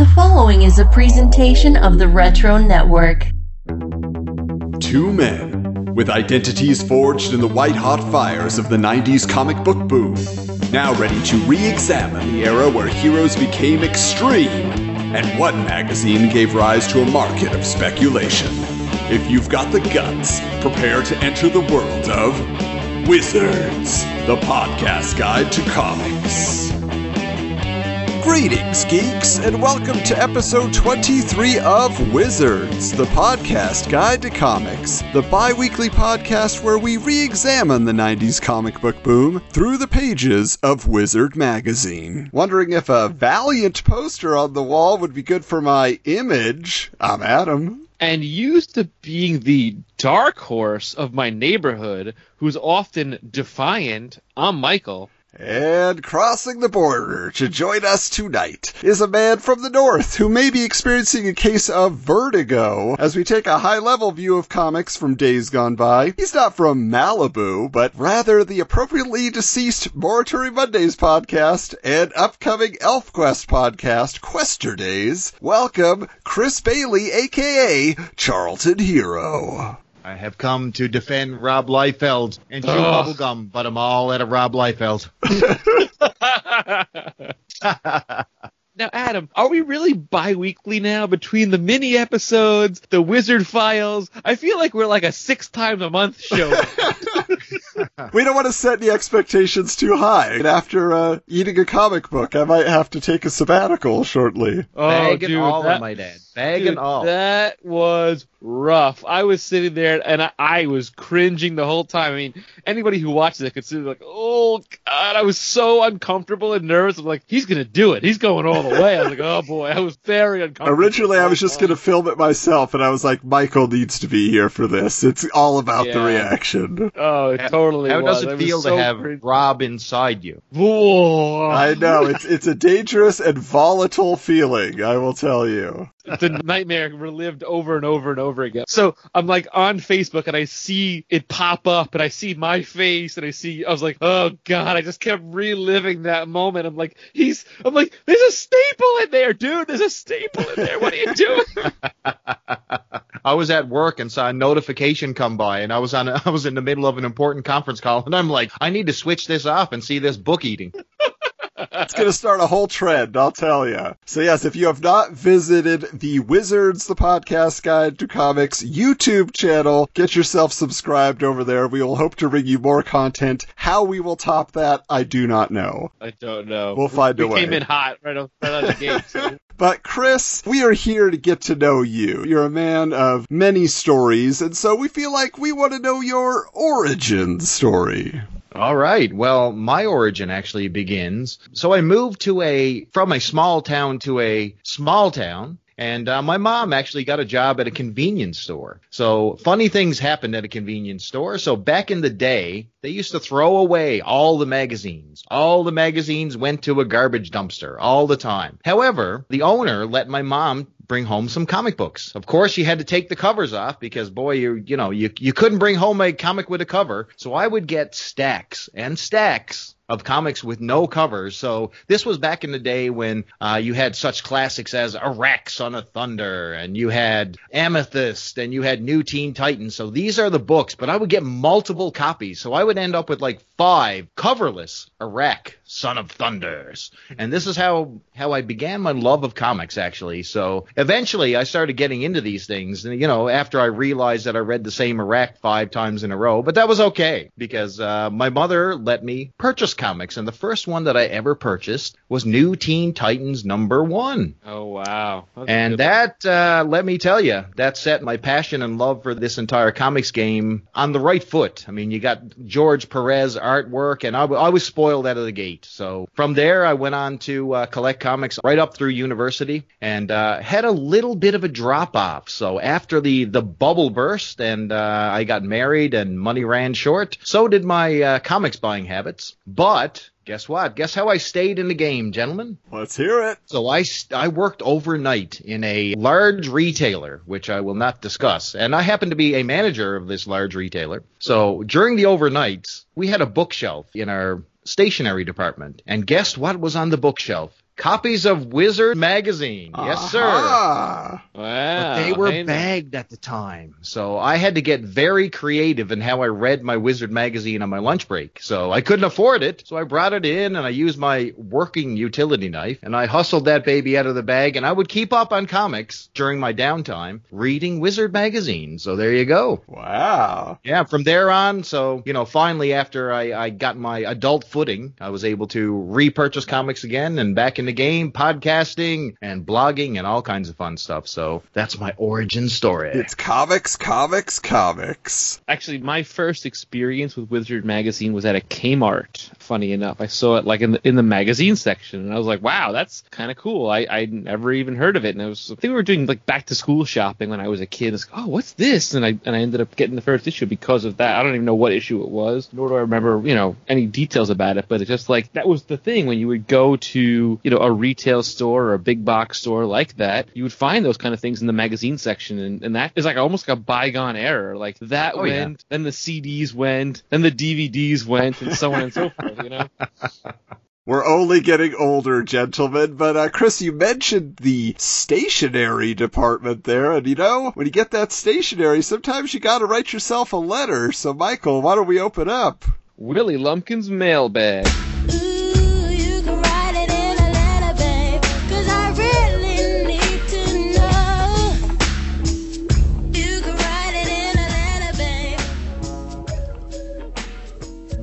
The following is a presentation of the Retro Network. Two men with identities forged in the white hot fires of the 90s comic book boom, now ready to re examine the era where heroes became extreme and what magazine gave rise to a market of speculation. If you've got the guts, prepare to enter the world of Wizards, the podcast guide to comics. Greetings, geeks, and welcome to episode 23 of Wizards, the podcast guide to comics, the bi weekly podcast where we re examine the 90s comic book boom through the pages of Wizard magazine. Wondering if a Valiant poster on the wall would be good for my image? I'm Adam. and used to being the dark horse of my neighborhood, who's often defiant, I'm Michael. And crossing the border to join us tonight is a man from the north who may be experiencing a case of vertigo as we take a high level view of comics from days gone by. He's not from Malibu, but rather the appropriately deceased Moratory Mondays podcast and upcoming ElfQuest podcast, Quester Days. Welcome, Chris Bailey, aka Charlton Hero. I have come to defend Rob Liefeld and chew Ugh. bubblegum, but I'm all out of Rob Liefeld. Now, Adam, are we really bi-weekly now between the mini episodes, the Wizard Files? I feel like we're like a six times a month show. We don't want to set the expectations too high. And after uh, eating a comic book, I might have to take a sabbatical shortly. oh, Bag and dude, all, that, I might add. Bag dude, and all. that was rough. I was sitting there and I, I was cringing the whole time. I mean, anybody who watches it could see like, oh god, I was so uncomfortable and nervous. I'm like, he's gonna do it. He's going all the way. I was like, oh boy, I was very uncomfortable. Originally, I was oh, just going to film it myself, and I was like, Michael needs to be here for this. It's all about the reaction. Oh, it totally. How was. does I it feel so to have cringe- Rob inside you? I know it's it's a dangerous and volatile feeling. I will tell you. the nightmare relived over and over and over again. So I'm like on Facebook and I see it pop up and I see my face and I see I was like, oh god, I just kept reliving that moment. I'm like, he's I'm like, there's a staple in there, dude. There's a staple in there. What are you doing? I was at work and saw a notification come by, and I was on. A, I was in the middle of an important conference call, and I'm like, I need to switch this off and see this book eating. It's going to start a whole trend, I'll tell you. So yes, if you have not visited the Wizards, the podcast guide to comics YouTube channel, get yourself subscribed over there. We will hope to bring you more content. How we will top that, I do not know. I don't know. We'll find we a way. came in hot right off right out of the gate. so- But Chris, we are here to get to know you. You're a man of many stories, and so we feel like we want to know your origin story. All right. Well, my origin actually begins. So I moved to a from a small town to a small town. And uh, my mom actually got a job at a convenience store. So funny things happened at a convenience store. So back in the day, they used to throw away all the magazines. All the magazines went to a garbage dumpster all the time. However, the owner let my mom bring home some comic books. Of course, you had to take the covers off because boy, you you know, you you couldn't bring home a comic with a cover. So I would get stacks and stacks of comics with no covers. So this was back in the day when uh, you had such classics as Arak Son of Thunder and you had Amethyst and you had New Teen Titans. So these are the books, but I would get multiple copies. So I would end up with like five coverless Arak Son of Thunders. And this is how how I began my love of comics actually. So eventually I started getting into these things and you know after I realized that I read the same Arak 5 times in a row, but that was okay because uh, my mother let me purchase comics and the first one that I ever purchased was New Teen Titans number 1. oh wow. That's And that, uh, let me tell you, that set my passion and love for this entire comics game on the right foot. I mean, you got George Perez artwork, and I, w- I was spoiled out of the gate. So from there, I went on to uh, collect comics right up through university, and uh, had a little bit of a drop off. So after the the bubble burst, and uh, I got married, and money ran short, so did my uh, comics buying habits. But guess what? Guess how I stayed in the game, gentlemen? Let's hear it. So I, I worked overnight in a large retailer, which I will not discuss. And I happen to be a manager of this large retailer. So during the overnights, we had a bookshelf in our stationery department. And guess what was on the bookshelf? Copies of Wizard magazine. Yes, sir. Aha. Wow. But they were hey, bagged at the time. So I had to get very creative in how I read my Wizard magazine on my lunch break. So I couldn't afford it. So I brought it in and I used my working utility knife and I hustled that baby out of the bag and I would keep up on comics during my downtime reading Wizard magazine. So there you go. Wow. Yeah, from there on, so you know, finally after I, I got my adult footing, I was able to repurchase comics again and back in the game, podcasting and blogging and all kinds of fun stuff. So that's my origin story. It's comics, comics, comics. Actually, my first experience with Wizard magazine was at a Kmart. Funny enough, I saw it like in the in the magazine section, and I was like, "Wow, that's kind of cool." I I never even heard of it, and I was I think we were doing like back to school shopping when I was a kid. It's like, "Oh, what's this?" And I and I ended up getting the first issue because of that. I don't even know what issue it was, nor do I remember you know any details about it. But it's just like that was the thing when you would go to you know a retail store or a big box store like that, you would find those kind of things in the magazine section, and, and that is like almost like a bygone era. Like that Oh, yeah. went, then the CDs went, then the DVDs went, and so on and so forth. You know. We're only getting older, gentlemen. But uh, Chris, you mentioned the stationery department there, and you know, when you get that stationery, sometimes you got to write yourself a letter. So, Michael, why don't we open up? Willie Lumpkin's mailbag.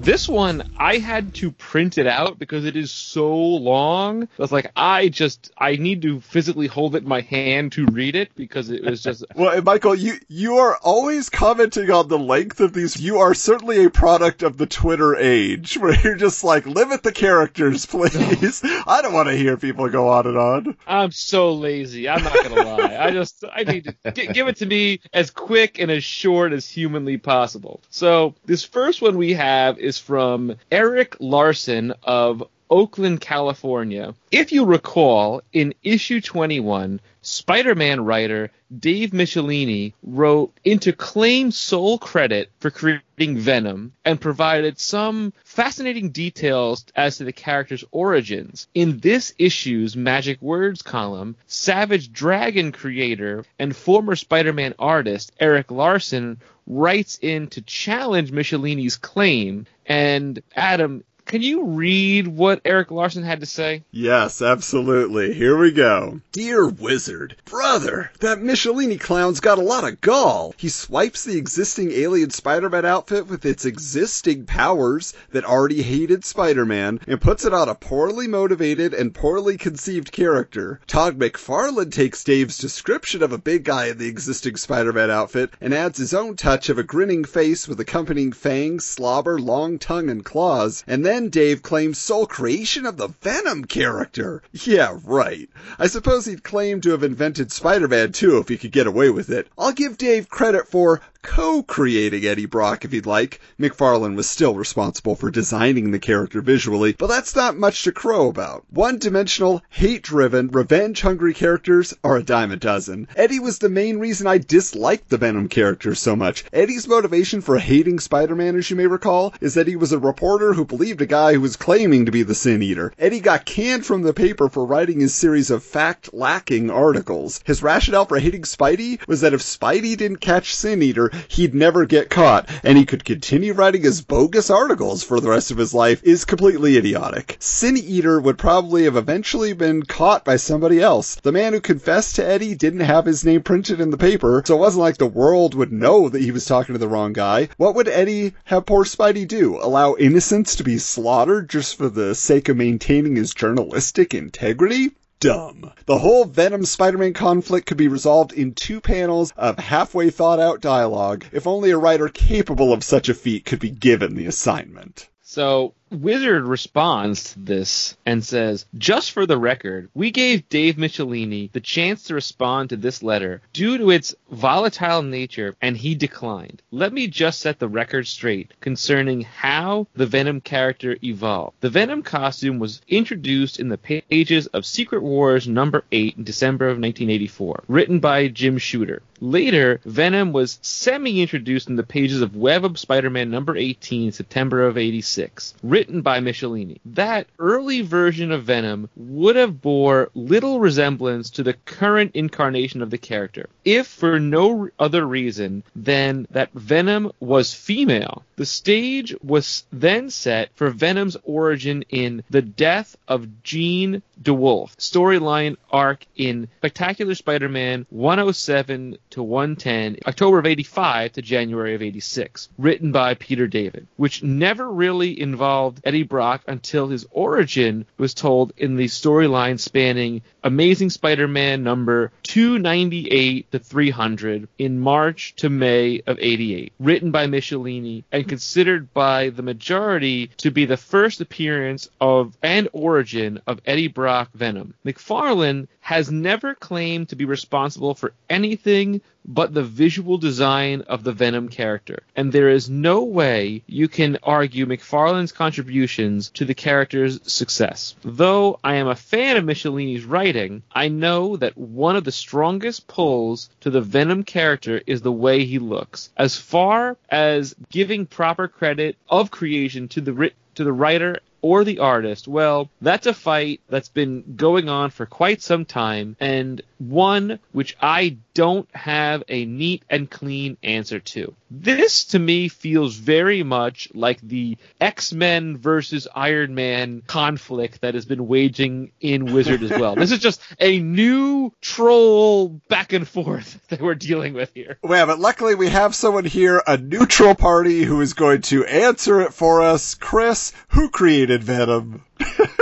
This one I had to print it out because it is so long. I was like, I just I need to physically hold it in my hand to read it because it was just Well, Michael, you you are always commenting on the length of these. You are certainly a product of the Twitter age, where you're just like, limit the characters, please. I don't want to hear people go on and on. I'm so lazy. I'm not gonna lie. I just I need to g- give it to me as quick and as short as humanly possible. So this first one we have is from Erik Larsen of Oakland, California. If you recall, in issue 21, Spider-Man writer Dave Michelinie wrote into claimed sole credit for creating Venom and provided some fascinating details as to the character's origins. In this issue's Magic Words column, Savage Dragon creator and former Spider-Man artist Erik Larsen writes in to challenge Michelinie's claim. And Adam, can you read what Erik Larsen had to say? Yes, absolutely. Here we go. Dear Wizard, brother, that Michelinie clown's got a lot of gall. He swipes the existing alien Spider-Man outfit with its existing powers that already hated Spider-Man and puts it on a poorly motivated and poorly conceived character. Todd McFarlane takes Dave's description of a big guy in the existing Spider-Man outfit and adds his own touch of a grinning face with accompanying fangs, slobber, long tongue, and claws, and then Dave claims sole creation of the Venom character. Yeah, right. I suppose he'd claim to have invented Spider-Man too if he could get away with it. I'll give Dave credit for co-creating Eddie Brock if he'd like. McFarlane was still responsible for designing the character visually, but that's not much to crow about. One-dimensional, hate-driven, revenge-hungry characters are a dime a dozen. Eddie was the main reason I disliked the Venom character so much. Eddie's motivation for hating Spider-Man, as you may recall, is that he was a reporter who believed a guy who was claiming to be the Sin Eater. Eddie got canned from the paper for writing his series of fact-lacking articles. His rationale for hating Spidey was that if Spidey didn't catch Sin Eater, he'd never get caught, and he could continue writing his bogus articles for the rest of his life is completely idiotic. Sin Eater would probably have eventually been caught by somebody else. The man who confessed to Eddie didn't have his name printed in the paper, so it wasn't like the world would know that he was talking to the wrong guy. What would Eddie have poor Spidey do? Allow innocents to be slaughtered just for the sake of maintaining his journalistic integrity? Dumb. The whole Venom Spider-Man conflict could be resolved in two panels of halfway thought out dialogue if only a writer capable of such a feat could be given the assignment. So Wizard responds to this and says, Just for the record, we gave Dave Michelinie the chance to respond to this letter due to its volatile nature, and he declined. Let me just set the record straight concerning how the Venom character evolved. The Venom costume was introduced in the pages of Secret Wars number 8 in December of 1984, written by Jim Shooter. Later, Venom was semi introduced in the pages of Web of Spider Man number 18, September of 86. written by Michelinie. That early version of Venom would have bore little resemblance to the current incarnation of the character, if for no other reason than that Venom was female. The stage was then set for Venom's origin in The Death of Jean DeWolff, storyline arc in Spectacular Spider-Man 107 to 110, October of 85 to January of 86, written by Peter David, which never really involved Eddie Brock until his origin was told in the storyline spanning Amazing Spider-Man number 298 to 300 in March to May of 88, written by Michelinie and considered by the majority to be the first appearance of and origin of Eddie Brock Venom. McFarlane has never claimed to be responsible for anything but the visual design of the Venom character, and there is no way you can argue McFarlane's contributions to the character's success. Though I am a fan of Michelinie's writing, I know that one of the strongest pulls to the Venom character is the way he looks. As far as giving proper credit of creation to the ri- to the writer or the artist, well, that's a fight that's been going on for quite some time, and one which I don't have a neat and clean answer to. This to me feels very much like the X-Men versus Iron Man conflict that has been waging in Wizard as well. This is just a new troll back and forth that we're dealing with here. Yeah, but luckily we have someone here, a neutral party, who is going to answer it for us. Chris, who created Venom?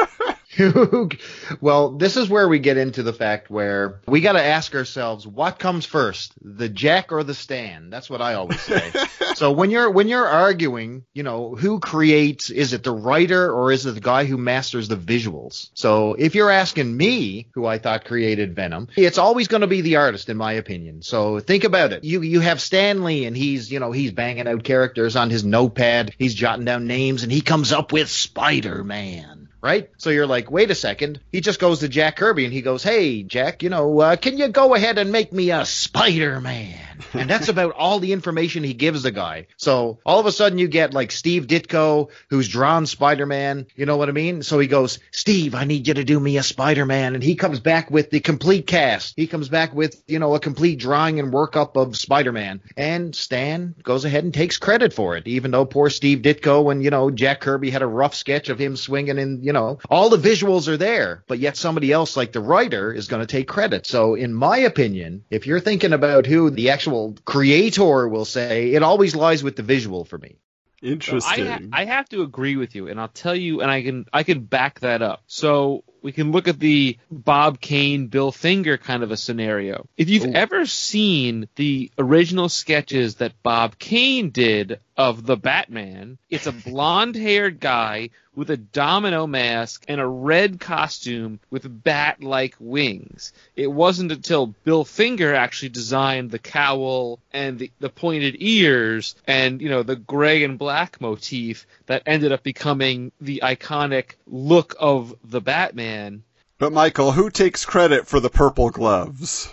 well, this is where we get into the fact where we got to ask ourselves what comes first, the Jack or the stand? That's what I always say. so when you're when you're arguing, you know, who creates? Is it the writer or is it the guy who masters the visuals? So if you're asking me, who I thought created Venom, it's always going to be the artist, in my opinion. So think about it. You you have Stanley, and he's you know he's banging out characters on his notepad. He's jotting down names, and he comes up with Spider Man right? So you're like, wait a second. He just goes to Jack Kirby and he goes, hey, Jack, you know, uh, can you go ahead and make me a Spider Man? And that's about all the information he gives the guy. So all of a sudden you get like Steve Ditko, who's drawn Spider Man. You know what I mean? So he goes, Steve, I need you to do me a Spider Man. And he comes back with the complete cast. He comes back with, you know, a complete drawing and workup of Spider Man. And Stan goes ahead and takes credit for it, even though poor Steve Ditko and, you know, Jack Kirby had a rough sketch of him swinging in, you know, all the visuals are there, but yet somebody else like the writer is going to take credit. So in my opinion, if you're thinking about who the actual creator will say, it always lies with the visual for me. So I, Interesting. ha- I have to agree with you, and I'll tell you, and I can I can back that up. So we can look at the Bob Kane, Bill Finger kind of a scenario. If you've ever seen the original sketches that Bob Kane did of the Batman, it's a blonde-haired guy with a domino mask and a red costume with bat-like wings. It wasn't until Bill Finger actually designed the cowl and the, the pointed ears and you know the gray and black motif that ended up becoming the iconic look of the Batman. But Michael, who takes credit for the purple gloves?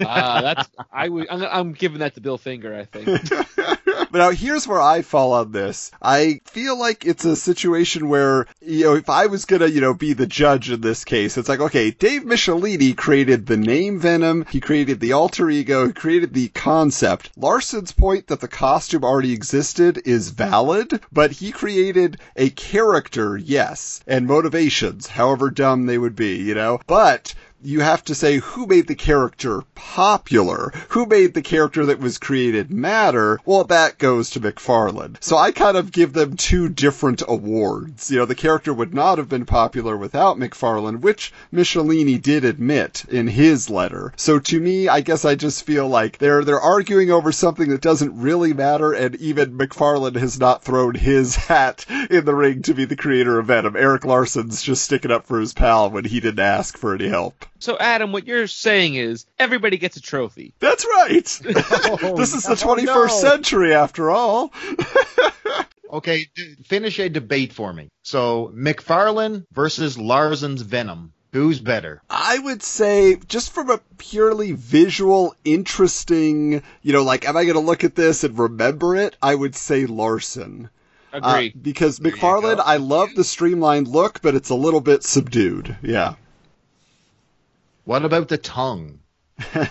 Uh, that's I would I'm, I'm giving that to Bill Finger. I think. but now here's where I fall on this. I feel like it's a situation where, you know, if I was gonna, you know, be the judge in this case, it's like, okay, Dave Michelinie created the name Venom, he created the alter ego, he created the concept. Larsen's point that the costume already existed is valid, but he created a character, yes, and motivations, however dumb they would be, you know, but you have to say who made the character popular, who made the character that was created matter. Well, that goes to McFarlane. So I kind of give them two different awards. You know, the character would not have been popular without McFarlane, which Michelinie did admit in his letter. So to me, I guess I just feel like they're they're arguing over something that doesn't really matter, and even McFarlane has not thrown his hat in the ring to be the creator of Venom. Erik Larsen's just sticking up for his pal when he didn't ask for any help. So Adam, what you're saying is everybody gets a trophy. That's right. this is the 21st no. century, after all. Okay, d- finish a debate for me. So McFarlane versus Larsen's Venom. Who's better? I would say, just from a purely visual, interesting, you know, like, am I going to look at this and remember it? I would say Larsen. Agree. Uh, because There McFarlane. I love the streamlined look, but it's a little bit subdued. Yeah. What about the tongue? well,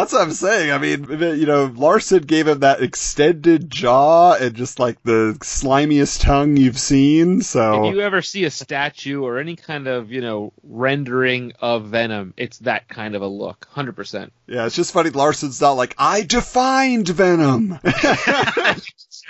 that's what I'm saying. I mean, you know, Larsen gave him that extended jaw and just like the slimiest tongue you've seen. So If you ever see a statue or any kind of, you know, rendering of Venom, it's that kind of a look. 100%. yeah, it's just funny. Larsen's not like I defined Venom.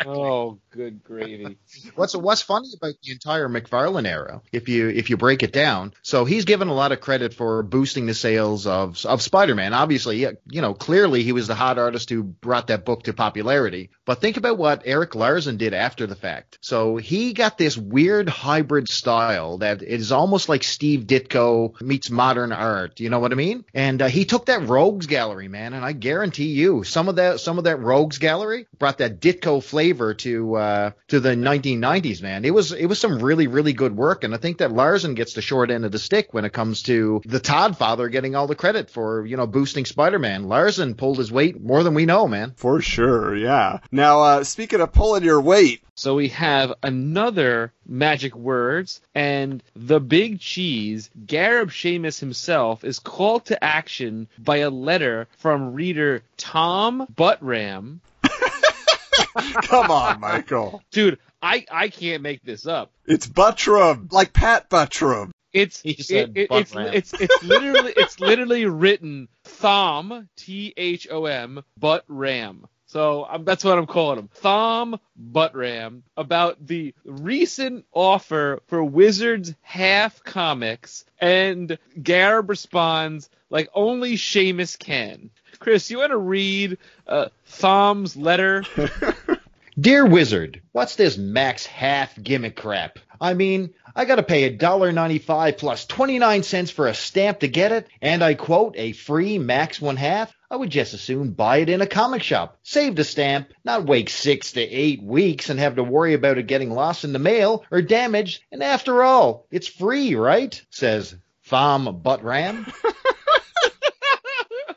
Oh, good gravy. What's what's funny about the entire McFarlane era, if you if you break it down, so he's given a lot of credit for boosting the sales of of Spider-Man. Obviously, you know, clearly he was the hot artist who brought that book to popularity. But think about what Erik Larsen did after the fact. So he got this weird hybrid style that is almost like Steve Ditko meets modern art. You know what I mean? And uh, he took that Rogues Gallery, man, and I guarantee you, some of that some of that Rogues Gallery brought that Ditko flavor to uh, to the 1990s, man. It was it was some really really good work, and I think that Larsen gets the short end of the stick when it comes to the Todd father getting all the credit for you know boosting Spider-Man. Larsen pulled his weight more than we know, man. For sure, yeah. Now, uh, speaking of pulling your weight, So we have another magic words, and the big cheese, Gareb Shamus himself, is called to action by a letter from reader Tom Buttram. come on, Michael. Dude, I, I can't make this up. It's Buttram, like Pat Buttram. It's it- it- it's, it's it's literally it's literally written Thom T H O M Butt Ram. So um, that's what I'm calling him. Thom Buttram about the recent offer for Wizards half comics and Gareb responds like only Shamus can. Chris, you want to read uh, Thom's letter? Dear Wizard, what's this max half gimmick crap? I mean, I gotta pay a dollar ninety-five plus twenty-nine cents for a stamp to get it, and I quote a free max one half. I would just as soon buy it in a comic shop, save the stamp, not wait six to eight weeks and have to worry about it getting lost in the mail or damaged. And after all, it's free, right? Says Thom Buttram.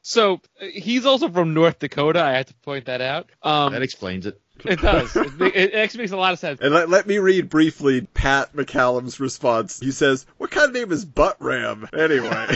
So uh, he's also from North Dakota. I have to point that out. Um, That explains it. It does. It, it actually makes a lot of sense. And let, let me read briefly Pat McCallum's response. He says, What kind of name is Butt Ram? Anyway.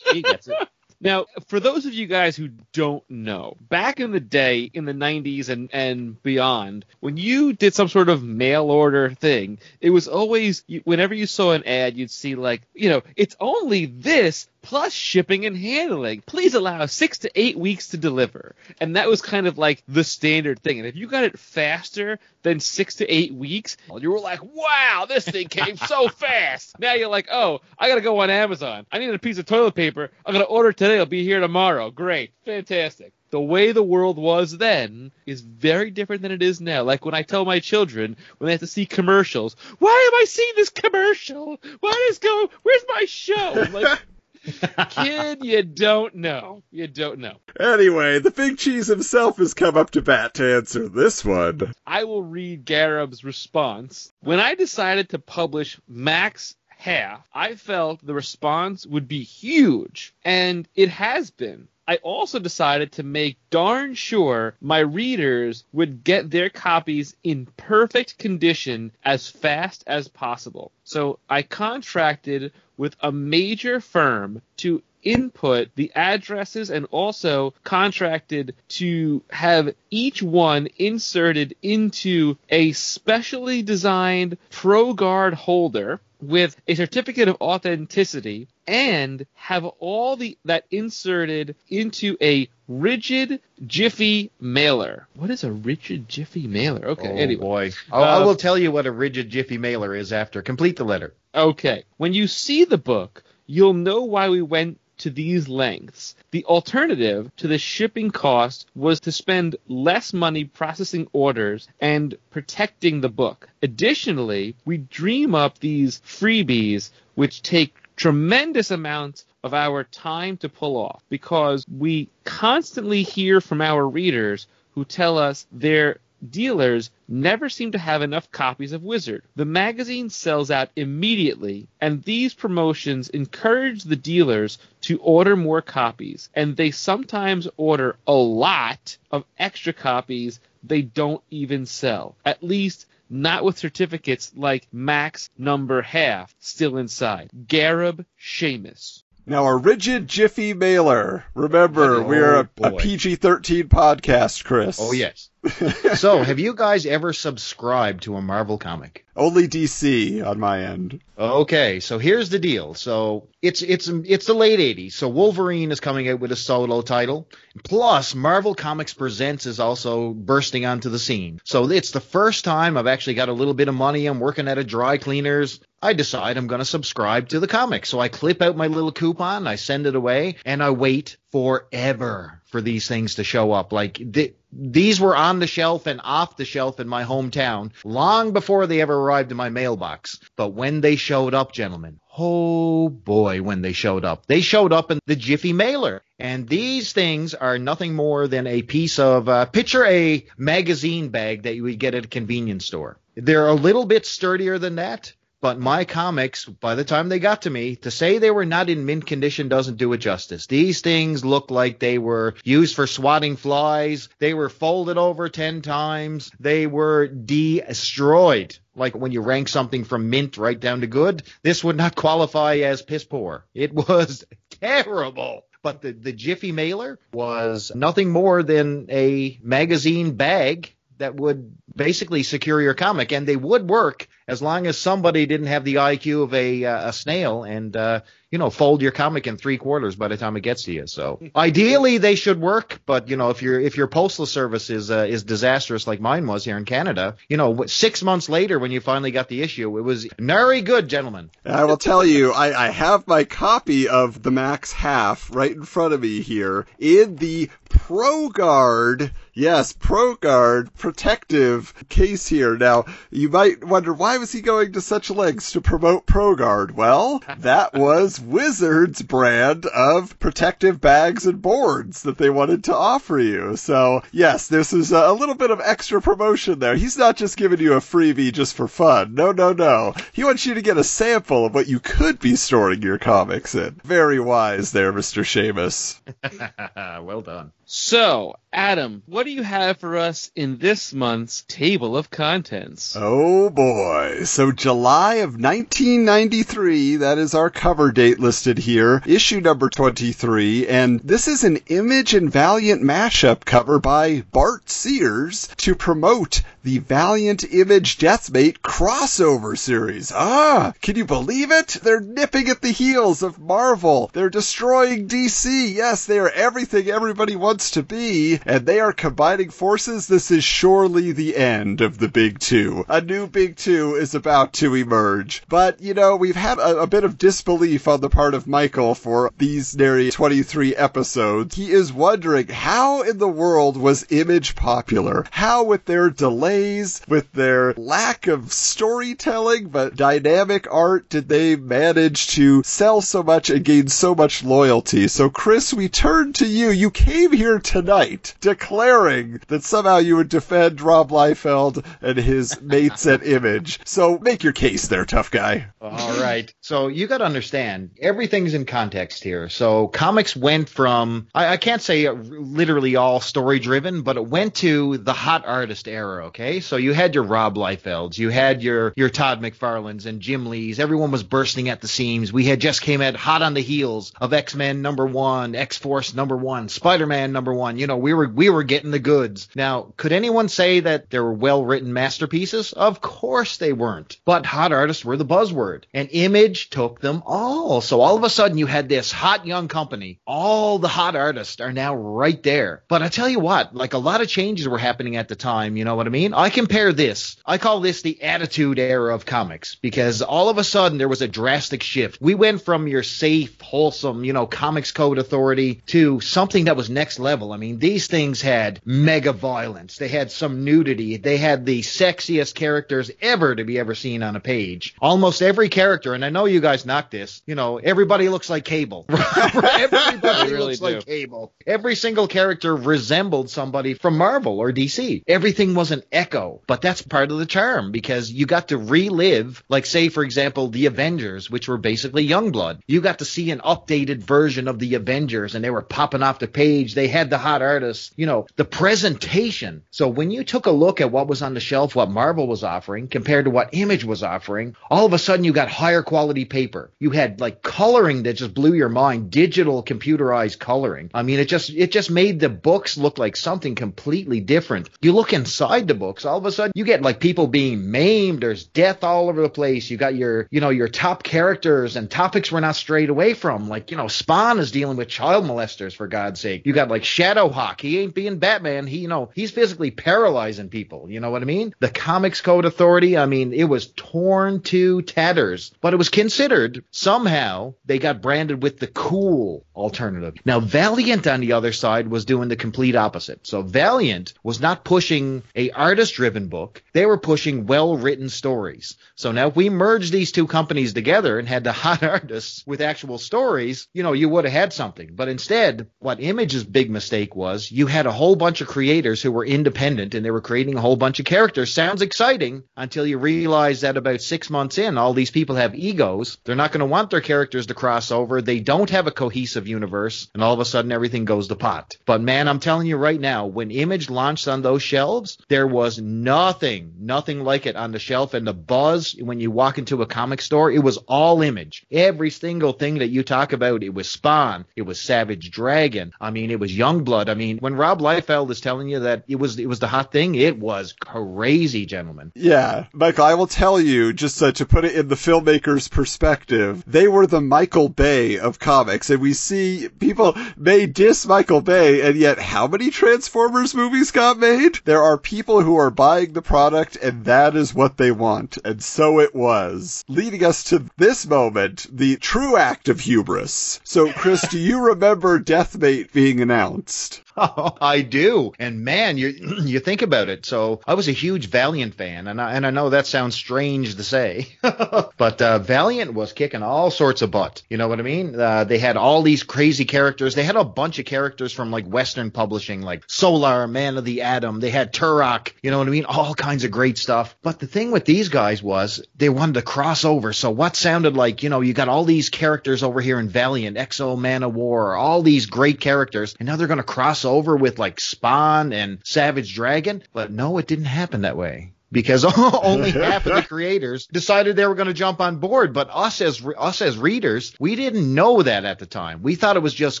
He gets it. Now, for those of you guys who don't know, back in the day, in the 90s and, and beyond, when you did some sort of mail order thing, it was always, whenever you saw an ad, you'd see like, you know, it's only this plus shipping and handling. Please allow six to eight weeks to deliver. And that was kind of like the standard thing. And if you got it faster than six to eight weeks, you were like, wow, this thing came so fast. Now you're like, oh, I got to go on Amazon. I need a piece of toilet paper. I'm going to order today. It'll be here tomorrow. Great. Fantastic. The way the world was then is very different than it is now. Like when I tell my children when they have to see commercials, why am I seeing this commercial? Why is go? Where's my show? Like, kid, you don't know. You don't know. anyway, the big cheese himself has come up to bat to answer this one. I will read Gareb's response. When I decided to publish Max Half, I felt the response would be huge, and it has been. I also decided to make darn sure my readers would get their copies in perfect condition as fast as possible. So I contracted with a major firm to input the addresses and also contracted to have each one inserted into a specially designed ProGuard holder with a certificate of authenticity and have all the that inserted into a rigid jiffy mailer. What is a rigid jiffy mailer? Okay, oh anyway. boy. I Uh, will tell you what a rigid Jiffy mailer is after. Complete the letter. Okay. When you see the book, you'll know why we went to these lengths. The alternative to the shipping cost was to spend less money processing orders and protecting the book. Additionally, we dream up these freebies which take tremendous amounts of our time to pull off because we constantly hear from our readers who tell us their dealers never seem to have enough copies of Wizard. The magazine sells out immediately, and these promotions encourage the dealers to order more copies, and they sometimes order a lot of extra copies they don't even sell. At least not with certificates like Max number half still inside. Gareb Shamus. Now, a rigid Jiffy mailer. Remember, Oh, we're a, a. PG 13 podcast, Chris. Oh yes. so, have you guys ever subscribed to a Marvel comic? Only DC on my end. Okay, so here's the deal. So it's it's it's the late '80s. So Wolverine is coming out with a solo title. Plus, Marvel Comics Presents is also bursting onto the scene. So it's the first time I've actually got a little bit of money. I'm working at a dry cleaners. I decide I'm going to subscribe to the comic. So I clip out my little coupon, I send it away, and I wait forever for these things to show up. Like th- these were on the shelf and off the shelf in my hometown long before they ever arrived in my mailbox. But when they showed up, gentlemen, oh boy, when they showed up. They showed up in the Jiffy mailer. And these things are nothing more than a piece of, uh, picture a magazine bag that you would get at a convenience store. They're a little bit sturdier than that. But my comics, by the time they got to me, to say they were not in mint condition doesn't do it justice. These things look like they were used for swatting flies. They were folded over 10 times. They were destroyed. Like when you rank something from mint right down to good, this would not qualify as piss poor. It was terrible. But the, the Jiffy mailer was nothing more than a magazine bag that would basically secure your comic, and they would work as long as somebody didn't have the IQ of a uh, a snail and uh, you know fold your comic in three quarters by the time it gets to you. So ideally they should work, but you know if your if your postal service is uh, is disastrous like mine was here in Canada, you know six months later when you finally got the issue, it was very good, gentlemen. I will tell you, I, I have my copy of the Max Half right in front of me here in the ProGuard, yes, ProGuard protective case here. Now, you might wonder why was he going to such lengths to promote ProGuard? Well, that was Wizards' brand of protective bags and boards that they wanted to offer you. So, yes, this is a little bit of extra promotion there. He's not just giving you a freebie just for fun. No, no, no. He wants you to get a sample of what you could be storing your comics in. Very wise there, Mr. Shamus. well done. So, Adam, what do you have for us in this month's table of contents? Oh boy. So July of 1993, that is our cover date listed here, issue number 23, and this is an Image and Valiant mashup cover by Bart Sears to promote the Valiant Image Deathmate crossover series. Ah, can you believe it? They're nipping at the heels of Marvel. They're destroying DC. Yes, they are everything everybody wants to be, and they are combining forces. This is surely the end of the Big Two. A new Big Two is about to emerge. But, you know, we've had a, a bit of disbelief on the part of Michael for these nearly 23 episodes. He is wondering how in the world was Image popular? How, with their delays, with their lack of storytelling, but dynamic art, did they manage to sell so much and gain so much loyalty? So, Chris, we turn to you. You came here tonight declaring that somehow you would defend Rob Liefeld and his mates at Image. So, make your case there, tough guy. All right. So you got to understand everything's in context here. So comics went from I, I can't say literally all story driven, but it went to the hot artist era. Okay, so you had your Rob Liefelds, you had your your Todd McFarlanes and Jim Lees. Everyone was bursting at the seams. We had just came out hot on the heels of X Men number one, X Force number one, Spider Man number one. You know, we were we were getting the goods. Now, could anyone say that there were well written masterpieces? Of course they weren't. But hot artists were the buzzword, and Image took them all. So all of a sudden, you had this hot young company. All the hot artists are now right there. But I tell you what, like a lot of changes were happening at the time. You know what I mean? I compare this. I call this the attitude era of comics because all of a sudden there was a drastic shift. We went from your safe, wholesome, you know, comics code authority to something that was next level. I mean, these things had mega violence. They had some nudity. They had the sexiest characters ever to be ever seen on a page. Almost every character, and I know you guys knocked this, you know, everybody looks like Cable. everybody really looks like. Cable. Every single character resembled somebody from Marvel or DC. Everything was an echo, but that's part of the charm because you got to relive, like say for example, the Avengers, which were basically Youngblood. You got to see an updated version of the Avengers, and they were popping off the page. They had the hot artists, you know, the presentation. So when you took a look at what was on the shelf, what Marvel was offering compared to what Image was offering, all of a sudden you got higher quality paper. You had like coloring that just blew your mind, digital computerized coloring. I mean, it just it just made the books look like something completely different. You look inside the books, all of a sudden you get like people being maimed. There's death all over the place. You got your you know your top characters and topics we're not strayed away from. Like you know, Spawn is dealing with child molesters for God's sake. You got like Shadowhawk. He ain't being Batman. He you know he's physically paralyzing people. You know what I mean? The Comics Code Authority. I mean, it was torn to tatters, but it was considered somehow they got branded with the cool alternative. Now Valiant on the other side was doing the complete opposite. So Valiant was not pushing a artist driven book. They were pushing well written stories. So now if we merged these two companies together and had the hot artists with actual stories, you know, you would have had something. But instead, what Image's big mistake was you had a whole bunch of creators who were independent and they were creating a whole bunch of characters. Sounds exciting until you realize that about six months in, all these people have egos. They're not going to want their characters to cross over. They don't have a cohesive universe, and all of a sudden everything goes to pot. But man, I'm telling you right now, when Image launched on those shelves, there was nothing, nothing like it on the shelf. And the buzz when you walk into a comic store, it was all Image. Every single thing that you talk about, it was Spawn, it was Savage Dragon. I mean, it was Youngblood. I mean, when Rob Liefeld is telling you that it was it was the hot thing, it was crazy, gentlemen. Yeah, Michael, I will tell you, just uh, to put it in the filmmaker's perspective, they were the Michael Bay of comics, and we see people may diss Michael Bay, and yet how many Transformers movies got made? There are people who are buying the product, and that is what they want, and so it was. Leading us to this moment, the true act of hubris. So, Chris, do you remember Deathmate being announced? I do. And man, you you think about it. So I was a huge Valiant fan, and I, and I know that sounds strange to say, but uh, Valiant was kicking all sorts of butt. You know what I mean? Uh, they had all these crazy characters. They had a bunch of characters from like Western publishing, like Solar, Man of the Atom. They had Turok. You know what I mean? All kinds of great stuff. But the thing with these guys was they wanted to cross over. So what sounded like, you know, you got all these characters over here in Valiant, X-O, Manowar, all these great characters, and now they're going to cross over with like Spawn and Savage Dragon. But no, it didn't happen that way. Because only half of the creators decided they were going to jump on board, but us as us as readers, we didn't know that at the time. We thought it was just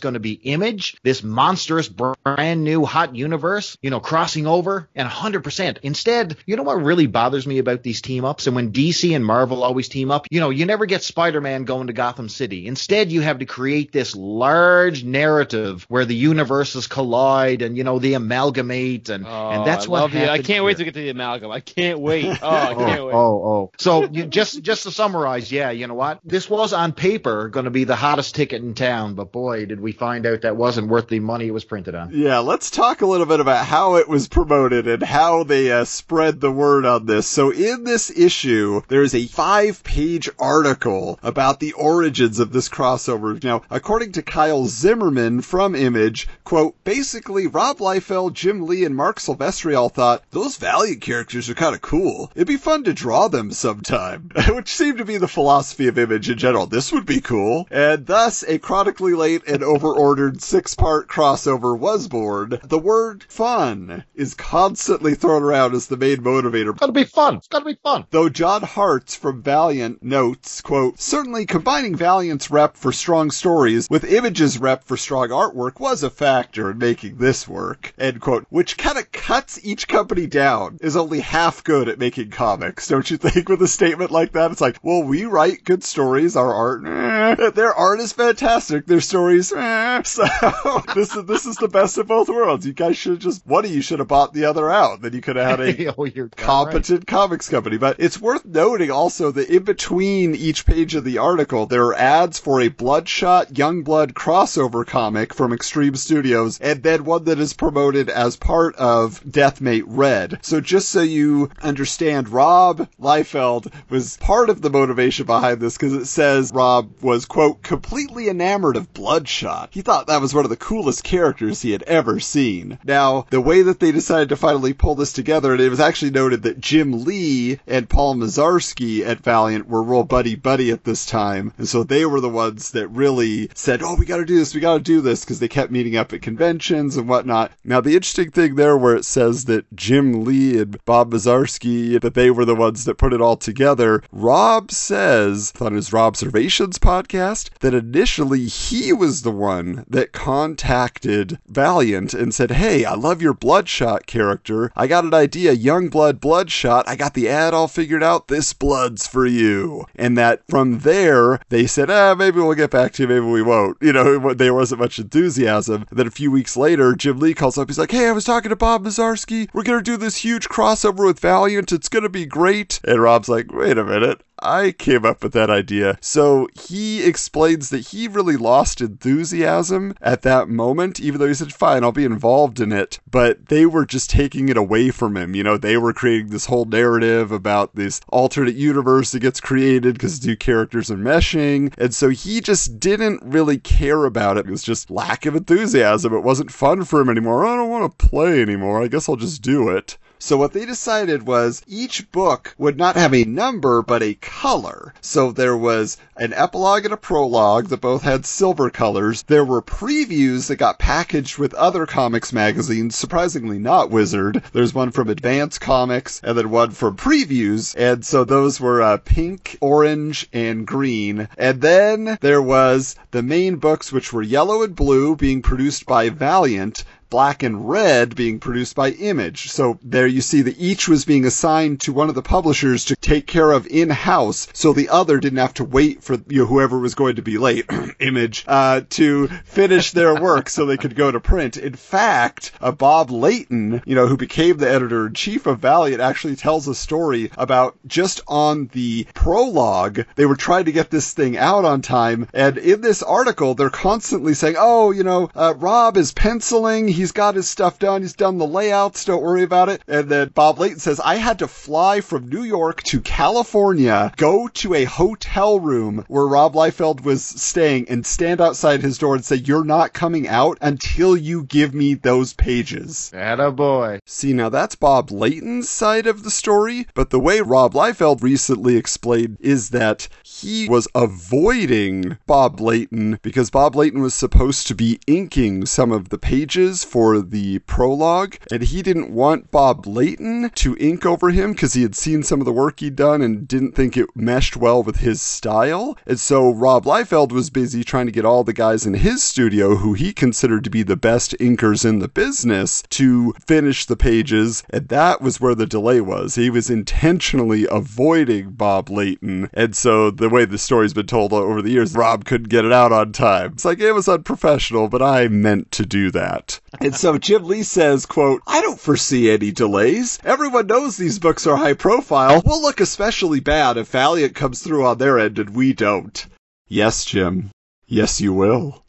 going to be Image, this monstrous brand new hot universe, you know, crossing over, and 100%. Instead, you know what really bothers me about these team ups, and when DC and Marvel always team up, you know, you never get Spider-Man going to Gotham City. Instead, you have to create this large narrative where the universes collide, and you know, they amalgamate, and and oh, that's Oh, I what. I can't wait to get to the amalgam. I can't wait. Oh, I can't Oh, wait. oh, oh. So you, just just to summarize, yeah, you know what? This was on paper going to be the hottest ticket in town, but boy, did we find out that wasn't worth the money it was printed on. Yeah, let's talk a little bit about how it was promoted and how they uh, spread the word on this. So in this issue, there is a five-page article about the origins of this crossover. Now, according to Kyle Zimmerman from Image, quote, basically Rob Liefeld, Jim Lee, and Marc Silvestri all thought, those Valiant characters are kind of cool. It'd be fun to draw them sometime. Which seemed to be the philosophy of Image in general. This would be cool. And thus, a chronically late and overordered six-part crossover was born. The word fun is constantly thrown around as the main motivator. It's got to be fun. It's got to be fun. Though John Hartz from Valiant notes, quote, certainly combining Valiant's rep for strong stories with Image's rep for strong artwork was a factor in making this work, end quote, which kind of cuts each company down, is only half good at making comics, don't you think, with a statement like that? It's like, well, we write good stories, our art, eh. their art is fantastic, their stories, eh. so this is, this is the best of both worlds. You guys should just, one of you should have bought the other out, then you could have had a oh, competent comics company. But it's worth noting also that in between each page of the article, there are ads for a Bloodshot Youngblood crossover comic from Extreme Studios, and then one that is promoted as part of Deathmate Red. So just so you understand Rob Liefeld was part of the motivation behind this because it says Rob was, quote, completely enamored of Bloodshot. He thought that was one of the coolest characters he had ever seen. Now, the way that they decided to finally pull this together, and it was actually noted that Jim Lee and Paul Massarsky at Valiant were real buddy buddy at this time, and so they were the ones that really said, oh, we gotta do this, we gotta do this, because they kept meeting up at conventions and whatnot. Now, the interesting thing there where it says that Jim Lee and Bob Massarsky, that they were the ones that put it all together, Rob says on his Robservations podcast that initially he was the one that contacted Valiant and said, hey, I love your Bloodshot character. I got an idea, Youngblood Bloodshot. I got the ad all figured out. This blood's for you. And that from there, they said, ah, maybe we'll get back to you, maybe we won't. You know, there wasn't much enthusiasm. Then a few weeks later, Jim Lee calls up. He's like, hey, I was talking to Bob Massarsky. We're going to do this huge crossover with Valiant. It's going to be great. And Rob's like, wait a minute. I came up with that idea. So he explains that he really lost enthusiasm at that moment, even though he said, fine, I'll be involved in it. But they were just taking it away from him. You know, they were creating this whole narrative about this alternate universe that gets created because new characters are meshing. And so he just didn't really care about it. It was just lack of enthusiasm. It wasn't fun for him anymore. I don't want to play anymore. I guess I'll just do it. So what they decided was each book would not have a number, but a color. So there was an epilogue and a prologue that both had silver colors. There were previews that got packaged with other comics magazines, surprisingly not Wizard. There's one from Advance Comics and then one from Previews. And so those were uh, pink, orange, and green. And then there was the main books, which were yellow and blue, being produced by Valiant, black and red being produced by Image. So there you see that each was being assigned to one of the publishers to take care of in-house, so the other didn't have to wait for you know, whoever was going to be late, Image, uh, to finish their work so they could go to print. In fact, uh, Bob Layton, you know, who became the editor-in-chief of Valiant, actually tells a story about just on the prologue, they were trying to get this thing out on time, and in this article, they're constantly saying, oh, you know, uh, Rob is penciling, he's got his stuff done, he's done the layouts, don't worry about it. And then Bob Layton says, I had to fly from New York to California, go to a hotel room where Rob Liefeld was staying and stand outside his door and say, you're not coming out until you give me those pages. Atta boy. See, now that's Bob Layton's side of the story, but the way Rob Liefeld recently explained is that he was avoiding Bob Layton because Bob Layton was supposed to be inking some of the pages for the prologue, and he didn't want Bob Layton to ink over him because he had seen some of the work he'd done and didn't think it meshed well with his style. And so Rob Liefeld was busy trying to get all the guys in his studio who he considered to be the best inkers in the business to finish the pages, and that was where the delay was. He was intentionally avoiding Bob Layton, and so the way the story's been told over the years, Rob couldn't get it out on time. It's like it was unprofessional, but I meant to do that. And so Jim Lee says, quote, I don't foresee any delays. Everyone knows these books are high profile. We'll look especially bad if Valiant comes through on their end and we don't. Yes, Jim. Yes, you will.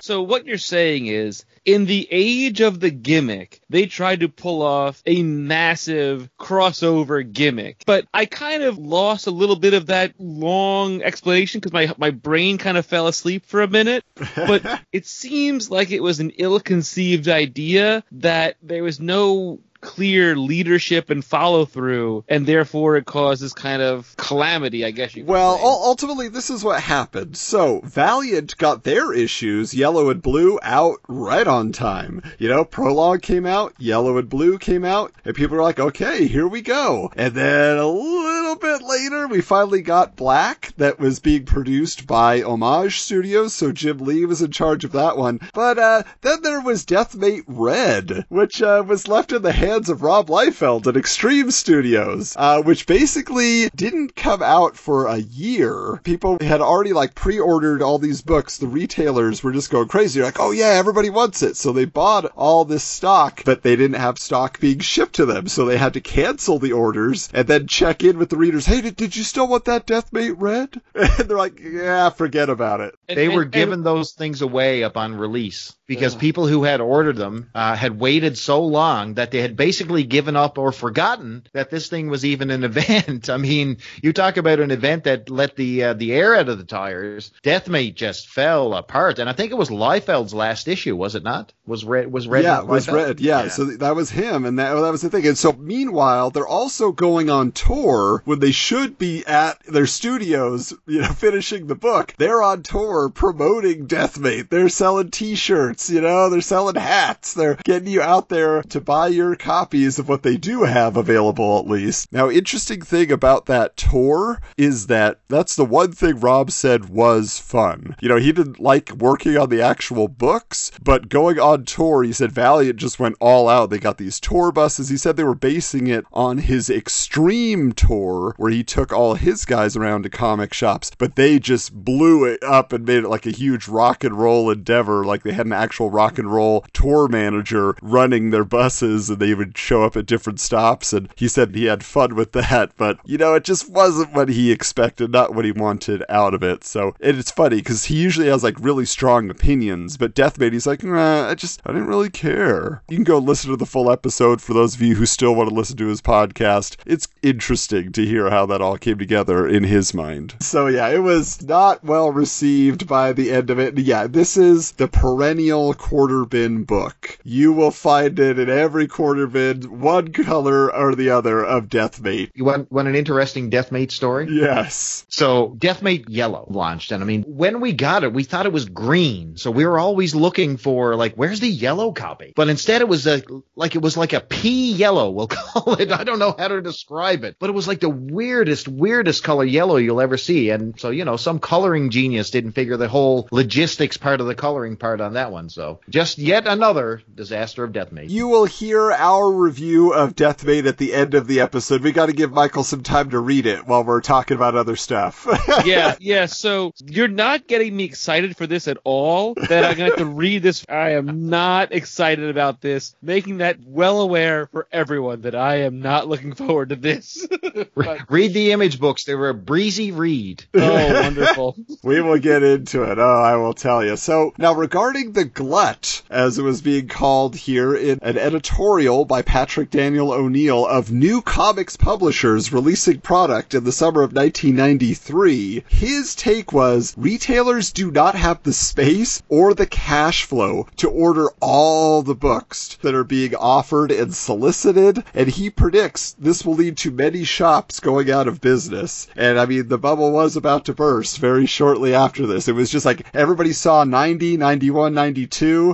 So what you're saying is, in the age of the gimmick, they tried to pull off a massive crossover gimmick. But I kind of lost a little bit of that long explanation because my my brain kind of fell asleep for a minute. But it seems like it was an ill-conceived idea that there was no clear leadership and follow through, and therefore it causes kind of calamity, I guess you could Well, say. ultimately, this is what happened. So, Valiant got their issues, Yellow and Blue, out right on time. You know, Prologue came out, Yellow and Blue came out, and people were like, okay, here we go. And then a little bit later, we finally got Black, that was being produced by Homage Studios, so Jim Lee was in charge of that one. But, uh, then there was Deathmate Red, which, uh, was left in the hands of Rob Liefeld at Extreme Studios, uh, which basically didn't come out for a year. People had already like pre-ordered all these books. The retailers were just going crazy. They're like, oh yeah, everybody wants it. So they bought all this stock, but they didn't have stock being shipped to them. So they had to cancel the orders and then check in with the readers. Hey, did, did you still want that Deathmate Red? And they're like, yeah, forget about it. And- They and- were and- giving those things away upon release. Because people who had ordered them uh, had waited so long that they had basically given up or forgotten that this thing was even an event. I mean, you talk about an event that let the uh, the air out of the tires. Deathmate just fell apart, and I think it was Liefeld's last issue, was it not? Was red was red? yeah, was red. Yeah, so that was him, and that, that was the thing. And so, meanwhile, they're also going on tour when they should be at their studios, you know, finishing the book. They're on tour promoting Deathmate. They're selling T-shirts, you know, they're selling hats. They're getting you out there to buy your copies of what they do have available, at least. Now, interesting thing about that tour is that that's the one thing Rob said was fun. You know, he didn't like working on the actual books, but going on tour, he said Valiant just went all out. They got these tour buses. He said they were basing it on his extreme tour where he took all his guys around to comic shops, but they just blew it up and made it like a huge rock and roll endeavor. Like they had an actual rock and roll tour manager running their buses and they would show up at different stops. And he said he had fun with that, but you know, it just wasn't what he expected, not what he wanted out of it. So it's funny because he usually has like really strong opinions, but Deathmate, he's like, nah, I just, I didn't really care. You can go listen to the full episode for those of you who still want to listen to his podcast. It's interesting to hear how that all came together in his mind. So yeah, it was not well received by the end of it. Yeah, this is the perennial quarter bin book. You will find it in every quarter bin, one color or the other of Deathmate. You want want an interesting Deathmate story? Yes. So Deathmate Yellow launched, and I mean, when we got it, we thought it was green. So we were always looking for like, where's the yellow copy? But instead, it was a like it was like a pea yellow. We'll call it. I don't know how to describe it, but it was like the weirdest, weirdest color yellow you'll ever see. And so you know, some coloring genius didn't figure the whole logistics part of the coloring part on that one. So just yet another disaster of Deathmate. You will hear our review of Deathmate at the end of the episode. We got to give Michael some time to read it while we're talking about other stuff. yeah, yeah. So you're not getting me excited for this at all. That I'm going to have to read this. I am not excited about this. Making that well aware for everyone that I am not looking forward to this. But- Read the image books. They were a breezy read. oh, wonderful. we will get into it. Oh, I will tell you. So now regarding the glut, as it was being called here in an editorial by Patrick Daniel O'Neill of New Comics Publishers releasing product in the summer of 1993, his take was retailers do not have the space or the cash flow to order all the books that are being offered and solicited, and he predicts this will lead to many shops going out of business. And I mean, the bubble was about to burst very shortly after this. It was just like everybody saw 90, 91, 92,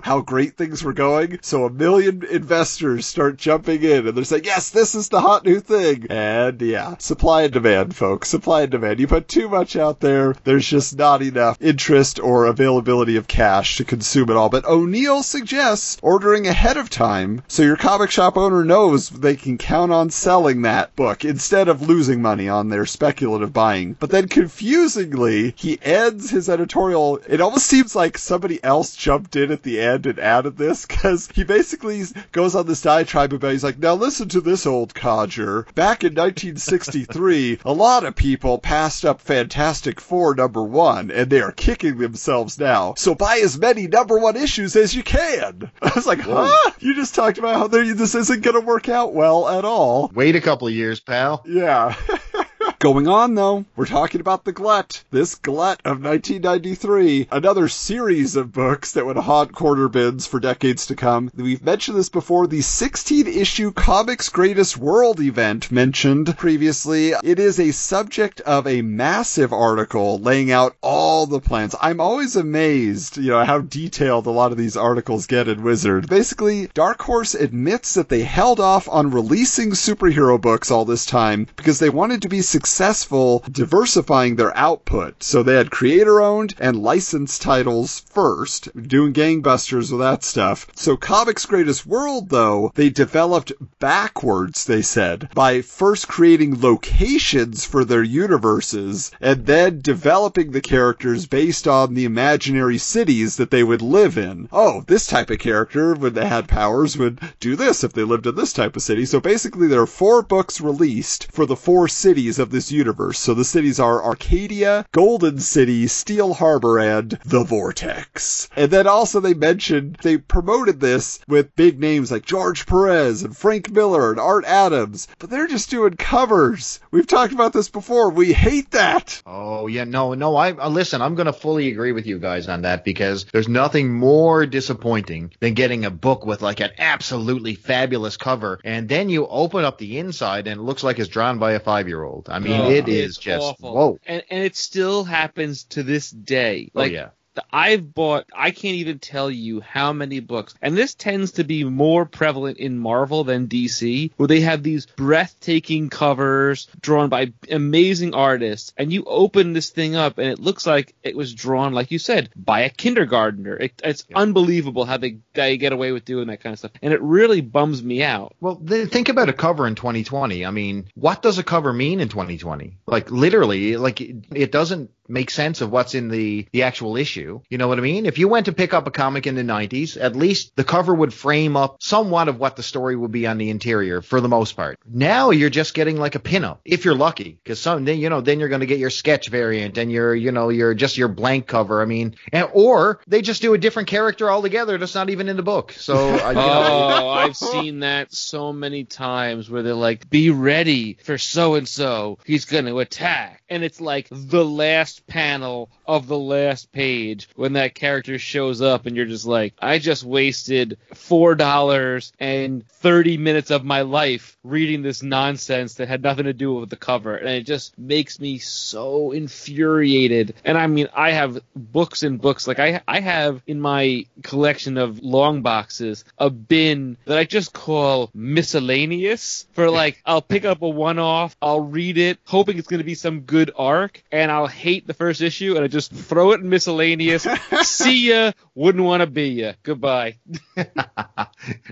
how great things were going. So a million investors start jumping in and they're saying, yes, this is the hot new thing. And yeah, supply and demand, folks. Supply and demand. You put too much out there, there's just not enough interest or availability of cash to consume it all. But O'Neill suggests ordering ahead of time so your comic shop owner knows they can count on selling that book instead of losing money on their speculative buying. But then confusingly, he ends his editorial. It almost seems like somebody else jumped in at the end and added this because he basically goes on this diatribe about he's like, now listen to this old codger. Back in 1963, a lot of people passed up Fantastic Four number one and they are kicking themselves now. So buy as many number one issues as you can. I was like, huh? You just talked about how this isn't going to work out well at all. Wait a couple of years, pal. Yeah. Going on though, we're talking about the glut. This glut of 1993, another series of books that would haunt quarter bins for decades to come. We've mentioned this before, the 16 issue Comics Greatest World event mentioned previously. It is a subject of a massive article laying out all the plans. I'm always amazed, you know, how detailed a lot of these articles get in Wizard. Basically, Dark Horse admits that they held off on releasing superhero books all this time because they wanted to be successful diversifying their output. So they had creator owned and licensed titles first, doing gangbusters with that stuff. So Comics Greatest World, though, they developed backwards, they said, by first creating locations for their universes and then developing the characters based on the imaginary cities that they would live in. Oh, this type of character, when they had powers, would do this if they lived in this type of city. So basically, there are four books released for the four cities of this Heroes universe. So the cities are Arcadia, Golden City, Steel Harbor, and the Vortex. And then also they mentioned they promoted this with big names like George Perez and Frank Miller and Art Adams, but they're just doing covers. We've talked about this before. We hate that. Oh yeah, no, no. I uh, listen. I'm going to fully agree with you guys on that because there's nothing more disappointing than getting a book with like an absolutely fabulous cover, and then you open up the inside and it looks like it's drawn by a five year old. I mean, Oh, it's just awful. whoa. And and it still happens to this day. Oh Like yeah. The- I've bought I can't even tell you how many books. And this tends to be more prevalent in Marvel than DC, where they have these breathtaking covers drawn by amazing artists. And you open this thing up and it looks like it was drawn like you said by a kindergartner. It, it's Yeah. unbelievable how they they get away with doing that kind of stuff. And it really bums me out. Well, th- think about a cover in 2020. I mean, what does a cover mean in 2020? Like literally, like it, it doesn't make sense of what's in the the actual issue. You know what I mean? If you went to pick up a comic in the 90s, at least the cover would frame up somewhat of what the story would be on the interior for the most part. Now you're just getting like a pinup if you're lucky, because some then you know then you're going to get your sketch variant and your you know your just your blank cover. I mean, and, or they just do a different character altogether that's not even in the book. So uh, you know, Oh, I've seen that so many times where they're like, "Be ready for so and so. He's going to attack," and it's like the last panel of the last page when that character shows up, and you're just like, "I just wasted four dollars and thirty minutes of my life reading this nonsense that had nothing to do with the cover," and it just makes me so infuriated. And I mean, I have books and books. Like I, I have in my collection of long boxes a bin that I just call miscellaneous. For like, I'll pick up a one-off, I'll read it, hoping it's going to be some good arc, and I'll hate the first issue, and I just throw it in miscellaneous. See ya. Wouldn't want to be ya. Goodbye.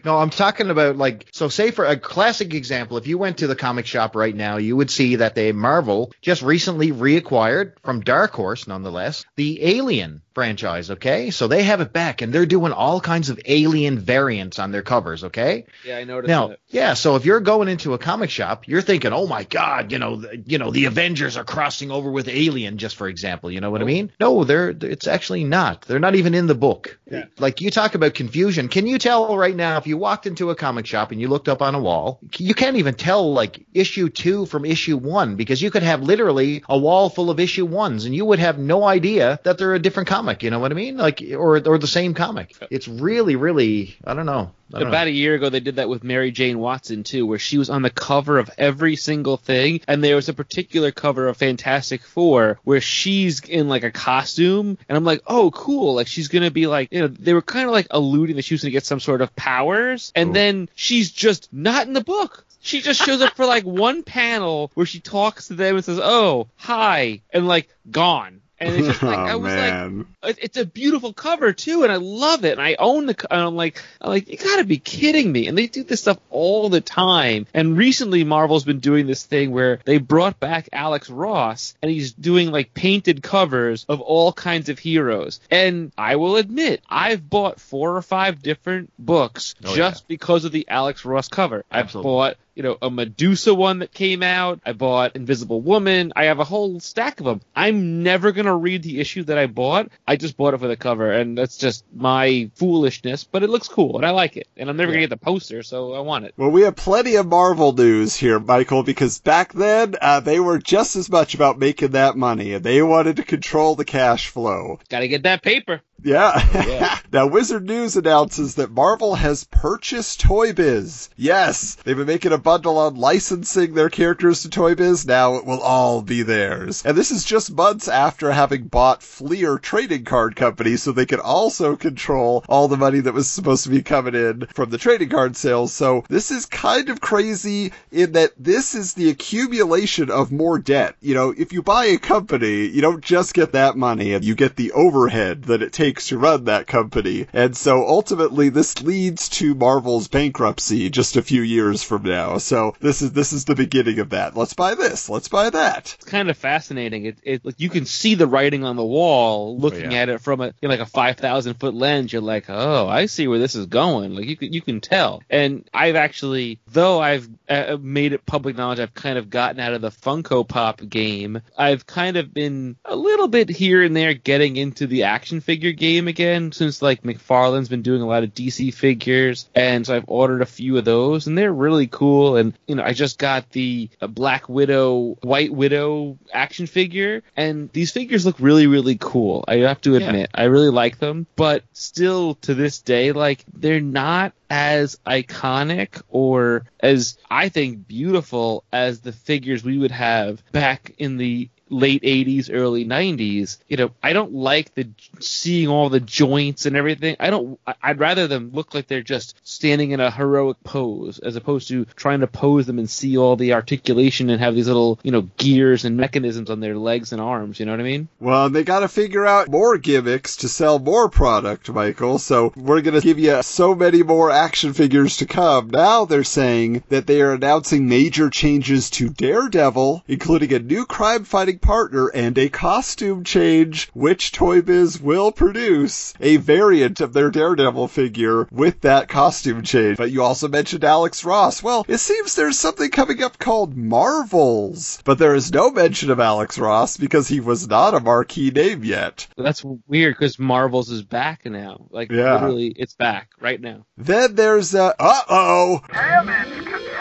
no, I'm talking about like so. Say for a classic example, if you went to the comic shop right now, you would see that they Marvel just recently reacquired from Dark Horse, nonetheless, the Alien franchise. Okay, so they have it back, and they're doing all kinds of Alien variants on their covers. Okay, Yeah, I noticed now, that. yeah. So if you're going into a comic shop, you're thinking, "Oh my God, you know, the, you know, the Avengers are crossing over with Alien," just for example. You know what I oh. mean? No, they're. It's actually not. They're not even in the book. Yeah. Like you talk about confusion. Can you tell right now if you walked into a comic shop and you looked up on a wall, you can't even tell like issue two from issue one because you could have literally a wall full of issue ones and you would have no idea that they're a different comic. You know what I mean? Like or or the same comic. It's really, really. I don't know. Know. About a year ago, they did that with Mary Jane Watson too, where she was on the cover of every single thing, and there was a particular cover of Fantastic Four where she's in like a costume, and I'm like, oh, cool, like she's gonna be like, you know, they were kind of like alluding that she was gonna get some sort of powers, and Cool. then she's just not in the book. She just shows up for like one panel where she talks to them and says, "Oh, hi," and like gone. And it's just like oh, I oh was like, man. it- it's a beautiful cover too, and I love it. And I own the. co- And I'm like, I'm like, you gotta be kidding me! And they do this stuff all the time. And recently, Marvel's been doing this thing where they brought back Alex Ross, and he's doing like painted covers of all kinds of heroes. And I will admit, I've bought four or five different books Oh, just because of the Alex Ross cover. I've bought you know, a Medusa one that came out. I bought Invisible Woman. I have a whole stack of them. I'm never going to read the issue that I bought. I just bought it for the cover, and that's just my foolishness, but it looks cool, and I like it. And I'm never going to get the poster, so I want it. Well, we have plenty of Marvel news here, Michael, because back then uh, they were just as much about making that money, and they wanted to control the cash flow. Got to get that paper. Yeah. Yeah. now, Wizard News announces that Marvel has purchased Toy Biz. Yes, they've been making a bundle on licensing their characters to Toy Biz. Now it will all be theirs. And this is just months after having bought Fleer Trading Card Company, so they could also control all the money that was supposed to be coming in from the trading card sales. So this is kind of crazy in that this is the accumulation of more debt. You know, if you buy a company, you don't just get that money, and you get the overhead that it takes to run that company. And so ultimately this leads to Marvel's bankruptcy just a few years from now. Know. So this is this is the beginning of that. Let's buy this. Let's buy that. It's kind of fascinating. It, it like you can see the writing on the wall, looking yeah. at it from a you know, like a five thousand foot lens. You're like, oh, I see where this is going. Like you can you can tell. And I've actually, though I've uh, made it public knowledge, I've kind of gotten out of the Funko Pop game. I've kind of been a little bit here and there getting into the action figure game again since like McFarlane's been doing a lot of DC figures, and so I've ordered a few of those, and they're really cool. And you know, I just got the uh, Black Widow, White Widow action figure, and these figures look really, really cool. I have to admit, I really like them, but still to this day, like they're not as iconic or as I think beautiful as the figures we would have back in the late 80s early 90s you know i don't like the seeing all the joints and everything i don't i'd rather them look like they're just standing in a heroic pose as opposed to trying to pose them and see all the articulation and have these little you know gears and mechanisms on their legs and arms you know what i mean Well, they got to figure out more gimmicks to sell more product, Michael. So we're going to give you so many more action figures to come. Now they're saying that they are announcing major changes to Daredevil, including a new crime fighting partner and a costume change, which Toy Biz will produce a variant of their Daredevil figure with that costume change. But you also mentioned Alex Ross. Well, it seems there's something coming up called Marvels, but there is no mention of Alex Ross because he was not a marquee name yet. that's weird because marvels is back now like Yeah. literally it's back right now Then there's uh uh-oh. Damage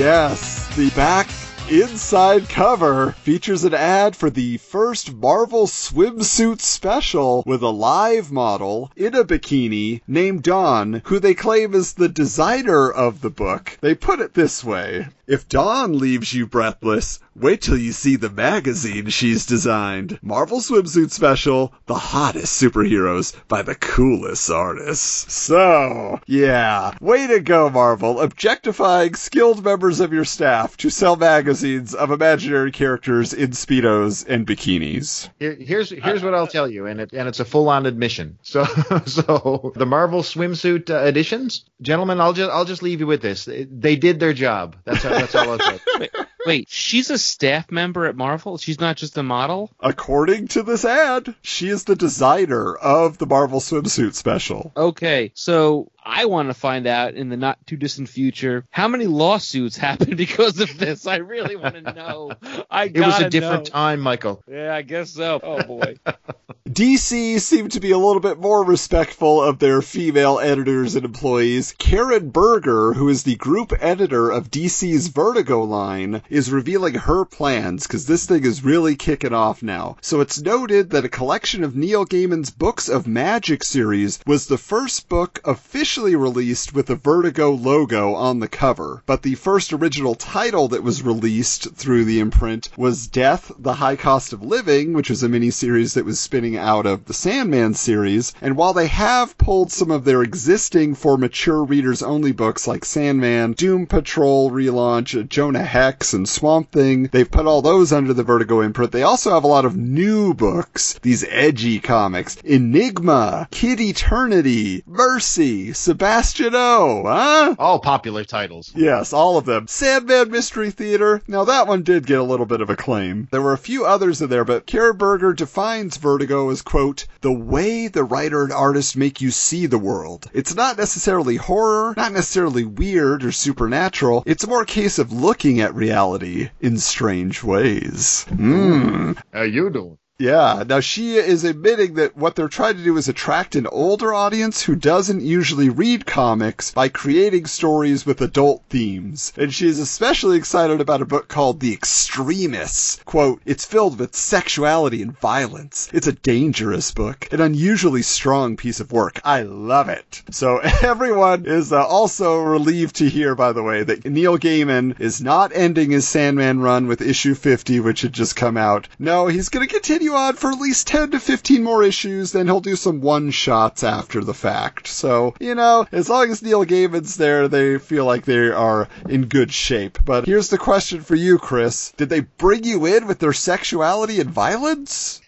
Yes, the back inside cover features an ad for the first Marvel swimsuit special with a live model in a bikini named Dawn, who they claim is the designer of the book. They put it this way. If Dawn leaves you breathless, wait till you see the magazine she's designed. Marvel Swimsuit Special, the hottest superheroes by the coolest artists. So, yeah, way to go, Marvel, objectifying skilled members of your staff to sell magazines of imaginary characters in Speedos and bikinis. Here, here's here's what I'll tell you, and it and it's a full on admission. So so the Marvel swimsuit uh, editions, gentlemen, I'll just I'll just leave you with this. They did their job. That's all, that's all I'll say. Wait, wait she's a staff member at marvel she's not just a model According to this ad, she is the designer of the Marvel Swimsuit Special. Okay, so I want to find out in the not too distant future how many lawsuits happened because of this. I really want to know. I It was a different know. time, Michael. Yeah, I guess so. Oh boy. DC seemed to be a little bit more respectful of their female editors and employees. Karen Berger, who is the group editor of DC's Vertigo line, is revealing her plans because this thing is really kicking off now. So it's noted that a collection of Neil Gaiman's Books of Magic series was the first book officially released with the Vertigo logo on the cover. But the first original title that was released through the imprint was Death, the High Cost of Living, which was a miniseries that was spinning out of the Sandman series. And while they have pulled some of their existing for mature readers only books like Sandman, Doom Patrol relaunch, Jonah Hex, and Swamp Thing, they've put all those under the Vertigo imprint. They also have a lot of new books, these edgy comics. Enigma, Kid Eternity, Mercy, Sebastian O, huh? All popular titles. Yes, all of them. Sandman Mystery Theater. Now that one did get a little bit of acclaim. There were a few others in there, but Karen Berger defines Vertigo as, quote, the way the writer and artist make you see the world. It's not necessarily horror, not necessarily weird or supernatural. It's more a case of looking at reality in strange ways. Mmm. How you doing? Yeah. Now she is admitting that what they're trying to do is attract an older audience who doesn't usually read comics by creating stories with adult themes. And she is especially excited about a book called The Extremists. Quote, it's filled with sexuality and violence. It's a dangerous book, an unusually strong piece of work. I love it. So everyone is uh, also relieved to hear, by the way, that Neil Gaiman is not ending his Sandman run with issue 50, which had just come out. No, he's going to continue continue on for at least 10 to 15 more issues, then he'll do some one shots after the fact. So, you know, as long as Neil Gaiman's there, they feel like they are in good shape. But here's the question for you, Chris. Did they bring you in with their sexuality and violence?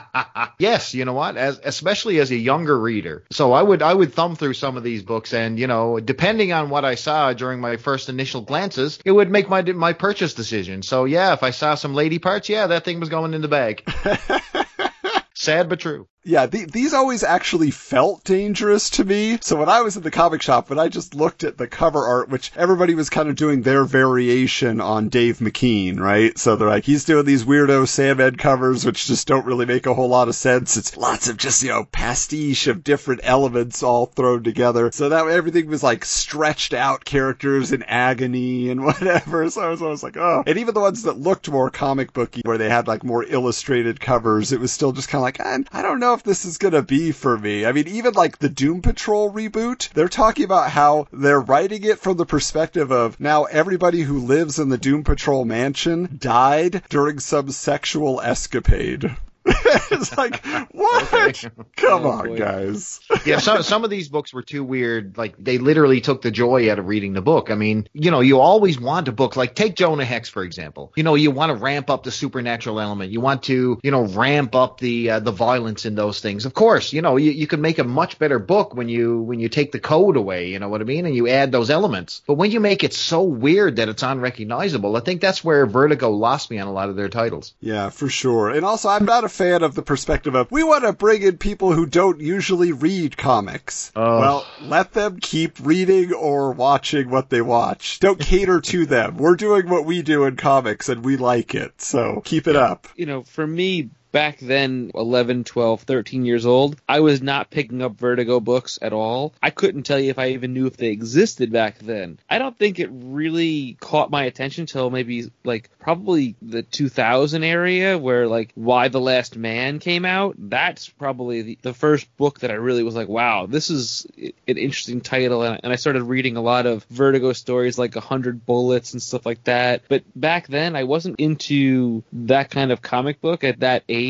yes, you know what? As especially as a younger reader. So I would I would thumb through some of these books and, you know, depending on what I saw during my first initial glances, it would make my my purchase decision. So yeah, if I saw some lady parts, yeah, that thing was going in the bag. Sad but true. Yeah, the, these always actually felt dangerous to me. So when I was in the comic shop, when I just looked at the cover art, which everybody was kind of doing their variation on Dave McKean, right? So they're like, he's doing these weirdo Sandman covers, which just don't really make a whole lot of sense. It's lots of just, you know, pastiche of different elements all thrown together. So that everything was like stretched out characters in agony and whatever. So I was always like, oh. And even the ones that looked more comic booky, where they had like more illustrated covers, it was still just kind of like, I, I don't know if this is gonna be for me. I mean, even like the Doom Patrol reboot, they're talking about how they're writing it from the perspective of now everybody who lives in the Doom Patrol mansion died during some sexual escapade. it's like, what? Okay. Come Oh, on, boy. guys. yeah, some some of these books were too weird. Like they literally took the joy out of reading the book. I mean, you know, you always want a book like take Jonah Hex for example. You know, you want to ramp up the supernatural element. You want to, you know, ramp up the uh, the violence in those things. Of course, you know, you, you can make a much better book when you when you take the code away. You know what I mean? And you add those elements. But when you make it so weird that it's unrecognizable, I think that's where Vertigo lost me on a lot of their titles. Yeah, for sure. And also, I'm not a fan of the perspective of we want to bring in people who don't usually read comics. Oh. Well, let them keep reading or watching what they watch. Don't cater to them. We're doing what we do in comics and we like it. So keep it up. you know, for me back then 11 12 13 years old i was not picking up vertigo books at all. I couldn't tell you if i even knew if they existed back then. I don't think it really caught my attention till maybe like probably the 2000 area where like Y the last man came out. That's probably the, the first book that i really was like wow this is an interesting title. And, and i started reading a lot of vertigo stories like 100 bullets and stuff like that. But back then i wasn't into that kind of comic book at that age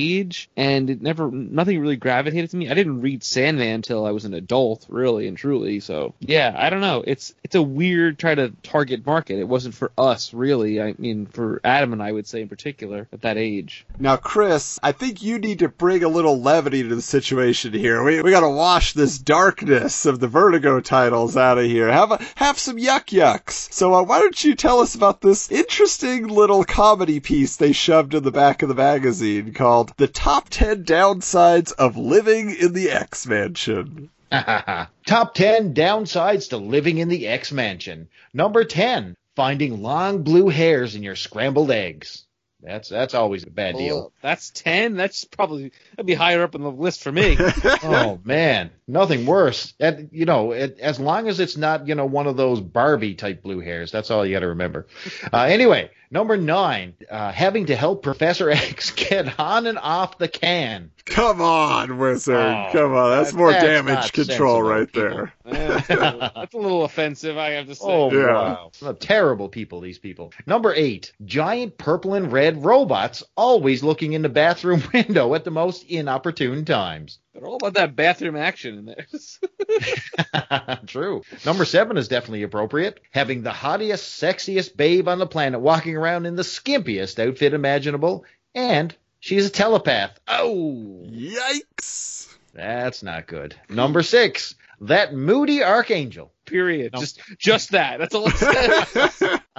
and it never nothing really gravitated to me i didn't read sandman until i was an adult really and truly so yeah i don't know it's it's a weird try to target market it wasn't for us really i mean for adam and i would say in particular at that age Now, Chris, I think you need to bring a little levity to the situation here. We, we gotta wash this darkness of the Vertigo titles out of here. Have a, have some yuck yucks. So, uh, why don't you tell us about this interesting little comedy piece they shoved in the back of the magazine called The Top 10 Downsides of Living in the X Mansion? Top 10 downsides to living in the X Mansion. Number 10, finding long blue hairs in your scrambled eggs. That's that's always a bad deal. Well, that's 10 that's probably that'd be higher up on the list for me oh man, nothing worse. And, you know, it, as long as it's not, you know, one of those Barbie type blue hairs, that's all you got to remember. Uh, anyway, number nine, uh, having to help Professor X get on and off the can. Come on, Wizard. Oh, Come on. That's that- more that's damage control right people. there. that's, a little, that's a little offensive i have to say Oh Yeah. wow, What terrible people these people. Number eight, giant purple and red robots always looking in the bathroom window at the most inopportune times. They're all about that bathroom action in there. True. Number seven is definitely appropriate. Having the hottest, sexiest babe on the planet walking around in the skimpiest outfit imaginable, and she's a telepath. Oh, Yikes. that's not good. Number six, that moody archangel. Period. No. Just just that. That's all it says.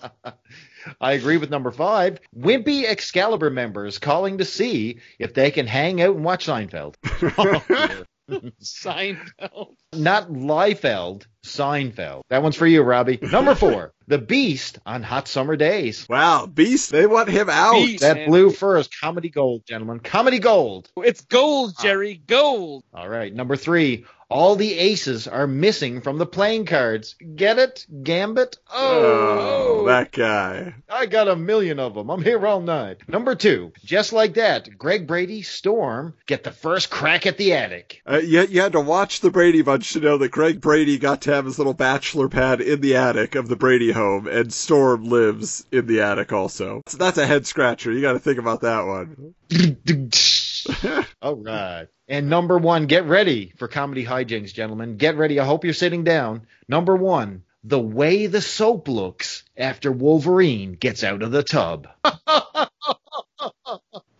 I agree with number five. Wimpy Excalibur members calling to see if they can hang out and watch Seinfeld. Seinfeld. Not Liefeld, Seinfeld. That one's for you, Robbie. Number four, the Beast on hot summer days. Wow, Beast, they want him out. Beast. That man. blue fur is comedy gold, gentlemen. Comedy gold. It's gold, Jerry. Gold. All right. Number three, all the aces are missing from the playing cards. Get it? Gambit? Oh, Oh, that guy. I got a million of them. I'm here all night. Number two, just like that, Greg Brady, Storm, get the first crack at the attic. Uh, you, you had to watch the Brady Bunch to know that Greg Brady got to have his little bachelor pad in the attic of the Brady home, and Storm lives in the attic also. So that's a head scratcher. You got to think about that one. All right. And number one, get ready for comedy hijinks, gentlemen. Get ready. I hope you're sitting down. Number one, the way the soap looks after Wolverine gets out of the tub.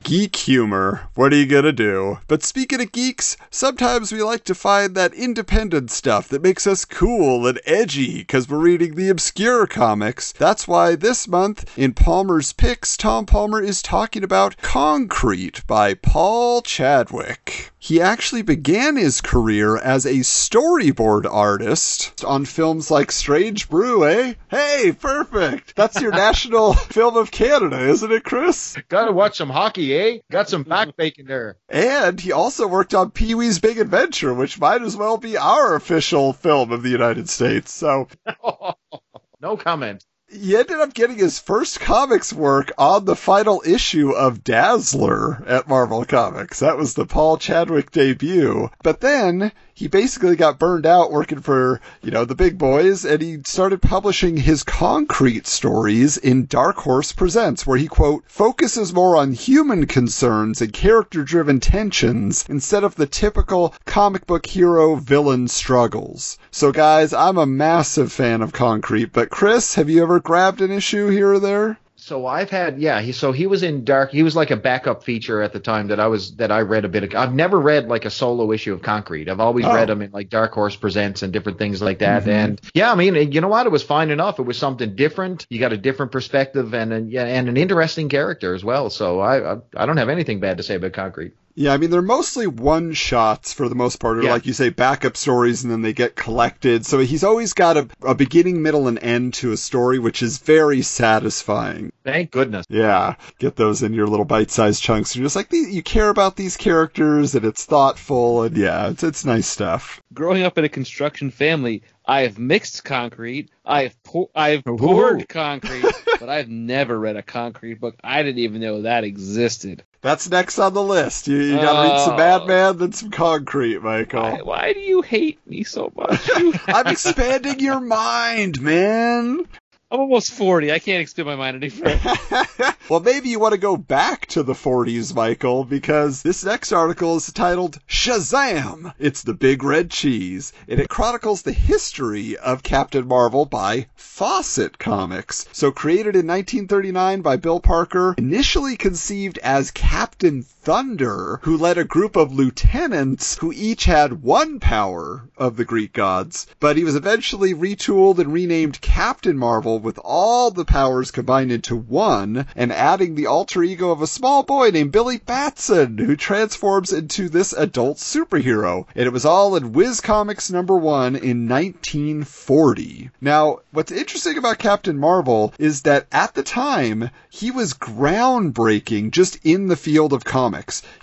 Geek humor. What are you gonna do? But speaking of geeks, sometimes we like to find that independent stuff that makes us cool and edgy because we're reading the obscure comics. That's why this month in Palmer's Picks, Tom Palmer is talking about Concrete by Paul Chadwick. He actually began his career as a storyboard artist on films like Strange Brew, eh? Hey, perfect! That's your national film of Canada, isn't it, Chris? Gotta watch some hockey, eh? Got some back bacon there. And he also worked on Pee Wee's Big Adventure, which might as well be our official film of the United States. So no comment. He ended up getting his first comics work on the final issue of Dazzler at Marvel Comics. That was the Paul Chadwick debut. But then he basically got burned out working for, you know, the big boys and he started publishing his concrete stories in Dark Horse Presents where he quote focuses more on human concerns and character driven tensions instead of the typical comic book hero villain struggles. So guys, I'm a massive fan of concrete, but Chris, have you ever grabbed an issue here or there? So I've had yeah, he so he was in Dark he was like a backup feature at the time that I was that I read a bit of I've never read like a solo issue of Concrete. I've always Oh. read them in like Dark Horse Presents and different things like that. Mm-hmm. And yeah, I mean, you know what? It was fine enough. It was something different. You got a different perspective and and, yeah, and an interesting character as well. So I, I I don't have anything bad to say about Concrete. Yeah, I mean they're mostly one shots for the most part, or Yeah. like you say, backup stories, and then they get collected. So he's always got a, a beginning, middle, and end to a story, which is very satisfying. Thank goodness. Yeah, get those in your little bite-sized chunks. You're just like you care about these characters, and it's thoughtful, and yeah, it's it's nice stuff. Growing up in a construction family, I have mixed concrete. I have pour, I have oh. poured concrete, but I've never read a concrete book. I didn't even know that existed. That's next on the list. You, you got to read some Oh. Madman, then some Concrete, Michael. Why, why do you hate me so much? I'm expanding your mind, man. I'm almost 40. I can't expand my mind any further. well, maybe you want to go back to the 40s, Michael, because this next article is titled Shazam! It's the Big Red Cheese, and it chronicles the history of Captain Marvel by Fawcett Comics. So created in 1939 by Bill Parker, initially conceived as Captain Thunder, who led a group of lieutenants who each had one power of the Greek gods, but he was eventually retooled and renamed Captain Marvel with all the powers combined into one, and adding the alter ego of a small boy named Billy Batson, who transforms into this adult superhero. And it was all in Whiz Comics number one in 1940. Now, what's interesting about Captain Marvel is that at the time, he was groundbreaking just in the field of comics.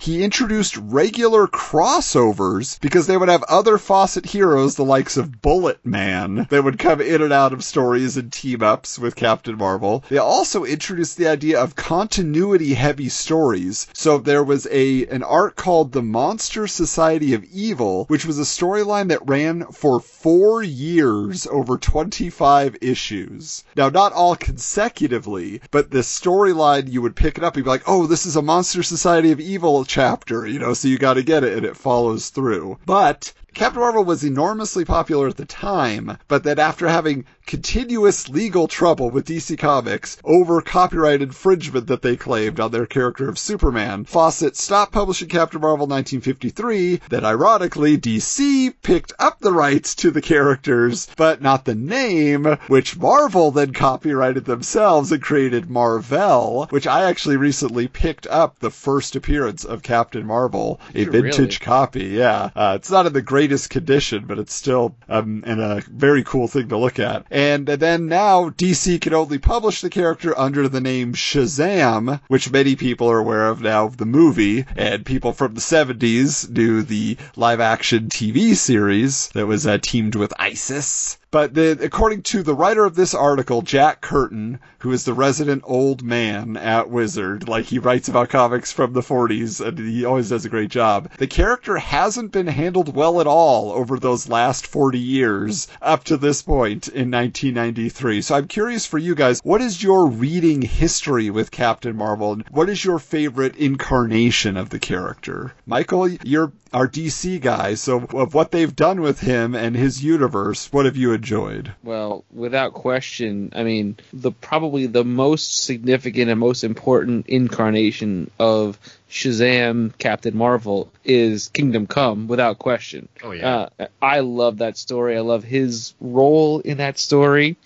He introduced regular crossovers because they would have other Fawcett heroes, the likes of Bullet Man, that would come in and out of stories and team ups with Captain Marvel. They also introduced the idea of continuity heavy stories. So there was a an arc called The Monster Society of Evil, which was a storyline that ran for four years over 25 issues. Now, not all consecutively, but the storyline you would pick it up, you'd be like, oh, this is a Monster Society of Evil chapter, you know, so you gotta get it, and it follows through. But Captain Marvel was enormously popular at the time, but that after having continuous legal trouble with DC Comics over copyright infringement that they claimed on their character of Superman, Fawcett stopped publishing Captain Marvel in 1953. that ironically, DC picked up the rights to the characters, but not the name, which Marvel then copyrighted themselves and created Marvel, which I actually recently picked up the first appearance of Captain Marvel, a Really? vintage copy. Yeah, uh, it's not in the greatest condition, but it's still um, and a very cool thing to look at. And then now DC can only publish the character under the name Shazam, which many people are aware of now, the movie, and people from the 70s knew the live-action TV series that was uh, teamed with ISIS. But the, according to the writer of this article, Jack Curtin, who is the resident old man at Wizard, like he writes about comics from the 40s, and he always does a great job. The character hasn't been handled well at all over those last 40 years up to this point in 1993. So I'm curious for you guys, what is your reading history with Captain Marvel? And what is your favorite incarnation of the character? Michael, you're our DC guy, so of what they've done with him and his universe, what have you enjoyed? Well, without question, I mean, the probably the most significant and most important incarnation of Shazam Captain Marvel is Kingdom Come, without question. Oh, yeah. Uh, I love that story. I love his role in that story.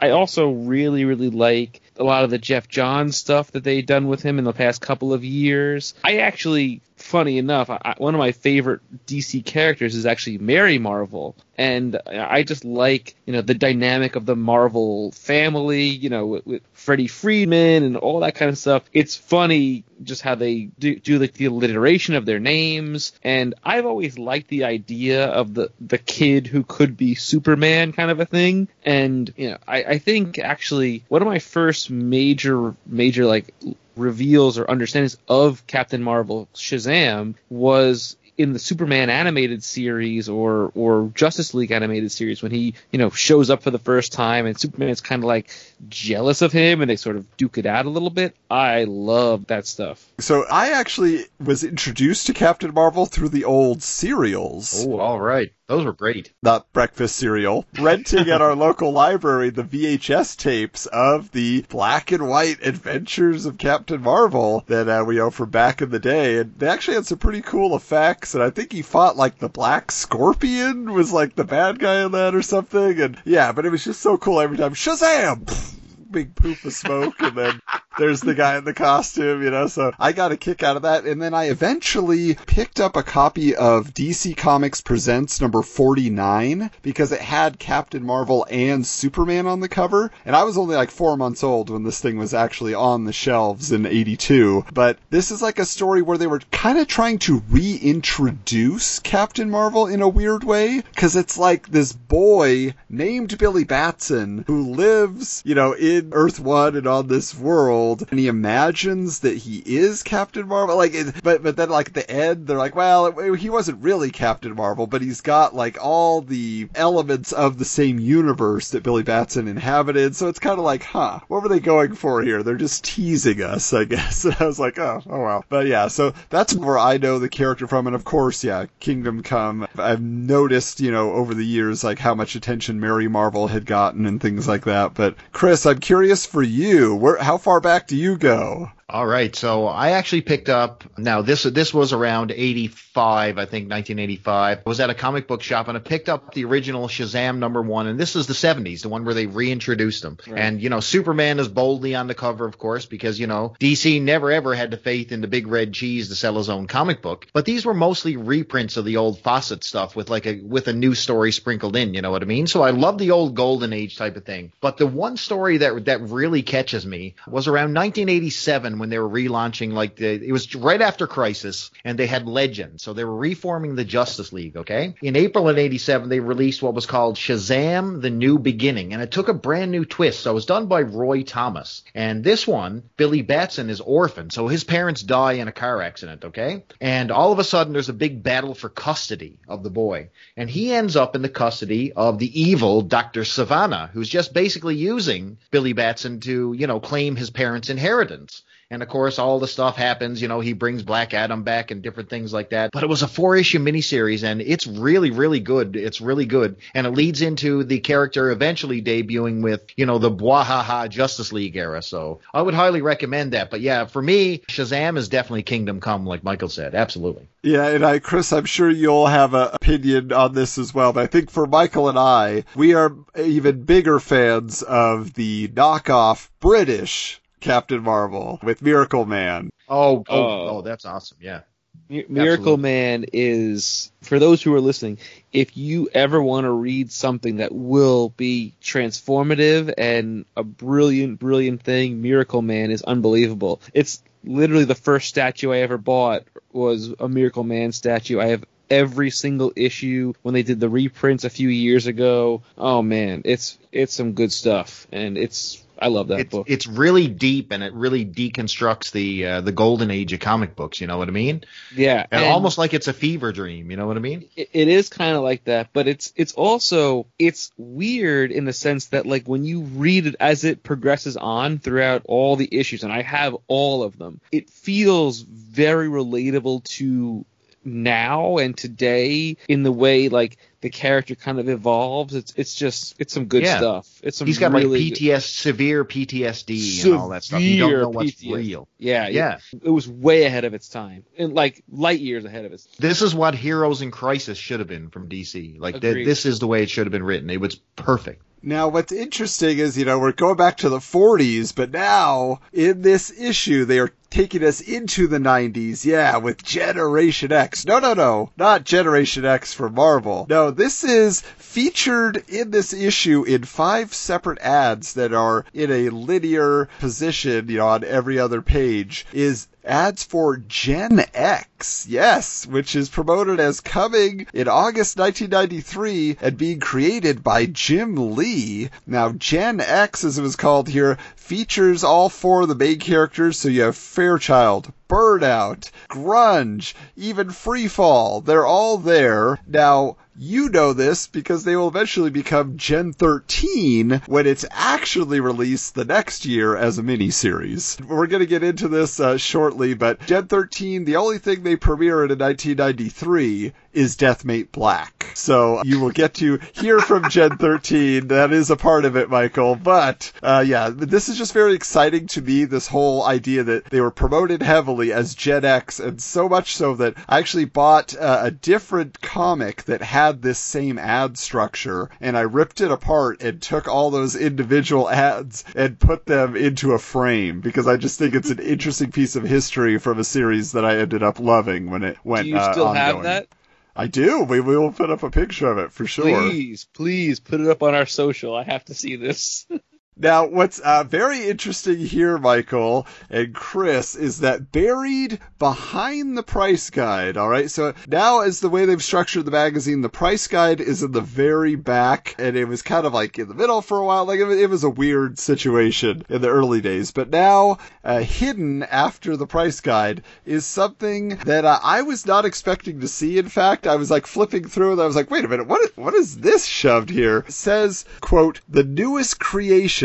I also really, really like a lot of the Geoff Johns stuff that they've done with him in the past couple of years. I actually, funny enough, I, one of my favorite DC characters is actually Mary Marvel, and I just like you know the dynamic of the Marvel family, you know, with, with Freddie Freeman and all that kind of stuff. It's funny just how they do, do like the alliteration of their names, and I've always liked the idea of the the kid who could be Superman kind of a thing, and you know, I, I think actually one of my first major major like reveals or understandings of Captain Marvel Shazam was in the Superman animated series or or Justice League animated series when he you know shows up for the first time and Superman's kind of like jealous of him and they sort of duke it out a little bit. I love that stuff. So I actually was introduced to Captain Marvel through the old serials. Oh, all right. Those were great. Not breakfast cereal. Renting at our local library the VHS tapes of the black and white adventures of Captain Marvel that uh, we know from back in the day. And they actually had some pretty cool effects. And I think he fought like the Black Scorpion was like the bad guy in that or something. And yeah, but it was just so cool every time. Shazam! Big poof of smoke, and then there's the guy in the costume, you know. So I got a kick out of that, and then I eventually picked up a copy of DC Comics Presents number 49 because it had Captain Marvel and Superman on the cover, and I was only like four months old when this thing was actually on the shelves in '82. But this is like a story where they were kind of trying to reintroduce Captain Marvel in a weird way because it's like this boy named Billy Batson who lives, you know, in Earth One and on this world, and he imagines that he is Captain Marvel. Like, it, but but then like at the end, they're like, well, it, he wasn't really Captain Marvel, but he's got like all the elements of the same universe that Billy Batson inhabited. So it's kind of like, huh, what were they going for here? They're just teasing us, I guess. And I was like, oh, oh well. But yeah, so that's where I know the character from, and of course, yeah, Kingdom Come. I've noticed, you know, over the years, like how much attention Mary Marvel had gotten and things like that. But Chris, I'm curious for you, where how far back do you go? All right, so I actually picked up. Now this this was around '85, I think, 1985. I was at a comic book shop and I picked up the original Shazam number one, and this is the '70s, the one where they reintroduced them. And you know, Superman is boldly on the cover, of course, because you know DC never ever had the faith in the big red cheese to sell his own comic book. But these were mostly reprints of the old Fawcett stuff with like a with a new story sprinkled in. You know what I mean? So I love the old Golden Age type of thing. But the one story that that really catches me was around 1987 when they were relaunching like the it was right after Crisis and they had Legend. So they were reforming the Justice League, okay? In April of 87 they released what was called Shazam: The New Beginning and it took a brand new twist. So it was done by Roy Thomas. And this one, Billy Batson is orphaned. So his parents die in a car accident, okay? And all of a sudden there's a big battle for custody of the boy. And he ends up in the custody of the evil Dr. Sivana, who's just basically using Billy Batson to, you know, claim his parents' inheritance. And of course, all the stuff happens. You know, he brings Black Adam back and different things like that. But it was a four issue miniseries and it's really, really good. It's really good. And it leads into the character eventually debuting with, you know, the Bwahaha Justice League era. So I would highly recommend that. But yeah, for me, Shazam is definitely Kingdom Come, like Michael said. Absolutely. Yeah, and I, Chris, I'm sure you'll have an opinion on this as well. But I think for Michael and I, we are even bigger fans of the knockoff British Captain Marvel with Miracle Man. Oh, oh, Oh. oh, that's awesome. Yeah. Miracle Absolutely. Man is for those who are listening. If you ever want to read something that will be transformative and a brilliant, brilliant thing, Miracle Man is unbelievable. It's literally the first statue I ever bought was a Miracle Man statue. I have every single issue when they did the reprints a few years ago. Oh man, it's it's some good stuff, and it's I love that It's, book. it's really deep and it really deconstructs the uh, the golden age of comic books. You know what I mean? yeah, And, and- almost like it's a fever dream. You know what I mean? it, it is kind of like that, but it's it's also it's weird in the sense that like when you read it as it progresses on throughout all the issues, and I have all of them, it feels very relatable to now and today in the way like the character kind of evolves. It's it's just it's some good Yeah. stuff. It's some He's got really like good- PTS, severe PTSD and all that stuff. You don't know what's PTSD. real. Yeah, Yeah. It was way ahead of its time, and like light years ahead of its. This is what Heroes in Crisis should have been from DC. Like th- this is the way it should have been written. It was perfect. Now, what's interesting is, you know, we're going back to the 40s, but now in this issue, they are taking us into the 90s. Yeah, with Generation X. No, no, no, not Generation X from Marvel. No, this is featured in this issue in five separate ads that are in a linear position, you know, on every other page. Is ads for Gen X, yes, which is promoted as coming in August 1993 and being created by Jim Lee. Now, Gen X, as it was called here, features all four of the main characters, so you have Fairchild, Burnout, Grunge, even Freefall. They're all there. Now, you know this because they will eventually become Gen 13 when it's actually released the next year as a miniseries. We're going to get into this uh, shortly, but Gen 13, the only thing they premiered in 1993 is Deathmate Black. So you will get to hear from Gen 13. That is a part of it, Michael. But uh, yeah, this is just very exciting to me. This whole idea that they were promoted heavily as Gen X, and so much so that I actually bought uh, a different comic that had this same ad structure, and I ripped it apart and took all those individual ads and put them into a frame because I just think it's an interesting piece of history from a series that I ended up loving when it went. Do you uh, still have that? I do. We, we will put up a picture of it for sure. Please, please put it up on our social. I have to see this. Now, what's uh, very interesting here, Michael and Chris, is that buried behind the price guide, all right? So now, as the way they've structured the magazine, the price guide is in the very back, and it was kind of like in the middle for a while. Like, it was, a weird situation in the early days. But now, uh, hidden after the price guide is something that uh, I was not expecting to see. In fact, I was like flipping through and I was like, wait a minute, what is, what is this shoved here? It says, quote, the newest creation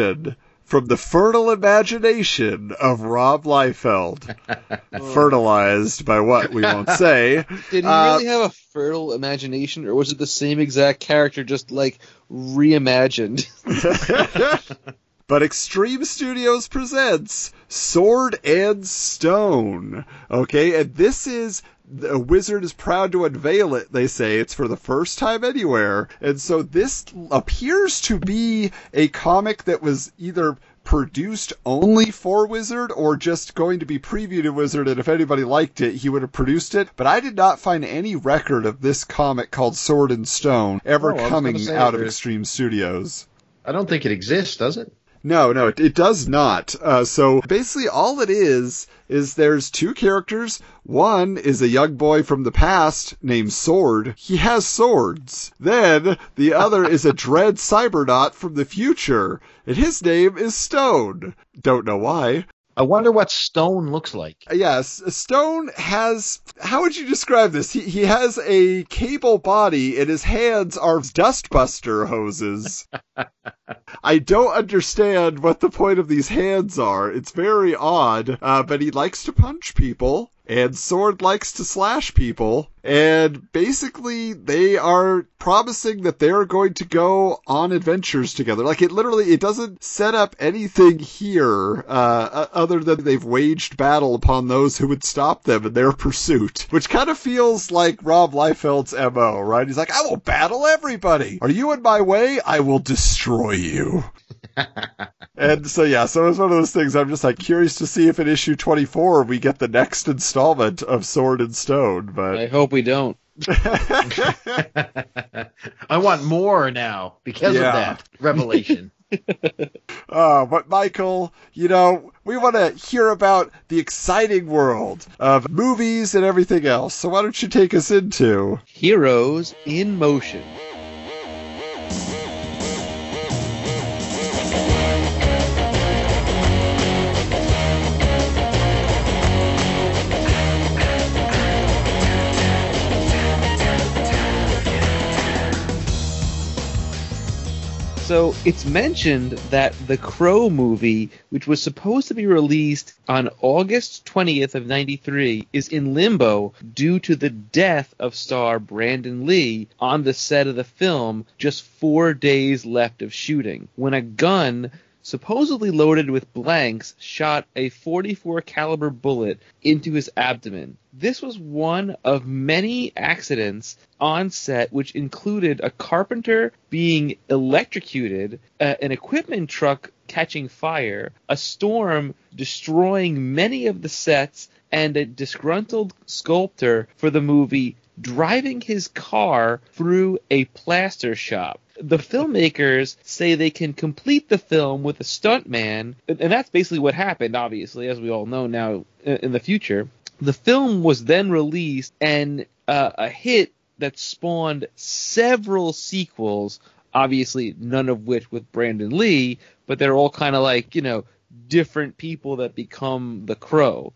from the fertile imagination of Rob Liefeld. Fertilized by what we won't say. Did he Uh, really have a fertile imagination, or was it the same exact character, just like reimagined? But Extreme Studios presents Sword and Stone. Okay, and this is a wizard is proud to unveil it. They say it's for the first time anywhere, and so this appears to be a comic that was either produced only for Wizard or just going to be previewed to Wizard, and if anybody liked it, he would have produced it. But I did not find any record of this comic called Sword and Stone ever Oh, I was gonna coming out of Extreme Studios. I don't think it exists, does it? No, no, it, it does not. Uh, so basically, all it is is there's two characters. One is a young boy from the past named Sword. He has swords. Then the other is a dread cybernaut from the future, and his name is Stone. Don't know why. I wonder what Stone looks like. Yes, Stone has. How would you describe this? He he has a cable body, and his hands are dustbuster hoses. I don't understand what the point of these hands are. It's very odd. Uh, but he likes to punch people, and Sword likes to slash people. And basically, they are promising that they're going to go on adventures together. Like it literally, it doesn't set up anything here uh, other than they've waged battle upon those who would stop them in their pursuit, which kind of feels like Rob Liefeld's mo, right? He's like, I will battle everybody. Are you in my way? I will destroy you. and so yeah, so it's one of those things. I'm just like curious to see if in issue 24 we get the next installment of Sword and Stone, but I hope we don't. I want more now because Yeah. of that revelation. Uh, but Michael, you know, we want to hear about the exciting world of movies and everything else. So why don't you take us into? Heroes in Motion. So it's mentioned that the Crow movie, which was supposed to be released on August 20th of 93, is in limbo due to the death of star Brandon Lee on the set of the film just four days left of shooting. When a gun supposedly loaded with blanks, shot a 44 caliber bullet into his abdomen. This was one of many accidents on set which included a carpenter being electrocuted, uh, an equipment truck catching fire, a storm destroying many of the sets, and a disgruntled sculptor for the movie driving his car through a plaster shop. The filmmakers say they can complete the film with a stuntman, and that's basically what happened, obviously, as we all know now in the future. The film was then released and uh, a hit that spawned several sequels, obviously none of which with Brandon Lee, but they're all kind of like, you know, different people that become the Crow.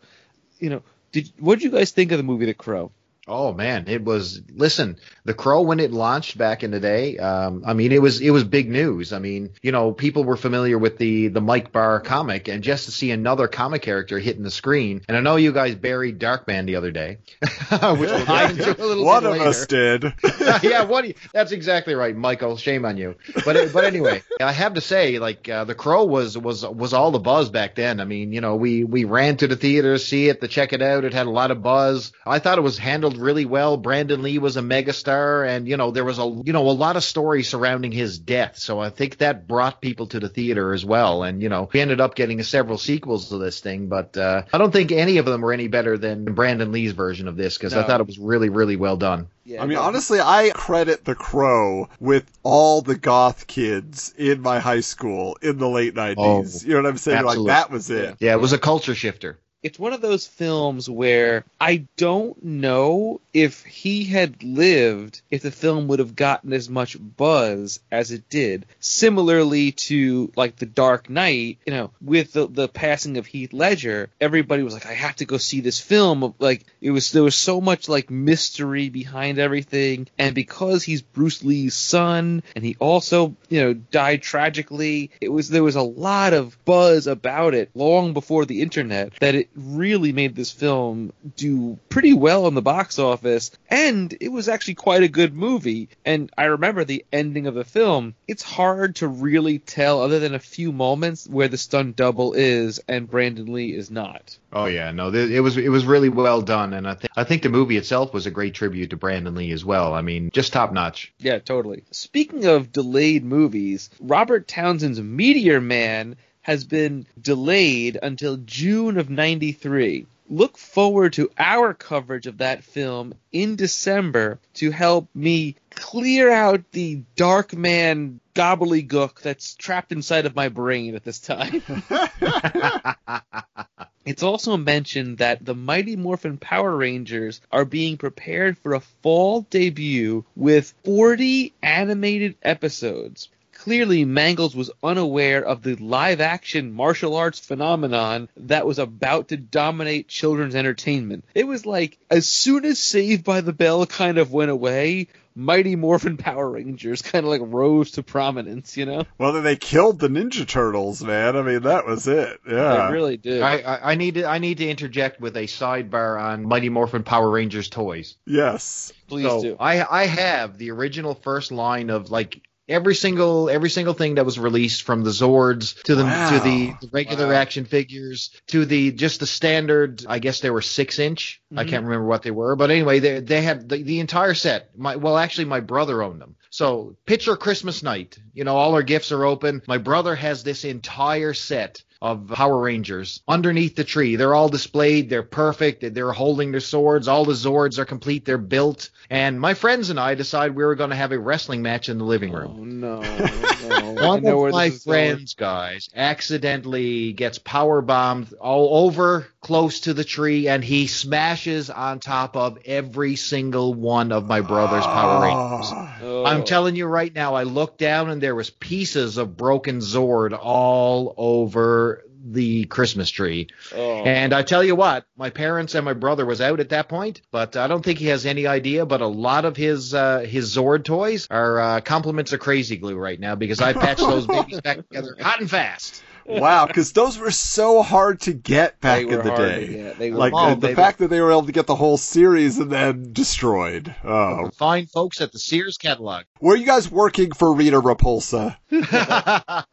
You know, did what did you guys think of the movie The Crow? Oh man, it was. Listen, The Crow when it launched back in the day, um, I mean, it was it was big news. I mean, you know, people were familiar with the the Mike Barr comic, and just to see another comic character hitting the screen. And I know you guys buried Darkman the other day, which we'll get into a little One of later. us did. yeah, what? you- That's exactly right, Michael. Shame on you. But but anyway, I have to say, like uh, the Crow was was was all the buzz back then. I mean, you know, we we ran to the theater to see it to check it out. It had a lot of buzz. I thought it was handled really well. Brandon Lee was a megastar, and you know there was a you know a lot of story surrounding his death. So I think that brought people to the theater as well. And you know, we ended up getting several sequels to this thing, but uh, I don't think any of them were any better than Brandon Lee's version of this because I thought it was really really well done. Yeah, I mean, honestly, I credit The Crow with all the goth kids in my high school in the late 90s. Oh, you know what I'm saying? absolutely. Like, that was it. Yeah, it was a culture shifter. It's one of those films where I don't know if he had lived if the film would have gotten as much buzz as it did. Similarly to like The Dark Knight, you know, with the, the passing of Heath Ledger, everybody was like, I have to go see this film. Like it was there was so much like mystery behind everything, and because he's Bruce Lee's son, and he also you know died tragically, it was there was a lot of buzz about it long before the internet that it really made this film do pretty well in the box office, and it was actually quite a good movie. And I remember the ending of the film. It's hard to really tell, other than a few moments, where the stunt double is and Brandon Lee is not. Oh yeah, no, th- it was it was really well done, and I think I think the movie itself was a great tribute to Brandon Lee as well. I mean, just top notch. Yeah, totally. Speaking of delayed movies, Robert Townsend's Meteor Man has been delayed until June of 93. Look forward to our coverage of that film in December to help me clear out the Darkman gobbledygook that's trapped inside of my brain at this time. It's also mentioned that the Mighty Morphin Power Rangers are being prepared for a fall debut with 40 animated episodes. Clearly, Mangles was unaware of the live action martial arts phenomenon that was about to dominate children's entertainment. It was like, as soon as Saved by the Bell kind of went away, Mighty Morphin Power Rangers kind of like rose to prominence, you know? Well, then they killed the Ninja Turtles, man. I mean, that was it. Yeah. They really did. I, I I need to I need to interject with a sidebar on Mighty Morphin Power Rangers toys. yes. Please so do. I I have the original first line of like every single every single thing that was released from the Zords to the Wow. to the regular Wow. action figures to the just the standard I guess they were six inch I Mhm. can't remember what they were but anyway they they had the, the entire set my well actually my brother owned them so picture Christmas night You know, all our gifts are open. My brother has this entire set of Power Rangers underneath the tree. They're all displayed. They're perfect. They're holding their swords. All the Zords are complete. They're built. And my friends and I decided we were going to have a wrestling match in the living oh, room. Oh no, no. One of my this is going. friends, guys, accidentally gets power bombed all over close to the tree, and he smashes on top of every single one of my brother's Power Rangers. Ah. Oh. I'm telling you right now, I looked down and there was pieces of broken Zord all over the Christmas tree. Oh. And I tell you what, my parents and my brother was out at that point, but I don't think he has any idea. But a lot of his uh, his Zord toys are uh, compliments of Crazy Glue right now because I patched those babies back together hot and fast. Wow, because those were so hard to get back They in the hard day. They were- like the they- fact that they were able to get the whole series and then destroyed. Oh, Fine folks at the Sears catalog. were you guys working for Rita Repulsa?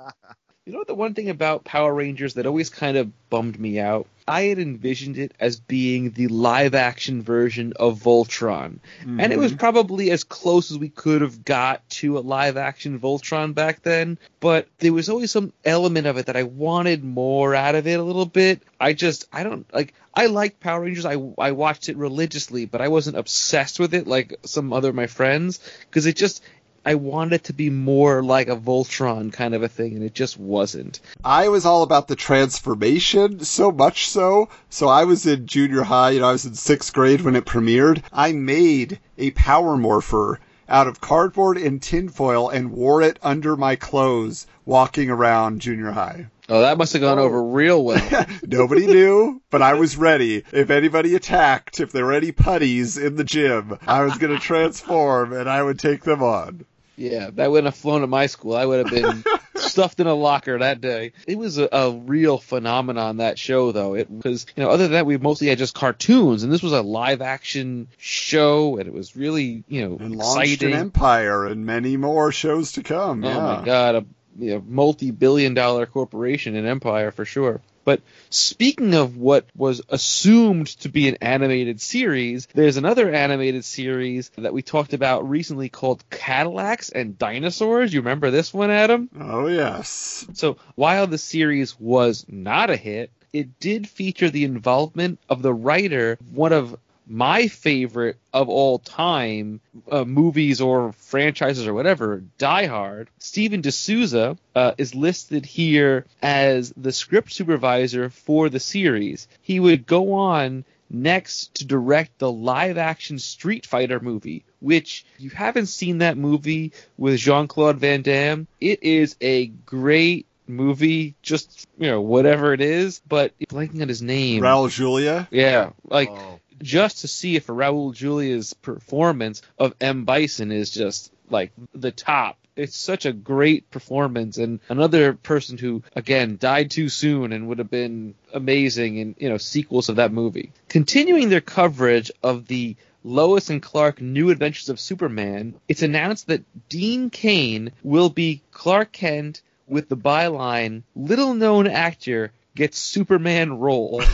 You know the one thing about Power Rangers that always kind of bummed me out? I had envisioned it as being the live action version of Voltron. And it was mm-hmm. probably as close as we could have got to a live action Voltron back then, but there was always some element of it that I wanted more out of it a little bit. I just I don't like I liked Power Rangers. I I watched it religiously, but I wasn't obsessed with it like some other of my friends because it just I wanted it to be more like a Voltron kind of a thing, and it just wasn't. I was all about the transformation, so much so. So I was in junior high, you know, I was in sixth grade when it premiered. I made a power morpher out of cardboard and tinfoil and wore it under my clothes walking around junior high. Oh, that must have gone over real well. Nobody knew, but I was ready. If anybody attacked, if there were any putties in the gym, I was going to transform and I would take them on. Yeah, that wouldn't have flown at my school. I would have been stuffed in a locker that day. It was a, a real phenomenon that show, though. It was, you know, other than that, we mostly had just cartoons, and this was a live action show, and it was really, you know, And launched exciting. an empire and many more shows to come. Oh yeah. my god, a you know, multi-billion dollar corporation and empire for sure. But speaking of what was assumed to be an animated series, there's another animated series that we talked about recently called Cadillacs and Dinosaurs. You remember this one, Adam? Oh, yes. So while the series was not a hit, it did feature the involvement of the writer, one of my favorite of all time uh, movies or franchises or whatever, Die Hard. Steven de Souza uh, is listed here as the script supervisor for the series. He would go on next to direct the live action Street Fighter movie, which you haven't seen that movie with Jean Claude Van Damme. It is a great movie, just you know, whatever it is, but blanking on his name. Raul Julia. Yeah, like Oh. Just to see if Raul Julia's performance of M Bison is just like the top. It's such a great performance, and another person who again died too soon and would have been amazing in you know sequels of that movie. Continuing their coverage of the Lois and Clark New Adventures of Superman, it's announced that Dean Cain will be Clark Kent with the byline "Little known actor gets Superman role."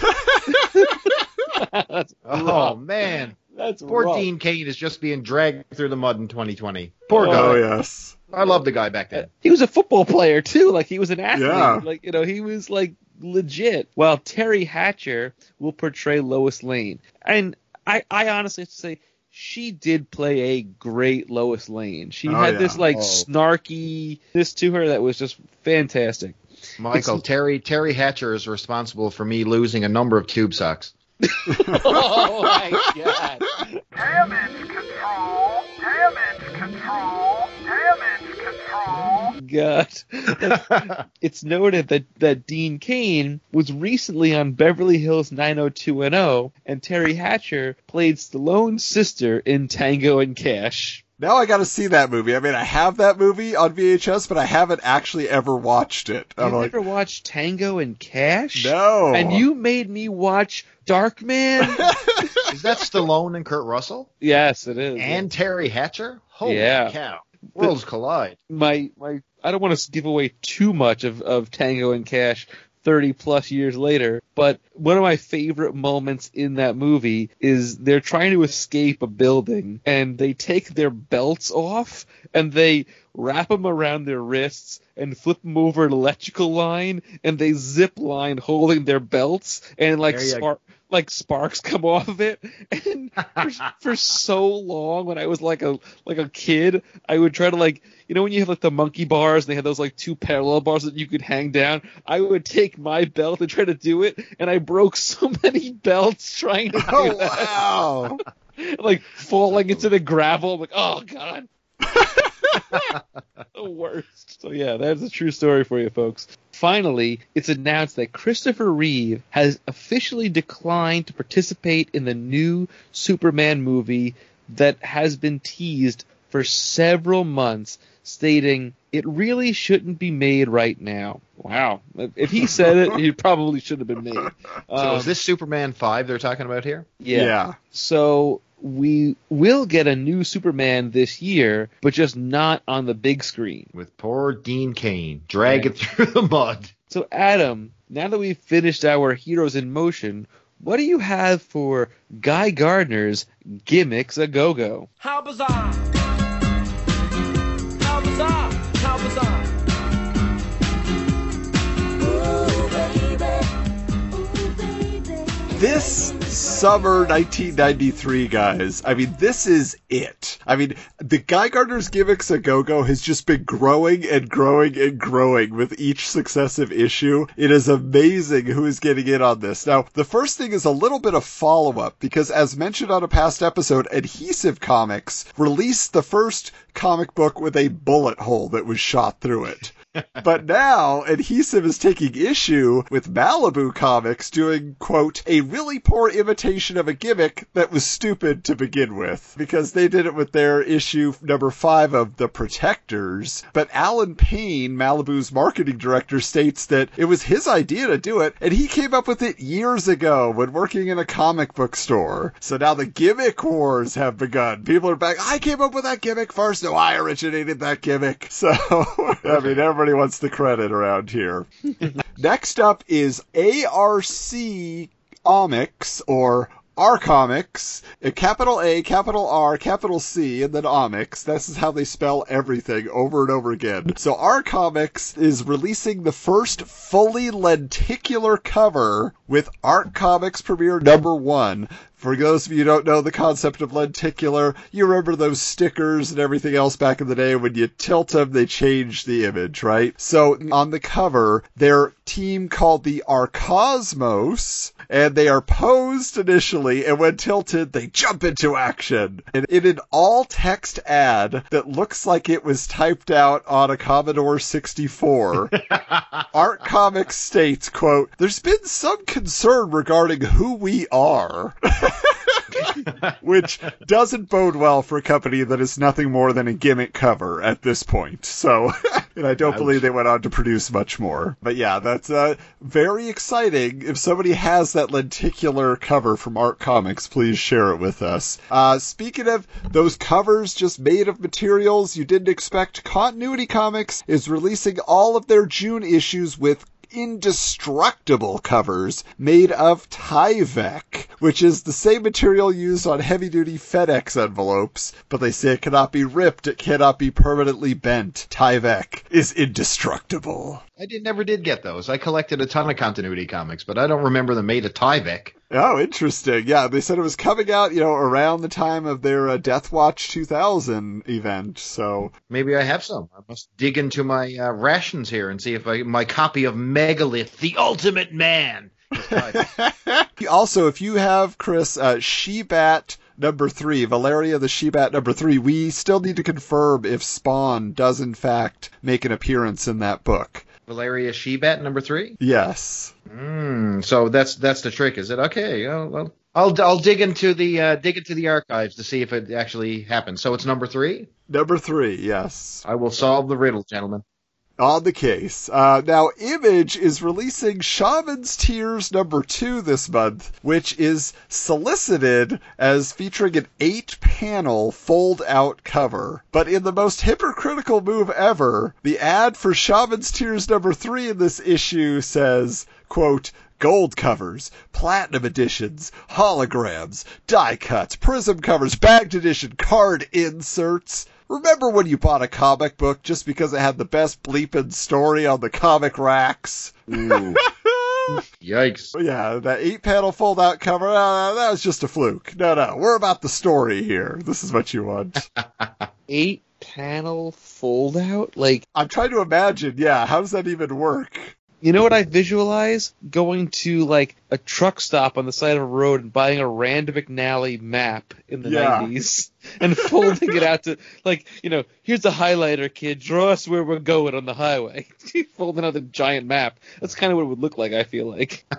That's Oh man, That's poor rough. Dean Cain is just being dragged through the mud in 2020. Poor Oh, guy. Oh, yes. I love the guy back then. Uh, he was a football player too. Like he was an athlete. Yeah. Like you know, he was like legit. While Teri Hatcher will portray Lois Lane, and I, I honestly have to say. She did play a great Lois Lane. She Oh, had yeah. this like Oh. snarky this to her that was just fantastic. Michael Teri Teri Hatcher is responsible for me losing a number of tube socks. Oh my god! Damage control. Damage control. Damage control. God. it's noted that, that Dean Cain was recently on Beverly Hills 90210, and Teri Hatcher played Stallone's sister in Tango and Cash. Now I got to see that movie. I mean, I have that movie on VHS, but I haven't actually ever watched it. You I'm like, ever watched Tango and Cash? no. And you made me watch Darkman? Is that Stallone and Kurt Russell yes, it is. and Teri Hatcher? Holy Yeah. cow! Worlds collide. my my I don't want to give away too much of, of Tango and Cash 30 plus years later. But one of my favorite moments in that movie is they're trying to escape a building and they take their belts off and they wrap them around their wrists and flip them over an electrical line and they zip line holding their belts and like spark like sparks come off of it. And for, for so long when I was like a like a kid I would try to like you know when you have like the monkey bars and they had those like two parallel bars that you could hang down? I would take my belt and try to do it and I broke so many belts trying to do Oh that. wow! like falling into the gravel. I'm like oh god the worst. So yeah, that's a true story for you folks. Finally, it's announced that Christopher Reeve has officially declined to participate in the new Superman movie that has been teased for several months, stating it really shouldn't be made right now. Wow. If he said it, it probably should have been made. So Um, is this Superman 5 they're talking about here? yeah. So we will get a new Superman this year, but just not on the big screen. With poor Dean Cain dragging through the mud. So Adam, now that we've finished our Heroes in Motion, what do you have for Guy Gardner's Gimmicks a Go Go? How bizarre! How bizarre! How bizarre! Ooh, baby. Ooh, baby. This summer 1993, guys. I mean, this is it. I mean, the Guy Gardner's gimmicks a go-go has just been growing and growing and growing with each successive issue. It is amazing who is getting in on this. Now, the first thing is a little bit of follow-up because as mentioned on a past episode, Adhesive Comics released the first comic book with a bullet hole that was shot through it. But now, Adhesive is taking issue with Malibu Comics doing, quote, a really poor imitation of a gimmick that was stupid to begin with. Because they did it with their issue number five of The Protectors. But Alan Payne, Malibu's marketing director, states that it was his idea to do it, and he came up with it years ago when working in a comic book store. So now the gimmick wars have begun. People are back, I came up with that gimmick first. No, I originated that gimmick. So, I mean, everybody wants the credit around here. Next up is ARC Omics or R Comics, a capital A, capital R, capital C, and then Omics. This is how they spell everything over and over again. So R Comics is releasing the first fully lenticular cover with Art Comics Premiere number one. For those of you who don't know the concept of lenticular, you remember those stickers and everything else back in the day when you tilt them, they change the image, right? So on the cover, their team called the Arcosmos, and they are posed initially, and when tilted, they jump into action. And in an all text ad that looks like it was typed out on a Commodore 64, Art Comics states, quote, There's been some concern regarding who we are. Which doesn't bode well for a company that is nothing more than a gimmick cover at this point. So, and I don't Ouch. believe they went on to produce much more. But yeah, that's uh, very exciting. If somebody has that lenticular cover from Art Comics, please share it with us. Uh, speaking of those covers just made of materials you didn't expect, Continuity Comics is releasing all of their June issues with indestructible covers made of Tyvek, which is the same material used on heavy duty FedEx envelopes, but they say it cannot be ripped, it cannot be permanently bent. Tyvek is indestructible. I did never did get those. I collected a ton of continuity comics, but I don't remember them made of Tyvek. Oh, interesting. Yeah, they said it was coming out, you know, around the time of their uh, Death Watch 2000 event. So, Maybe I have some. I must dig into my uh, rations here and see if I, my copy of Megalith, the Ultimate Man. also, if you have Chris uh, She-Bat number three, Valeria the She-Bat number three, we still need to confirm if Spawn does in fact make an appearance in that book. Valeria Shebat number three. Yes. Mm, so that's that's the trick, is it? Okay. Well, well I'll I'll dig into the uh, dig into the archives to see if it actually happened. So it's number three. Number three, yes. I will solve the riddle, gentlemen. On the case. Uh, now, Image is releasing Shaman's Tears number two this month, which is solicited as featuring an eight panel fold out cover. But in the most hypocritical move ever, the ad for Shaman's Tears number three in this issue says, quote, Gold covers, platinum editions, holograms, die cuts, prism covers, bagged edition, card inserts. Remember when you bought a comic book just because it had the best bleeping story on the comic racks? Ooh. Yikes. Yeah, that eight panel fold out cover, uh, that was just a fluke. No, no, we're about the story here. This is what you want. Eight panel fold out? Like, I'm trying to imagine, yeah, how does that even work? You know what I visualize? Going to like a truck stop on the side of a road and buying a Rand McNally map in the Yeah. 90s and folding it out to like, you know, here's a highlighter, kid. Draw us where we're going on the highway. folding out a giant map. That's kind of what it would look like. I feel like.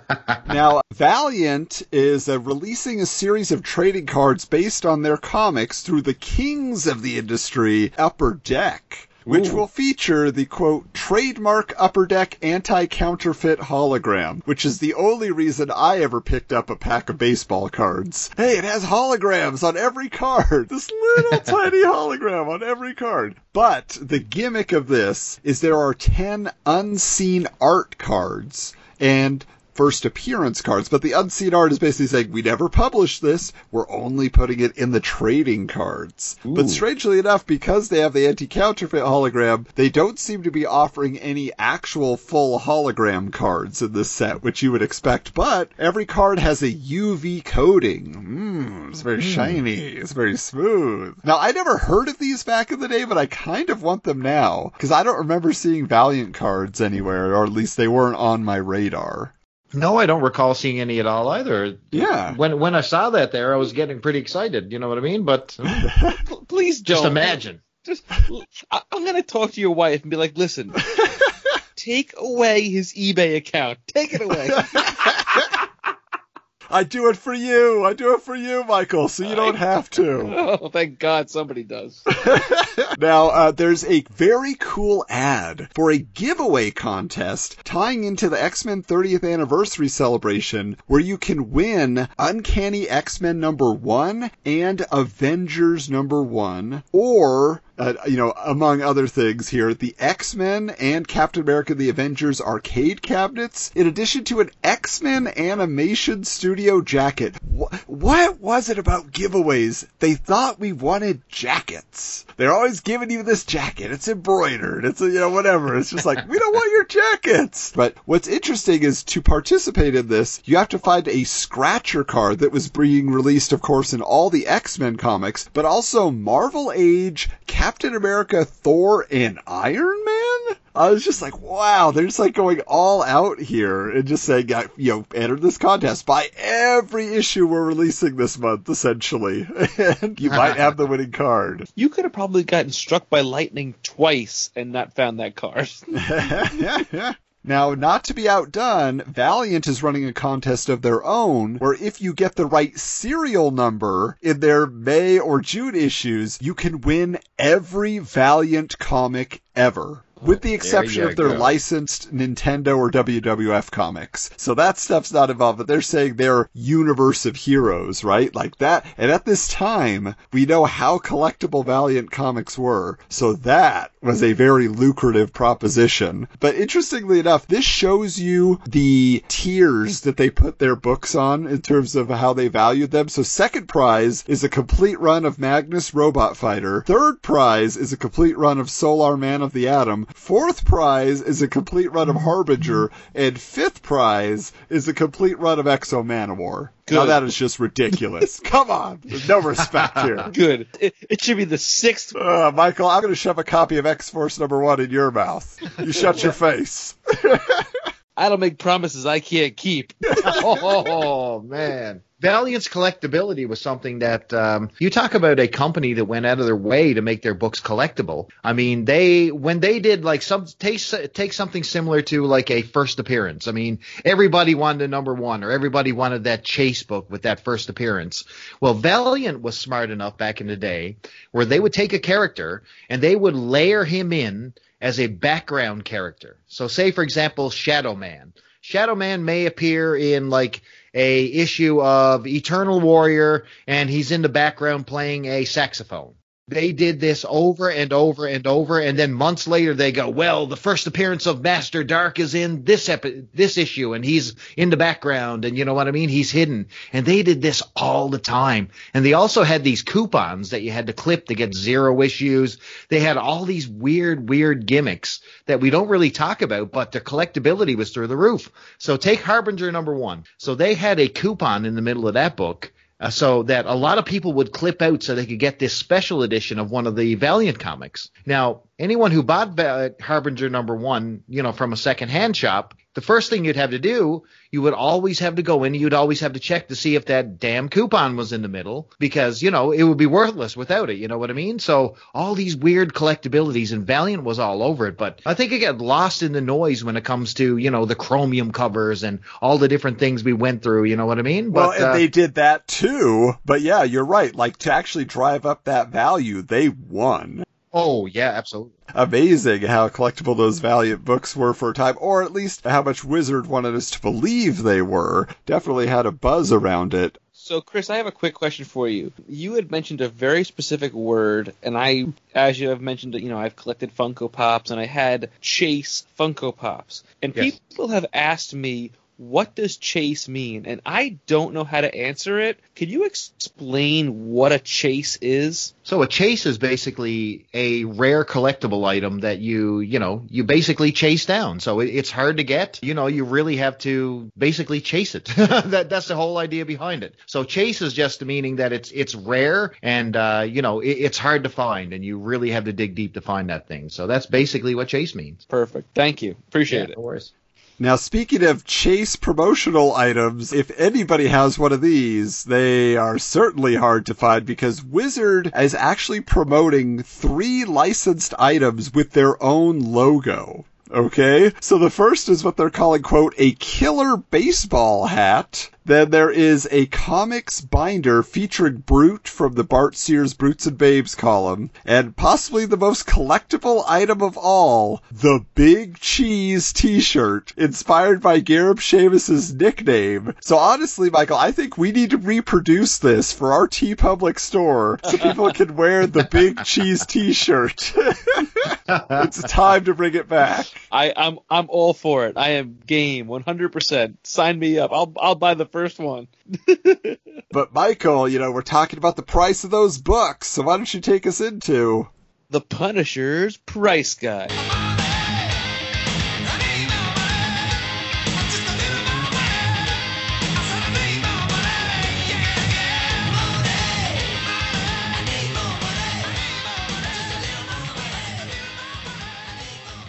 Now, Valiant is uh, releasing a series of trading cards based on their comics through the kings of the industry, Upper Deck, which Ooh. will feature the quote, trademark Upper Deck anti counterfeit hologram, which is the only reason I ever picked up a pack of baseball cards. Hey, it has holograms on every card. This little tiny hologram on every card. But the gimmick of this is there are 10 unseen art cards and first appearance cards, but the unseen art is basically saying we never published this, we're only putting it in the trading cards. But strangely enough, because they have the anti-counterfeit hologram, they don't seem to be offering any actual full hologram cards in this set, which you would expect, but every card has a UV coating. Mmm, it's very hmm. shiny, it's very smooth. Now, I never heard of these back in the day, but I kind of want them now, because I don't remember seeing Valiant cards anywhere, or at least they weren't on my radar. No, I don't recall seeing any at all either. Yeah. When when I saw that there, I was getting pretty excited. You know what I mean? But Please don't. just imagine. Just, I- I'm gonna talk to your wife and be like, listen, take away his eBay account. Take it away. I do it for you. I do it for you, Michael, so you don't have to. oh, thank God somebody does. Now, uh, there's a very cool ad for a giveaway contest tying into the X-Men 30th anniversary celebration where you can win Uncanny X-Men number one and Avengers number one or uh, you know, among other things here, the X-Men and Captain America the Avengers arcade cabinets, in addition to an X-Men animation studio jacket. Wh- what was it about giveaways? They thought we wanted jackets. They're always giving you this jacket. It's embroidered. It's, you know, whatever. It's just like, we don't want your jackets. But what's interesting is to participate in this, you have to find a scratcher card that was being released, of course, in all the X-Men comics, but also Marvel Age, Captain America, Thor, and Iron Man? I was just like, wow, they're just like going all out here and just saying, you know, enter this contest. Buy every issue we're releasing this month, essentially. and you might have the winning card. You could have probably gotten struck by lightning twice and not found that card. Now, not to be outdone, Valiant is running a contest of their own where if you get the right serial number in their May or June issues, you can win every Valiant comic ever. With the exception of their go. licensed Nintendo or WWF comics. So that stuff's not involved, but they're saying they're universe of heroes, right? Like that. And at this time, we know how collectible Valiant comics were. So that was a very lucrative proposition. But interestingly enough, this shows you the tiers that they put their books on in terms of how they valued them. So second prize is a complete run of Magnus Robot Fighter. Third prize is a complete run of Solar Man of the Atom. Fourth prize is a complete run of Harbinger. And fifth prize is a complete run of X-O Manowar. Now that is just ridiculous. Come on. There's no respect here. Good. It, it should be the sixth. Uh, Michael, I'm going to shove a copy of X Force number one in your mouth. You shut your face. I don't make promises I can't keep. oh man. Valiant's collectability was something that um, you talk about a company that went out of their way to make their books collectible. I mean, they when they did like some take take something similar to like a first appearance. I mean, everybody wanted a number one, or everybody wanted that chase book with that first appearance. Well, Valiant was smart enough back in the day where they would take a character and they would layer him in as a background character. So say for example Shadow Man. Shadow Man may appear in like a issue of Eternal Warrior and he's in the background playing a saxophone. They did this over and over and over, and then months later they go, "Well, the first appearance of Master Darque is in this epi- this issue, and he's in the background, and you know what I mean? He's hidden." And they did this all the time, and they also had these coupons that you had to clip to get zero issues. They had all these weird, weird gimmicks that we don't really talk about, but their collectability was through the roof. So take Harbinger number one. So they had a coupon in the middle of that book uh, so that a lot of people would clip out so they could get this special edition of one of the Valiant comics. Now, anyone who bought Harbinger number one, you know, from a secondhand shop, the first thing you'd have to do, you would always have to go in, you'd always have to check to see if that damn coupon was in the middle because, you know, it would be worthless without it. You know what I mean? So all these weird collectabilities and Valiant was all over it, but I think it got lost in the noise when it comes to, you know, the chromium covers and all the different things we went through. You know what I mean? Well, But, and uh, they did that too. But yeah, you're right. Like to actually drive up that value, they won. Oh yeah, absolutely. Amazing how collectible those Valiant books were for a time, or at least how much Wizard wanted us to believe they were. Definitely had a buzz around it. So, Chris, I have a quick question for you. You had mentioned a very specific word, and I, as you have mentioned, you know, I've collected Funko Pops, and I had Chase Funko Pops, and Yes. people have asked me, what does Chase mean? And I don't know how to answer it. Can you explain what a Chase is? So a chase is basically a rare collectible item that you, you know, you basically chase down. So it's hard to get. You know, you really have to basically chase it. that that's the whole idea behind it. So chase is just the meaning that it's it's rare and uh, you know it, it's hard to find, and you really have to dig deep to find that thing. So that's basically what chase means. Perfect. Thank you. Appreciate it. no worries. Now, speaking of Chase promotional items, if anybody has one of these, they are certainly hard to find because Wizard is actually promoting three licensed items with their own logo. Okay? So the first is what they're calling, quote, a killer baseball hat. Then there is a comics binder featuring Brute from the Bart Sears Brutes and Babes column. And possibly the most collectible item of all, the Big Cheese t-shirt, inspired by Gareb Shamus's nickname. So honestly, Michael, I think we need to reproduce this for our TeePublic store so people can wear the Big Cheese t-shirt. it's time to bring it back. I, I'm I'm all for it. I am game 100%. Sign me up. I'll I'll buy the first one. But Michael, you know, we're talking about the price of those books, so why don't you take us into The Punisher's price guide.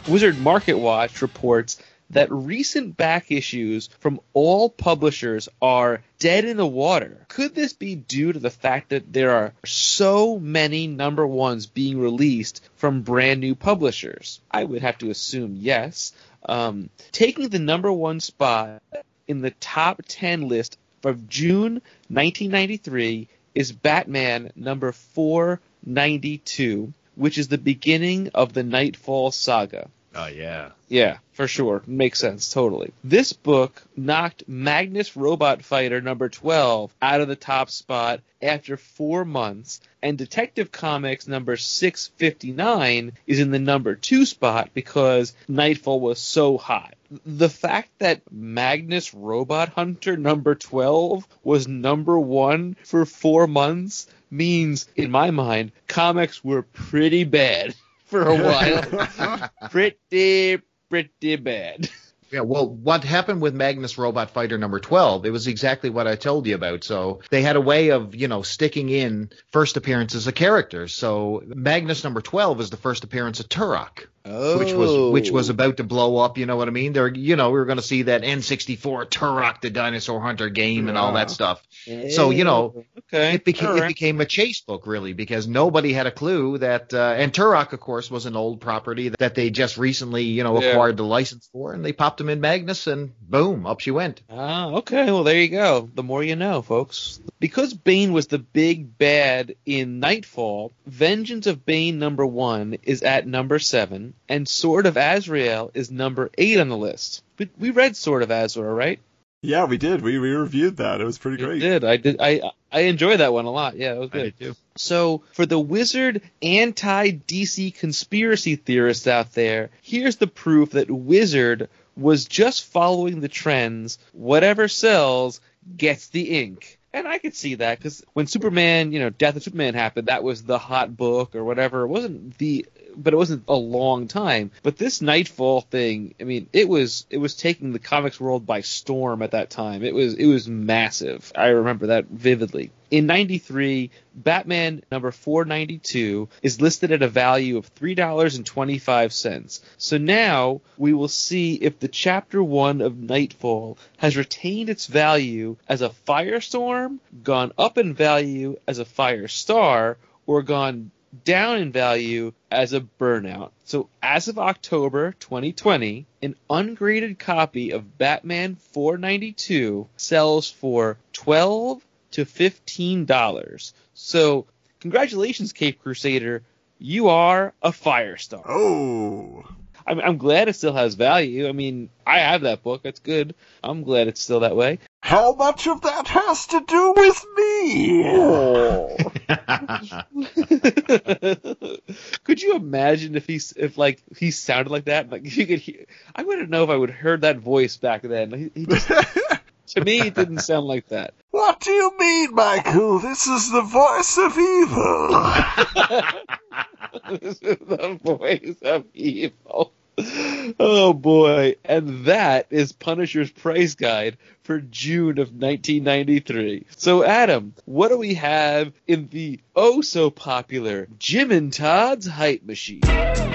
Wizard Market Watch reports that recent back issues from all publishers are dead in the water. Could this be due to the fact that there are so many number ones being released from brand new publishers? I would have to assume yes. Um, taking the number one spot in the top 10 list of June 1993 is Batman number 492, which is the beginning of the Nightfall saga. Oh yeah. Yeah, for sure. Makes sense, totally. This book knocked Magnus Robot Fighter number 12 out of the top spot after four months, and Detective Comics number 659 is in the number two spot because Nightfall was so hot. The fact that Magnus Robot Hunter number 12 was number one for four months means, in my mind, comics were pretty bad for a while. pretty, pretty bad. Yeah, well, what happened with Magnus Robot Fighter number 12, it was exactly what I told you about. So they had a way of, you know, sticking in first appearances of characters. So Magnus number 12 is the first appearance of Turok. Which was which was about to blow up, you know what I mean? There, you know, we were going to see that N64 Turok the Dinosaur Hunter game and all that stuff. So you know, okay, it became all it became a chase book really because nobody had a clue that uh, and Turok of course was an old property that they just recently you know Yeah. acquired the license for and they popped them in Magnus and boom up she went. Ah, okay. Well, there you go. The more you know, folks. Because Bane was the big bad in Nightfall, Vengeance of Bane number one is at number seven, and Sword of Azrael is number eight on the list. But we read Sword of Azrael, right? Yeah, we did. We, we reviewed that. It was pretty We great. did. I did. I I enjoyed that one a lot. Yeah, it was I good. did too. So, for the wizard anti DC conspiracy theorists out there, here's the proof that Wizard was just following the trends. Whatever sells gets the ink. And I could see that because when Superman, you know, Death of Superman happened, that was the hot book or whatever. It wasn't the, but it wasn't a long time. But this Nightfall thing, I mean, it was it was taking the comics world by storm at that time. It was it was massive. I remember that vividly. In 93, Batman number 492 is listed at a value of $3.25. So now we will see if the chapter 1 of Nightfall has retained its value as a firestorm, gone up in value as a firestar, or gone down in value as a burnout. So as of October 2020, an ungraded copy of Batman 492 sells for 12 to 15 dollars. So congratulations Cape Crusader, you are a firestar. Oh. I'm, I'm glad it still has value. I mean, I have that book. That's good. I'm glad it's still that way. How much of that has to do with me? could you imagine if he's if like he sounded like that? Like you could hear. I wouldn't know if I would have heard that voice back then. He, he just, to me, it didn't sound like that. What do you mean, Michael? This is the voice of evil. this is the voice of evil. Oh boy. And that is Punisher's price guide for June of 1993. So Adam, what do we have in the oh so popular Jim and Todd's hype machine?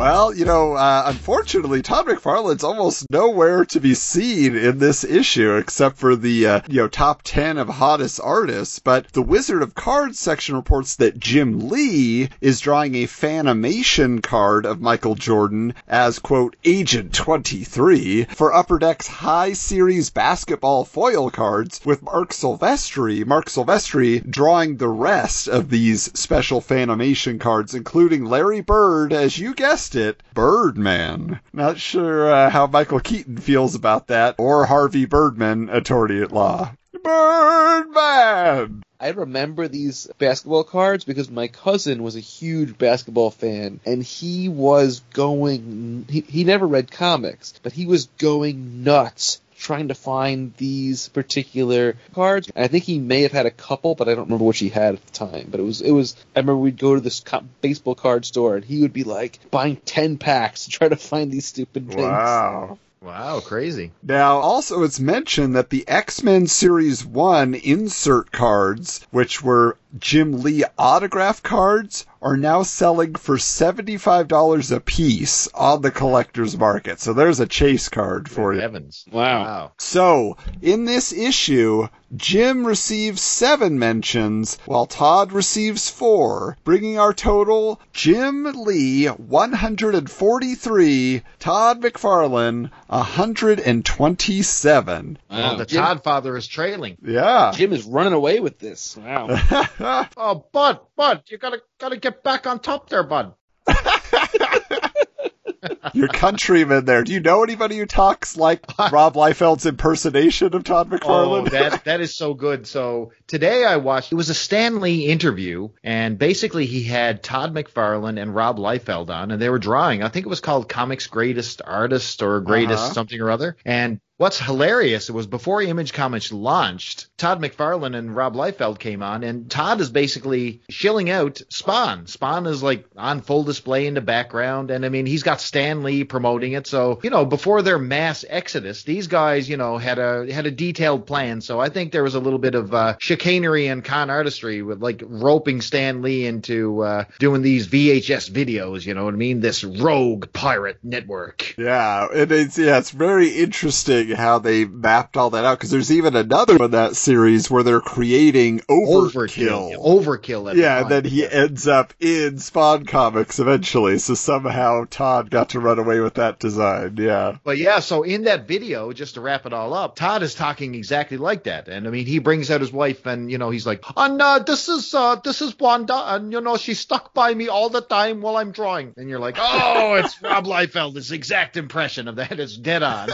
Well, you know, uh, unfortunately, Todd McFarlane's almost nowhere to be seen in this issue except for the, uh, you know, top 10 of hottest artists. But the Wizard of Cards section reports that Jim Lee is drawing a Fanimation card of Michael Jordan as, quote, Agent 23 for Upper Deck's high series basketball foil cards with Marc Silvestri, Marc Silvestri drawing the rest of these special Fanimation cards, including Larry Bird, as you guessed it, Birdman. Not sure uh, how Michael Keaton feels about that, or Harvey Birdman, attorney at law. Birdman! I remember these basketball cards because my cousin was a huge basketball fan and he was going he, he never read comics, but he was going nuts trying to find these particular cards. And I think he may have had a couple, but I don't remember which he had at the time. But it was it was I remember we'd go to this co- baseball card store and he would be like buying 10 packs to try to find these stupid things. Wow. Wow, crazy. Now, also, it's mentioned that the X Men Series 1 insert cards, which were Jim Lee autograph cards, are now selling for $75 a piece on the collector's market. So there's a chase card for you. Heavens. Wow. Wow. So, in this issue, Jim receives seven mentions, while Todd receives four, bringing our total Jim Lee 143, Todd McFarlane 127. Well, the Jim- Todd father is trailing. Yeah. Jim is running away with this. Wow. Oh, Bud, Bud, you gotta gotta get back on top there, Bud. Your countryman there. Do you know anybody who talks like Rob Liefeld's impersonation of Todd McFarlane? Oh, McFarlane? that that is so good. So today I watched. It was a Stan Lee interview, and basically he had Todd McFarlane and Rob Liefeld on, and they were drawing. I think it was called Comics Greatest Artist or Greatest Uh-huh. something or other. And what's hilarious, it was before Image Comics launched. Todd McFarlane and Rob Liefeld came on, and Todd is basically shilling out Spawn. Spawn is like on full display in the background, and I mean he's got Stan Lee promoting it. So you know before their mass exodus, these guys you know had a had a detailed plan. So I think there was a little bit of uh, chicanery and con artistry with like roping Stan Lee into uh, doing these VHS videos. You know what I mean? This rogue pirate network. Yeah, it's yeah, it's very interesting. Interesting how they mapped all that out because there's even another one in that series where they're creating overkill. Overkill. every Yeah, and then he ends up in Spawn Comics eventually. So somehow Todd got to run away with that design. Yeah. But yeah, so in that video, just to wrap it all up, Todd is talking exactly like that. And I mean, he brings out his wife and, you know, he's like, and uh, this is, uh, this is Wanda. And, you know, she's stuck by me all the time while I'm drawing. And you're like, oh, it's Rob Liefeld. This exact impression of that is dead on.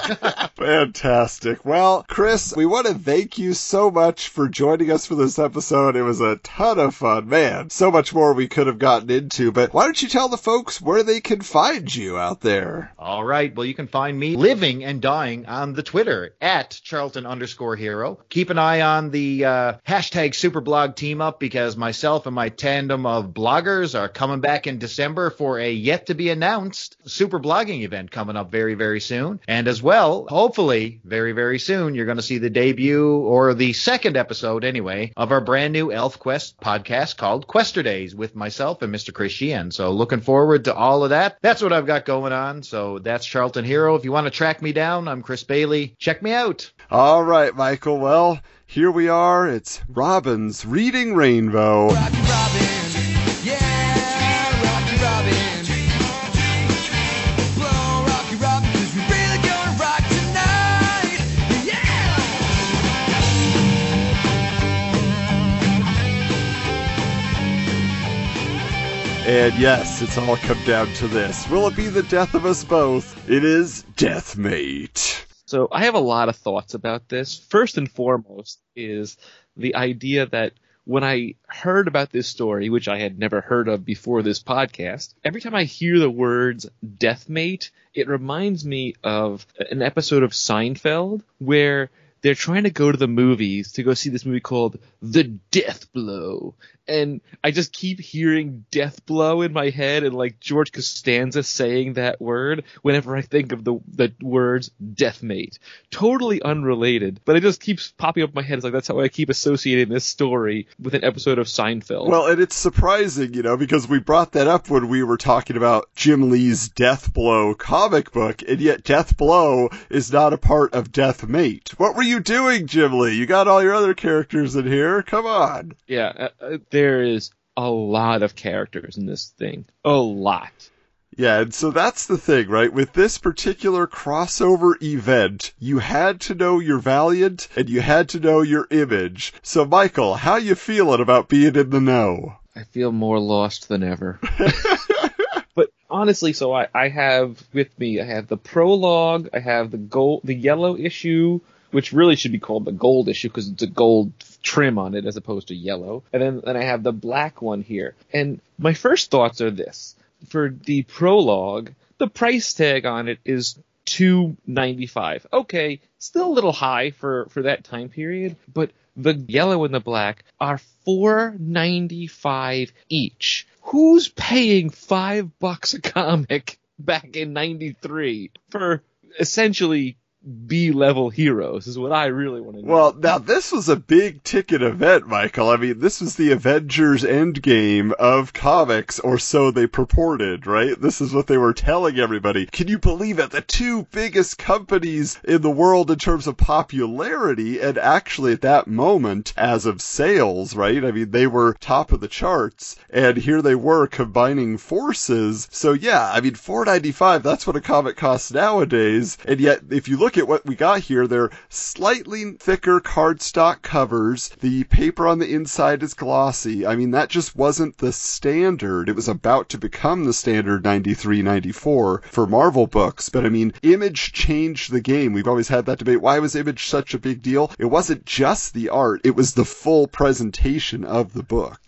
Fantastic. Well, Chris, we want to thank you so much for joining us for this episode. It was a ton of fun, man. So much more we could have gotten into, but why don't you tell the folks where they can find you out there? All right. Well, you can find me living and dying on the Twitter at Charlton underscore hero. Keep an eye on the uh, hashtag superblog team up because myself and my tandem of bloggers are coming back in December for a yet to be announced super blogging event coming up very, very soon. And as well, hopefully very, very soon, you're going to see the debut or the second episode anyway of our brand new Elf Quest podcast called Quester Days with myself and Mr. Chris Sheehan. So looking forward to all of that. That's what I've got going on. So that's Charlton Hero. If you want to track me down, I'm Chris Bailey. Check me out. All right, Michael. Well, here we are. It's Robin's Reading Rainbow. Rocky Robin, And yes, it's all come down to this. Will it be the death of us both? It is Deathmate. So I have a lot of thoughts about this. First and foremost is the idea that when I heard about this story, which I had never heard of before this podcast, every time I hear the words deathmate, it reminds me of an episode of Seinfeld where they're trying to go to the movies to go see this movie called The Death Blow. And I just keep hearing Death Blow in my head and like George Costanza saying that word whenever I think of the, the words Deathmate. Totally unrelated, but it just keeps popping up in my head. It's like that's how I keep associating this story with an episode of Seinfeld. Well, and it's surprising, you know, because we brought that up when we were talking about Jim Lee's Death Blow comic book, and yet Death Blow is not a part of Death Mate. What were you doing, Jim Lee? You got all your other characters in here. Come on. yeah, uh, uh, there is a lot of characters in this thing. A lot. Yeah, and so that's the thing, right? With this particular crossover event, you had to know your Valiant and you had to know your image. So, Michael, how you feeling about being in the know? I feel more lost than ever. but honestly, so I, I have with me, I have the prologue, I have the gold, the yellow issue, which really should be called the gold issue because it's a gold trim on it as opposed to yellow. And then, then I have the black one here. And my first thoughts are this. For the prologue, the price tag on it is two ninety five. Okay, still a little high for for that time period, but the yellow and the black are four ninety five each. Who's paying five bucks a comic back in ninety three for essentially B level heroes? Is what I really want to know. Well, now this was a big ticket event, Michael. I mean, this was the Avengers Endgame of comics, or so they purported, right? This is what they were telling everybody. Can you believe it? The two biggest companies in the world in terms of popularity, and actually at that moment, as of sales, right? I mean, they were top of the charts, and here they were combining forces. So yeah, I mean, four ninety five. That's what a comic costs nowadays, and yet if you look at what we got here, they're slightly thicker cardstock covers. The paper on the inside is glossy. I mean, that just wasn't the standard. It was about to become the standard 93, 94 for Marvel books. But I mean, Image changed the game. We've always had that debate. Why was Image such a big deal? It wasn't just the art. It was the full presentation of the book.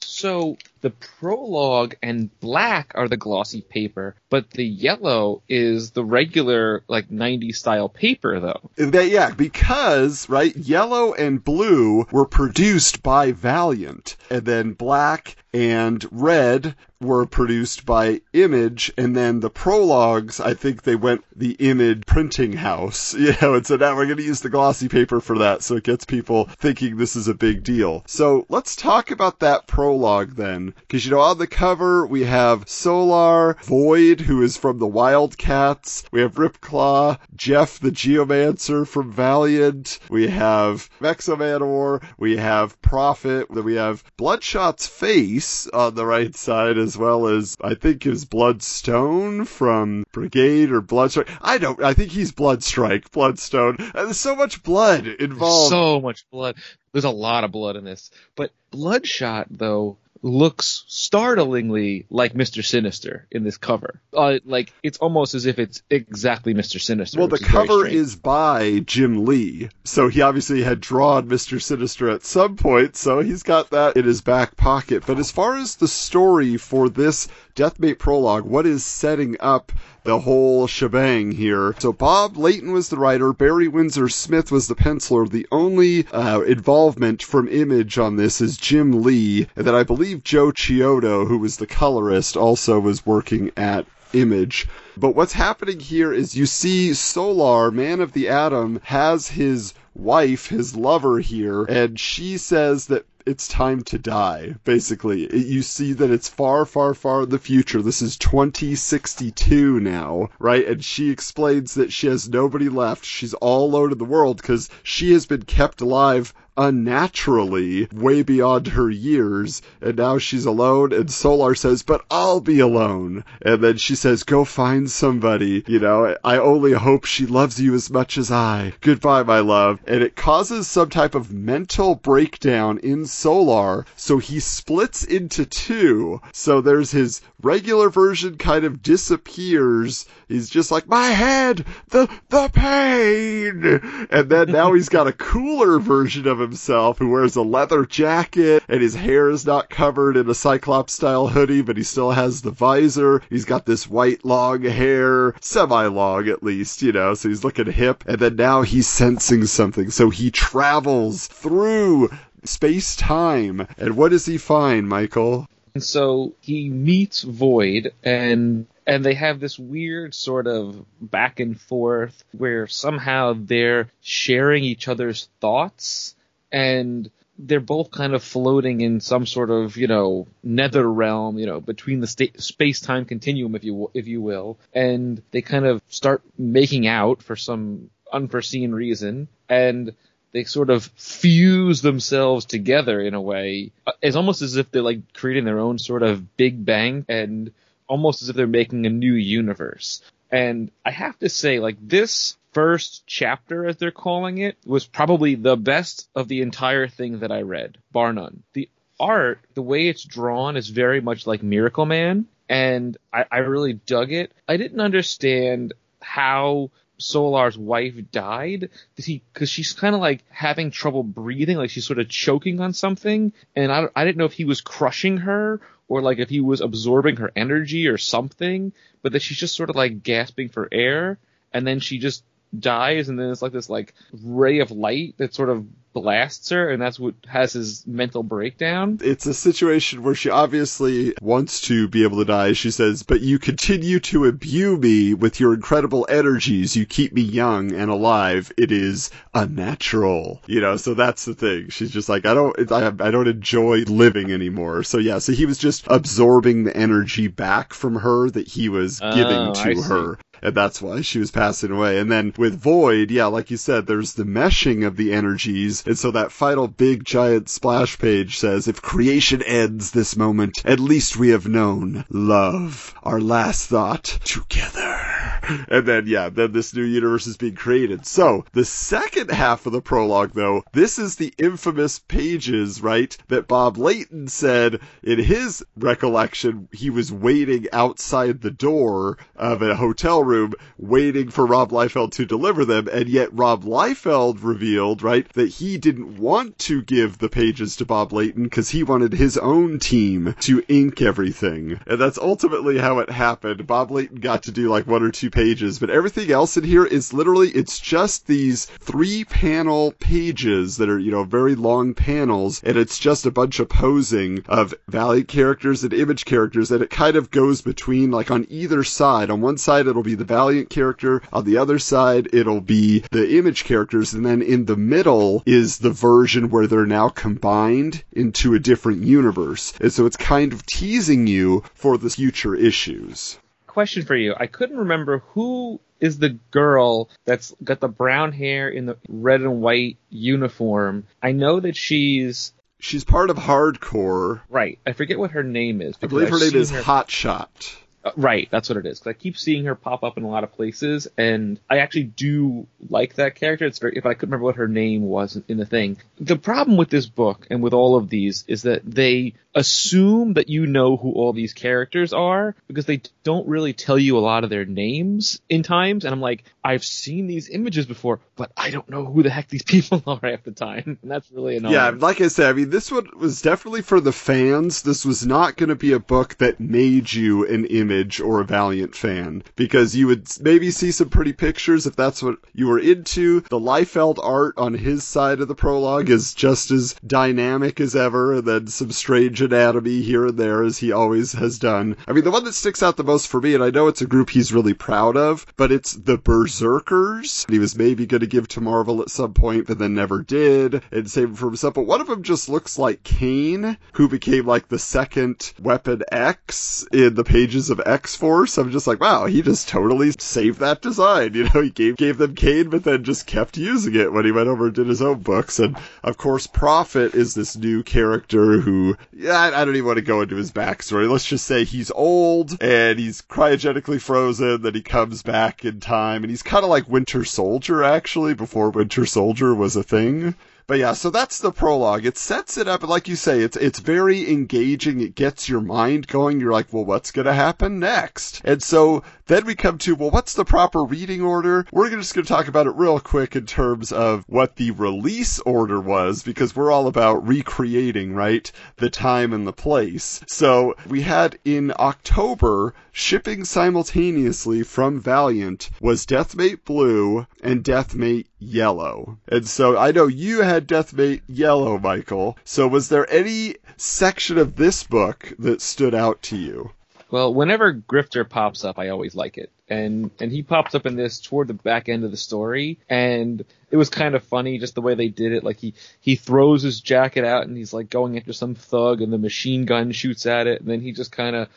So the prologue and black are the glossy paper, but the yellow is the regular like 90s style paper though. That, yeah, because, right, yellow and blue were produced by Valiant, and then black and Red were produced by Image, and then the prologues, I think they went the Image printing house, you know, and so now we're going to use the glossy paper for that, so it gets people thinking this is a big deal. So let's talk about that prologue then, because you know, on the cover we have Solar, Void, who is from the Wildcats, we have Ripclaw, Jeff the Geomancer from Valiant, we have X-O Manowar, we have Prophet, then we have Bloodshot's face on the right side as well as I think is Bloodstone from Brigade or Bloodstrike. I don't. I think he's Bloodstrike, Bloodstone. There's so much blood involved. So much blood. There's a lot of blood in this. But Bloodshot, though, looks startlingly like Mr. Sinister in this cover. Uh, like, it's almost as if it's exactly Mr. Sinister. well, the is cover is by Jim Lee, so he obviously had drawn Mr. Sinister at some point, so he's got that in his back pocket. But as far as the story for this Deathmate prologue, what is setting up the whole shebang here. So Bob Layton was the writer, Barry Windsor Smith was the penciler. The only uh, involvement from Image on this is Jim Lee, and then I believe Joe Chiodo, who was the colorist, also was working at Image. But what's happening here is you see Solar, Man of the Atom, has his wife, his lover here, and she says that it's time to die, basically. It- You see that it's far, far, far in the future. This is 2062 now, right? And she explains that she has nobody left. She's all alone in the world because she has been kept alive unnaturally way beyond her years and now she's alone and Solar says but I'll be alone. And then she says go find somebody you know I only hope she loves you as much as I. Goodbye my love. And it causes some type of mental breakdown in Solar so he splits into two. So there's his regular version kind of disappears. He's just like my head the the pain. And then now he's got a cooler version of himself who wears a leather jacket and his hair is not covered in a cyclops style hoodie but he still has the visor. He's got this white long hair semi long at least you know so he's looking hip. And then now he's sensing something. So he travels through space time and what does he find michael And so he meets Void and and they have this weird sort of back and forth where somehow they're sharing each other's thoughts and they're both kind of floating in some sort of, you know, nether realm, you know, between the sta- space-time continuum, if you w- if you will, and they kind of start making out for some unforeseen reason, and they sort of fuse themselves together in a way. Uh, It's almost as if they're like creating their own sort of Big Bang and almost as if they're making a new universe. And I have to say, like, this first chapter, as they're calling it, was probably the best of the entire thing that I read, bar none. The art, the way it's drawn, is very much like Miracle Man, and I, I really dug it. I didn't understand how Solar's wife died. Did he? Because she's kind of like having trouble breathing, like she's sort of choking on something, and I, I didn't know if he was crushing her or like if he was absorbing her energy or something, but that she's just sort of like gasping for air, and then she just dies, and then it's like this like ray of light that sort of blasts her, and that's what has his mental breakdown. it's a situation where she obviously wants to be able to die. She says, but you continue to imbue me with your incredible energies. You keep me young and alive. It is unnatural. You know, so that's the thing. She's just like, I don't, I, I don't enjoy living anymore. So yeah, so he was just absorbing the energy back from her that he was giving Oh, to her and that's why she was passing away. And then with Void, yeah, like you said, there's the meshing of the energies, and so that final big giant splash page says, "If creation ends this moment, at least we have known love, our last thought together." And then yeah, then this new universe is being created. So the second half of the prologue, though, this is the infamous pages, right? That Bob Layton said in his recollection he was waiting outside the door of a hotel room, waiting for Rob Liefeld to deliver them, and yet Rob Liefeld revealed, right, that he didn't want to give the pages to Bob Layton because he wanted his own team to ink everything. And that's ultimately how it happened. Bob Layton got to do like one or two pages, but everything else in here is literally, it's just these three panel pages that are, you know, very long panels, and it's just a bunch of posing of Valiant characters and Image characters, and it kind of goes between, like, on either side. On one side, it'll be the Valiant character, on the other side, it'll be the Image characters, and then in the middle is the version where they're now combined into a different universe. And so it's kind of teasing you for the future issues. Question for you. I couldn't remember who is the girl that's got the brown hair in the red and white uniform. I know that she's She's part of Hardcore. right. I forget what her name is. I believe her I've name is her- Hotshot. Uh, right, that's what it is. Because I keep seeing her pop up in a lot of places, and I actually do like that character. It's very, if I couldn't remember what her name was in the thing. The problem with this book and with all of these is that they assume that you know who all these characters are because they don't really tell you a lot of their names in times. And I'm like, I've seen these images before, but I don't know who the heck these people are half the time, and that's really annoying. Yeah, like I said, I mean, this one was definitely for the fans. This was not going to be a book that made you an Image or a Valiant fan because you would maybe see some pretty pictures if that's what you were into. The Liefeld art on his side of the prologue is just as dynamic as ever, and then some strange anatomy here and there as he always has done. I mean, the one that sticks out the most for me, and I know it's a group he's really proud of, but it's the Berserkers. He was maybe going to give to Marvel at some point, but then never did, and save for himself. But one of them just looks like Kane, who became like the second Weapon X in the pages of X Force. I'm just like, wow, he just totally saved that design. You know, he gave gave them Kane, but then just kept using it when he went over and did his own books. And of course, Prophet is this new character who, yeah, I, I don't even want to go into his backstory. Let's just say he's old and he's cryogenically frozen. Then he comes back in time, and he's kind of like Winter Soldier actually before Winter Soldier was a thing. But yeah, so that's the prologue. It sets it up, like you say, it's it's very engaging. It gets your mind going. You're like, well, what's going to happen next? And so then we come to, well, what's the proper reading order? We're just going to talk about it real quick in terms of what the release order was, because we're all about recreating, right, the time and the place. So we had in October shipping simultaneously from Valiant was Deathmate Blue and Deathmate Yellow. And so I know you had Deathmate Yellow, Michael. So was there any section of this book that stood out to you? Well, whenever Grifter pops up, I always like it. And and he pops up in this toward the back end of the story, and it was kind of funny just the way they did it. Like he he throws his jacket out and he's like going after some thug, and the machine gun shoots at it, and then he just kind of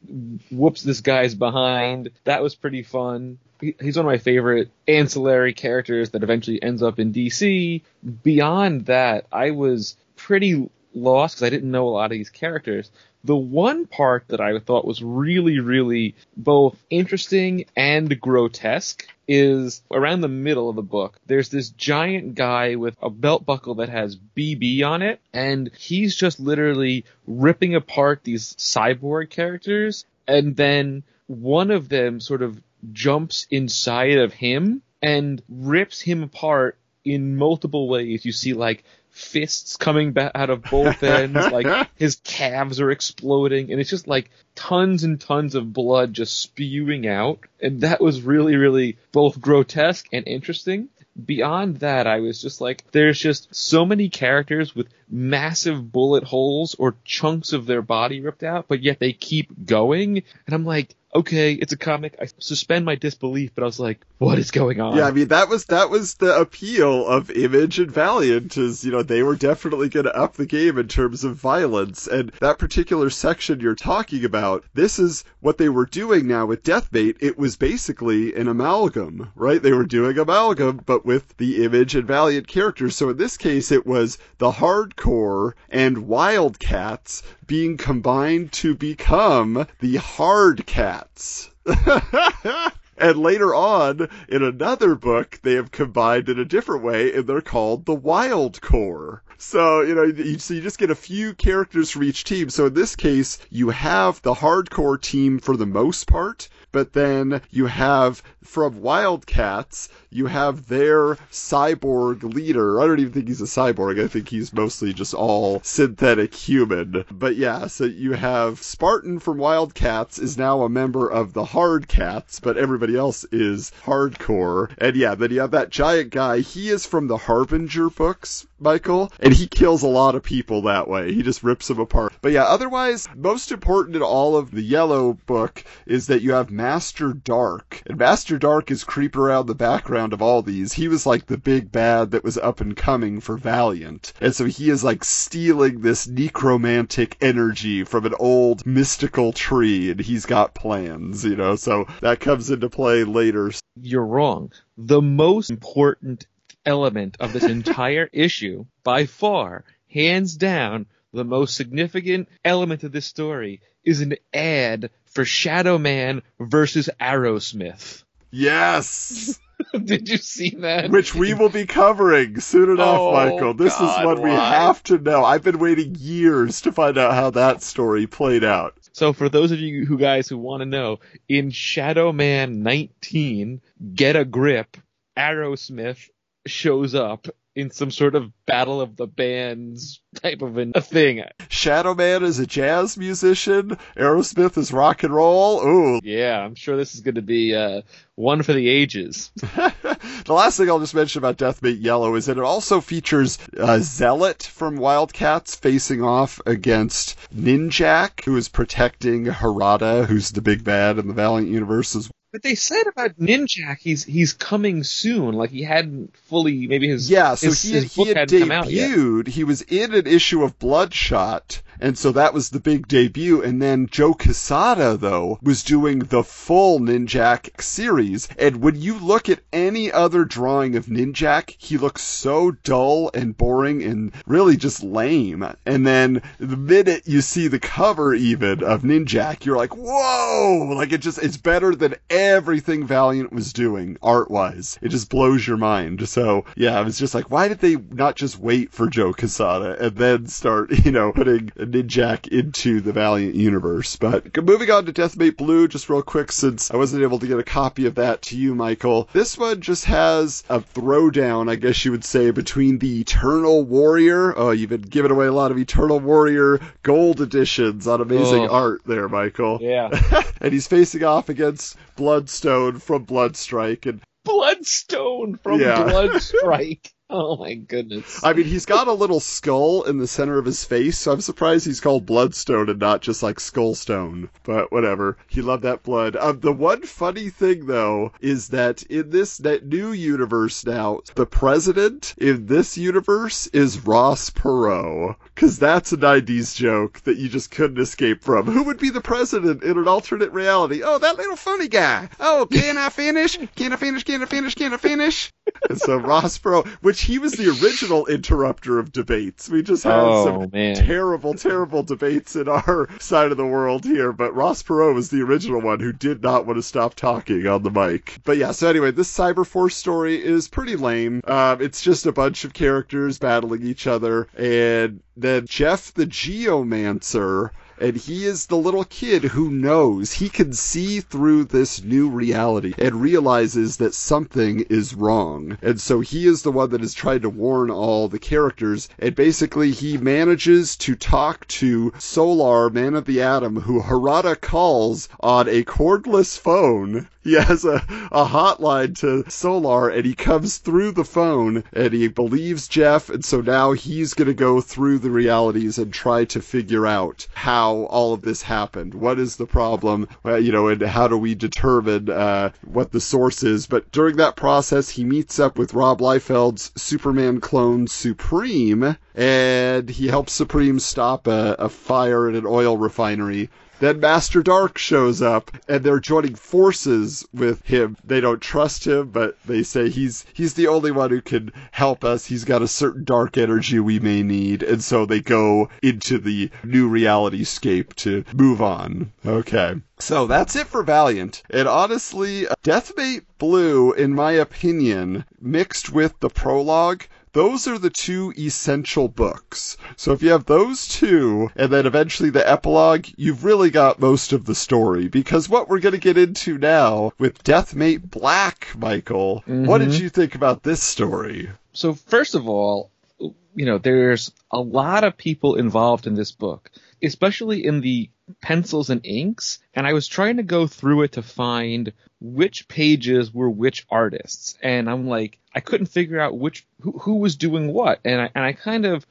whoops this guy's behind. That was pretty fun. He- He's one of my favorite ancillary characters that eventually ends up in DC. Beyond that, I was pretty lost because I didn't know a lot of these characters. The one part that I thought was really, really both interesting and grotesque is around the middle of the book. There's this giant guy with a belt buckle that has BB on it, and he's just literally ripping apart these cyborg characters, and then one of them sort of jumps inside of him and rips him apart in multiple ways. You see like fists coming back out of both ends, like his calves are exploding, and it's just like tons and tons of blood just spewing out. And that was really, really both grotesque and interesting. Beyond that, I was just like, there's just so many characters with massive bullet holes or chunks of their body ripped out, but yet they keep going. And I'm like, okay, it's a comic. I suspend my disbelief, but I was like, what is going on? Yeah, I mean that was that was the appeal of Image and Valiant is you know they were definitely going to up the game in terms of violence and that particular section you're talking about this is what they were doing now with Deathmate it was basically an amalgam right they were doing amalgam but with the Image and Valiant characters so in this case it was the hardcore and Wildcats being combined to become the Hard Cats. And later on, in another book, they have combined in a different way, and they're called the Wild Core. So, you know, you, so you just get a few characters from each team. So in this case, you have the hardcore team for the most part, but then you have from Wildcats, you have their cyborg leader. I don't even think he's a cyborg. I think he's mostly just all synthetic human. But yeah, so you have Spartan from Wildcats is now a member of the Hard Cats, but everybody else is hardcore. And yeah, then you have that giant guy. He is from the Harbinger books, Michael, and he kills a lot of people that way. He just rips them apart. But yeah, otherwise, most important in all of the yellow book is that you have Master Darque. And Master Darque is creeping around the background of all these. He was like the big bad that was up and coming for Valiant. And so he is like stealing this necromantic energy from an old mystical tree and he's got plans, you know, so that comes into play later. You're wrong. The most important element of this entire issue, by far, hands down, the most significant element of this story is an ad for Shadow Man versus Aerosmith. Yes! Did you see that? Which we will be covering soon enough, Oh, Michael. This God, is what we have to know. I've been waiting years to find out how that story played out. So for those of you who guys who want to know, in Shadow Man 19, Get a Grip, Aerosmith shows up in some sort of battle of the bands type of a thing. Shadow Man is a jazz musician. Aerosmith is rock and roll. Ooh. Yeah, I'm sure this is going to be uh, one for the ages. the last thing I'll just mention about Deathmate Yellow is that it also features uh, Zealot from Wildcats facing off against Ninjak, who is protecting Harada, who's the big bad in the Valiant universe as But they said about Ninjak, he's he's coming soon. Like he hadn't fully, maybe his Yeah, so his, he, had, his he book had hadn't come out yet. debuted. He was in an issue of Bloodshot, and so that was the big debut. And then Joe Quesada, though, was doing the full Ninjak series. And when you look at any other drawing of Ninjak, he looks so dull and boring and really just lame. And then the minute you see the cover even of Ninjak, you're like, whoa! Like it just, it's better than everything Valiant was doing art wise. It just blows your mind. So yeah, I was just like, why did they not just wait for Joe Quesada and then start, you know, putting Ninjak into the Valiant universe? But moving on to Deathmate Blue, just real quick, since I wasn't able to get a copy of that to you, Michael. This one just has a throwdown, I guess you would say, between the Eternal Warrior. Oh, you've been giving away a lot of Eternal Warrior gold editions on amazing Oh. art there, Michael. Yeah, and he's facing off against Bloodstone from Bloodstrike. And Bloodstone from Yeah. Bloodstrike. Oh my goodness. I mean, he's got a little skull in the center of his face, so I'm surprised he's called Bloodstone and not just like Skullstone. But whatever. He loved that blood. Um, the one funny thing, though, is that in this that new universe now, the president in this universe is Ross Perot. Because that's a 90s joke that you just couldn't escape from. Who would be the president in an alternate reality? Oh, that little funny guy. Oh, can I finish? Can I finish? Can I finish? Can I finish? And so Ross Perot, which he was the original interrupter of debates. We just had Oh, some man. terrible, terrible debates in our side of the world here. But Ross Perot was the original one who did not want to stop talking on the mic. But yeah, so anyway, this Cyberforce story is pretty lame. Um, it's just a bunch of characters battling each other, and then Jeff the Geomancer and he is the little kid who knows he can see through this new reality and realizes that something is wrong. And so he is the one that is trying to warn all the characters. And basically, he manages to talk to Solar, Man of the Atom, who Harada calls on a cordless phone. He has a, a hotline to Solar and he comes through the phone and he believes Jeff. And so now he's going to go through the realities and try to figure out how all of this happened. What is the problem? You know, and how do we determine uh, what the source is? But during that process, he meets up with Rob Liefeld's Superman clone Supreme, and he helps Supreme stop a, a fire at an oil refinery. Then Master Darque shows up, and they're joining forces with him. They don't trust him, but they say he's he's the only one who can help us. He's got a certain dark energy we may need, and so they go into the new reality scape to move on. Okay. So that's it for Valiant. And honestly, uh, Deathmate Blue, in my opinion, mixed with the prologue, those are the two essential books. So if you have those two, and then eventually the epilogue, you've really got most of the story. Because what we're going to get into now with Deathmate Black, Michael, what did mm-hmm. you think about this story? So first of all, you know, there's a lot of people involved in this book, especially in the pencils and inks, and I was trying to go through it to find which pages were which artists, and I'm like, I couldn't figure out which who, who was doing what, and I and I kind of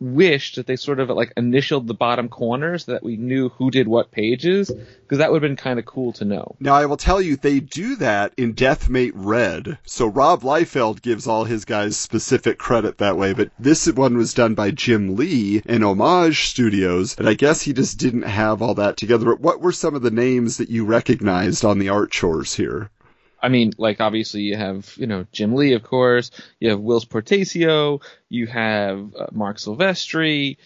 wished that they sort of like initialed the bottom corners so that we knew who did what pages, because that would have been kind of cool to know. Now, I will tell you, they do that in Deathmate Red. So Rob Liefeld gives all his guys specific credit that way, but this one was done by Jim Lee in Homage Studios, and I guess he just didn't have all that together. But what were some of the names that you recognized on the art chores here? I mean, like obviously you have you know Jim Lee, of course. You have Whilce Portacio. You have uh, Marc Silvestri.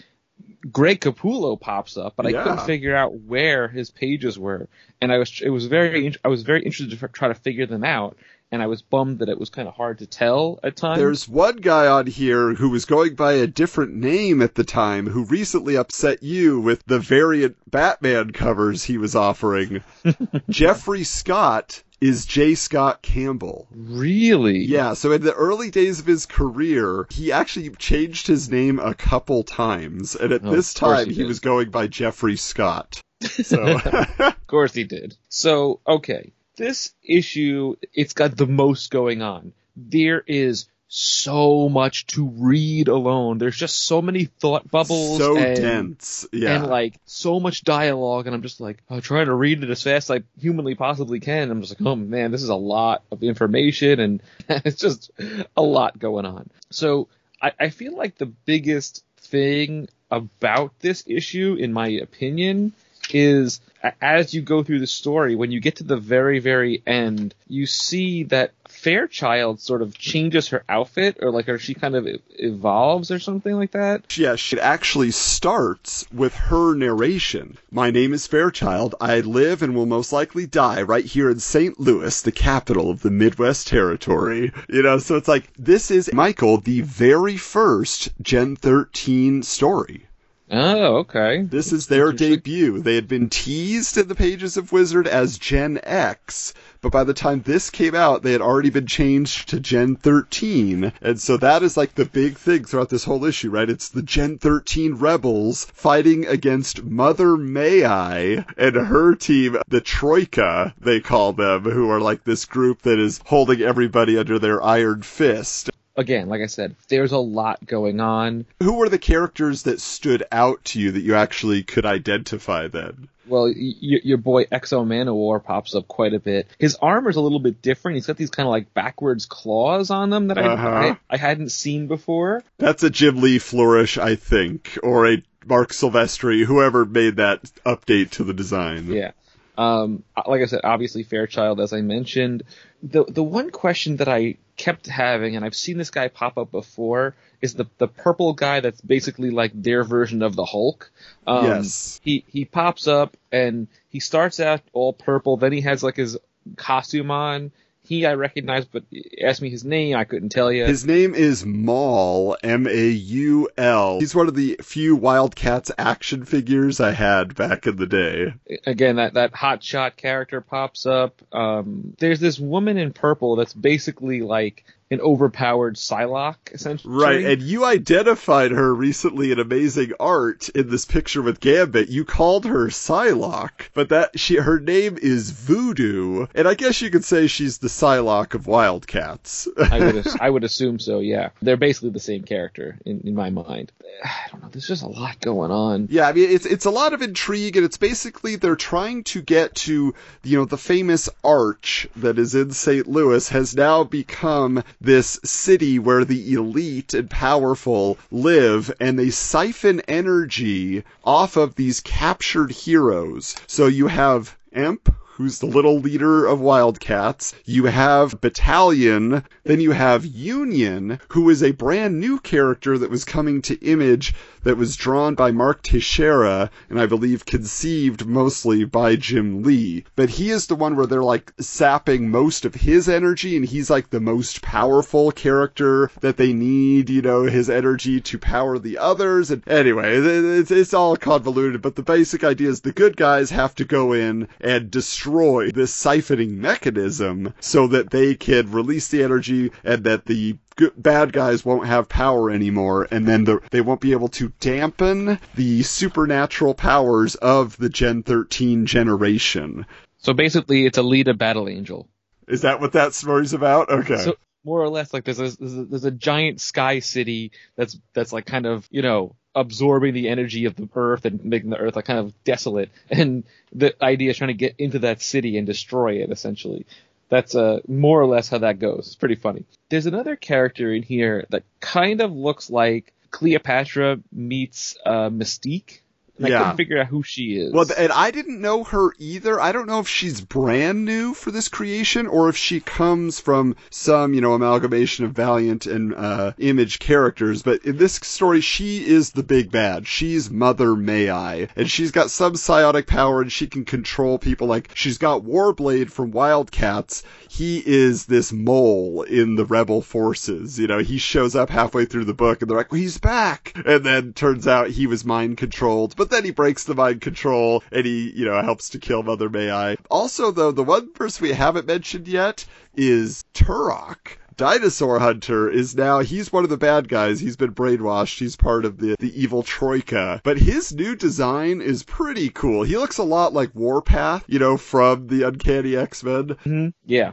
Greg Capullo pops up, but I couldn't figure out where his pages were, and I was it was very I was very interested to f- try to figure them out, and I was bummed that it was kind of hard to tell at times. There's one guy on here who was going by a different name at the time who recently upset you with the variant Batman covers he was offering. Jeffrey Scott is J. Scott Campbell. really Yeah, so in the early days of his career, he actually changed his name a couple times, and at Oh, this time he he, was going by Jeffrey Scott. So Of course he did. So, okay. This issue, it's got the most going on. There is so much to read alone. There's just so many thought bubbles. so and, dense. Yeah. And like so much dialogue, and I'm just like, I'm trying to read it as fast as I humanly possibly can. I'm just like, oh man, this is a lot of information, and it's just a lot going on. So I, I feel like the biggest thing about this issue, in my opinion, is as you go through the story, when you get to the very, very end, you see that Fairchild sort of changes her outfit, or like, or she kind of evolves, or something like that. Yeah, she actually starts with her narration. My name is Fairchild. I live and will most likely die right here in St. Louis, the capital of the Midwest Territory. You know, so it's like, this is, Michael, the very first Gen 13 story. Oh, okay. This is their debut. They had been teased in the pages of Wizard as Gen X, but by the time this came out, they had already been changed to Gen 13. And so that is like the big thing throughout this whole issue, right? It's the Gen 13 rebels fighting against Mother May I and her team, the Troika, they call them, who are like this group that is holding everybody under their iron fist. Again, like I said, there's a lot going on. Who were the characters that stood out to you that you actually could identify then? Well, y- your boy X-O Manowar pops up quite a bit. His armor's a little bit different. He's got these kind of like backwards claws on them that I, Uh-huh. I I hadn't seen before. That's a Jim Lee flourish, I think, or a Marc Silvestri, whoever made that update to the design. Yeah. Um, like I said, obviously Fairchild, as I mentioned. The the one question that I kept having, and I've seen this guy pop up before, is the the purple guy that's basically like their version of the Hulk. Um, Yes. He he pops up and he starts out all purple. Then he has like his costume on. He I recognize, but asked me his name. I couldn't tell you. His name is Maul, M A U L. He's one of the few Wildcats action figures I had back in the day. again that that hot shot character pops up um there's this woman in purple that's basically like an overpowered Psylocke essentially Right, and you identified her recently in Amazing Art in this picture with Gambit. You called her Psylocke, but that she her name is Voodoo, and I guess you could say she's the Psylocke of Wildcats. I would I would assume so yeah they're basically the same character in, in my mind I don't know there's just a lot going on Yeah, I mean it's it's a lot of intrigue, and it's basically they're trying to get to you know the famous arch that is in St. Louis has now become this city where the elite and powerful live, and they siphon energy off of these captured heroes. So you have Emp, who's the little leader of Wildcats. You have Battalion. Then you have Union, who is a brand new character that was coming to Image that was drawn by Mark Texeira and I believe conceived mostly by Jim Lee. But he is the one where they're like sapping most of his energy and he's like the most powerful character that they need, you know, his energy to power the others. And anyway, it's, it's all convoluted, but the basic idea is the good guys have to go in and destroy this siphoning mechanism so that they can release the energy and that the bad guys won't have power anymore, and then the, they won't be able to dampen the supernatural powers of the Gen 13 generation. So basically, it's Alita battle angel. Is that what that story's about? Okay. So more or less, like there's a, there's a there's a giant sky city that's that's like kind of you know absorbing the energy of the earth and making the earth like kind of desolate. And the idea is trying to get into that city and destroy it essentially. That's uh, more or less how that goes. It's pretty funny. There's another character in here that kind of looks like Cleopatra meets uh, Mystique. And I Yeah. couldn't figure out who she is. Well, and I didn't know her either. I don't know if she's brand new for this creation or if she comes from some, you know, amalgamation of Valiant and uh, Image characters. But in this story, she is the big bad. She's Mother May I, and she's got some psionic power and she can control people. Like she's got Warblade from Wildcats. He is this mole in the rebel forces. You know, he shows up halfway through the book and they're like, well, he's back. And then turns out he was mind controlled. But then he breaks the mind control and he, you know, helps to kill Mother May I. Also, though, the one person we haven't mentioned yet is Turok. Dinosaur Hunter is now, he's one of the bad guys. He's been brainwashed. He's part of the, the evil Troika. But his new design is pretty cool. He looks a lot like Warpath, you know, from the Uncanny X-Men. Mhm. yeah.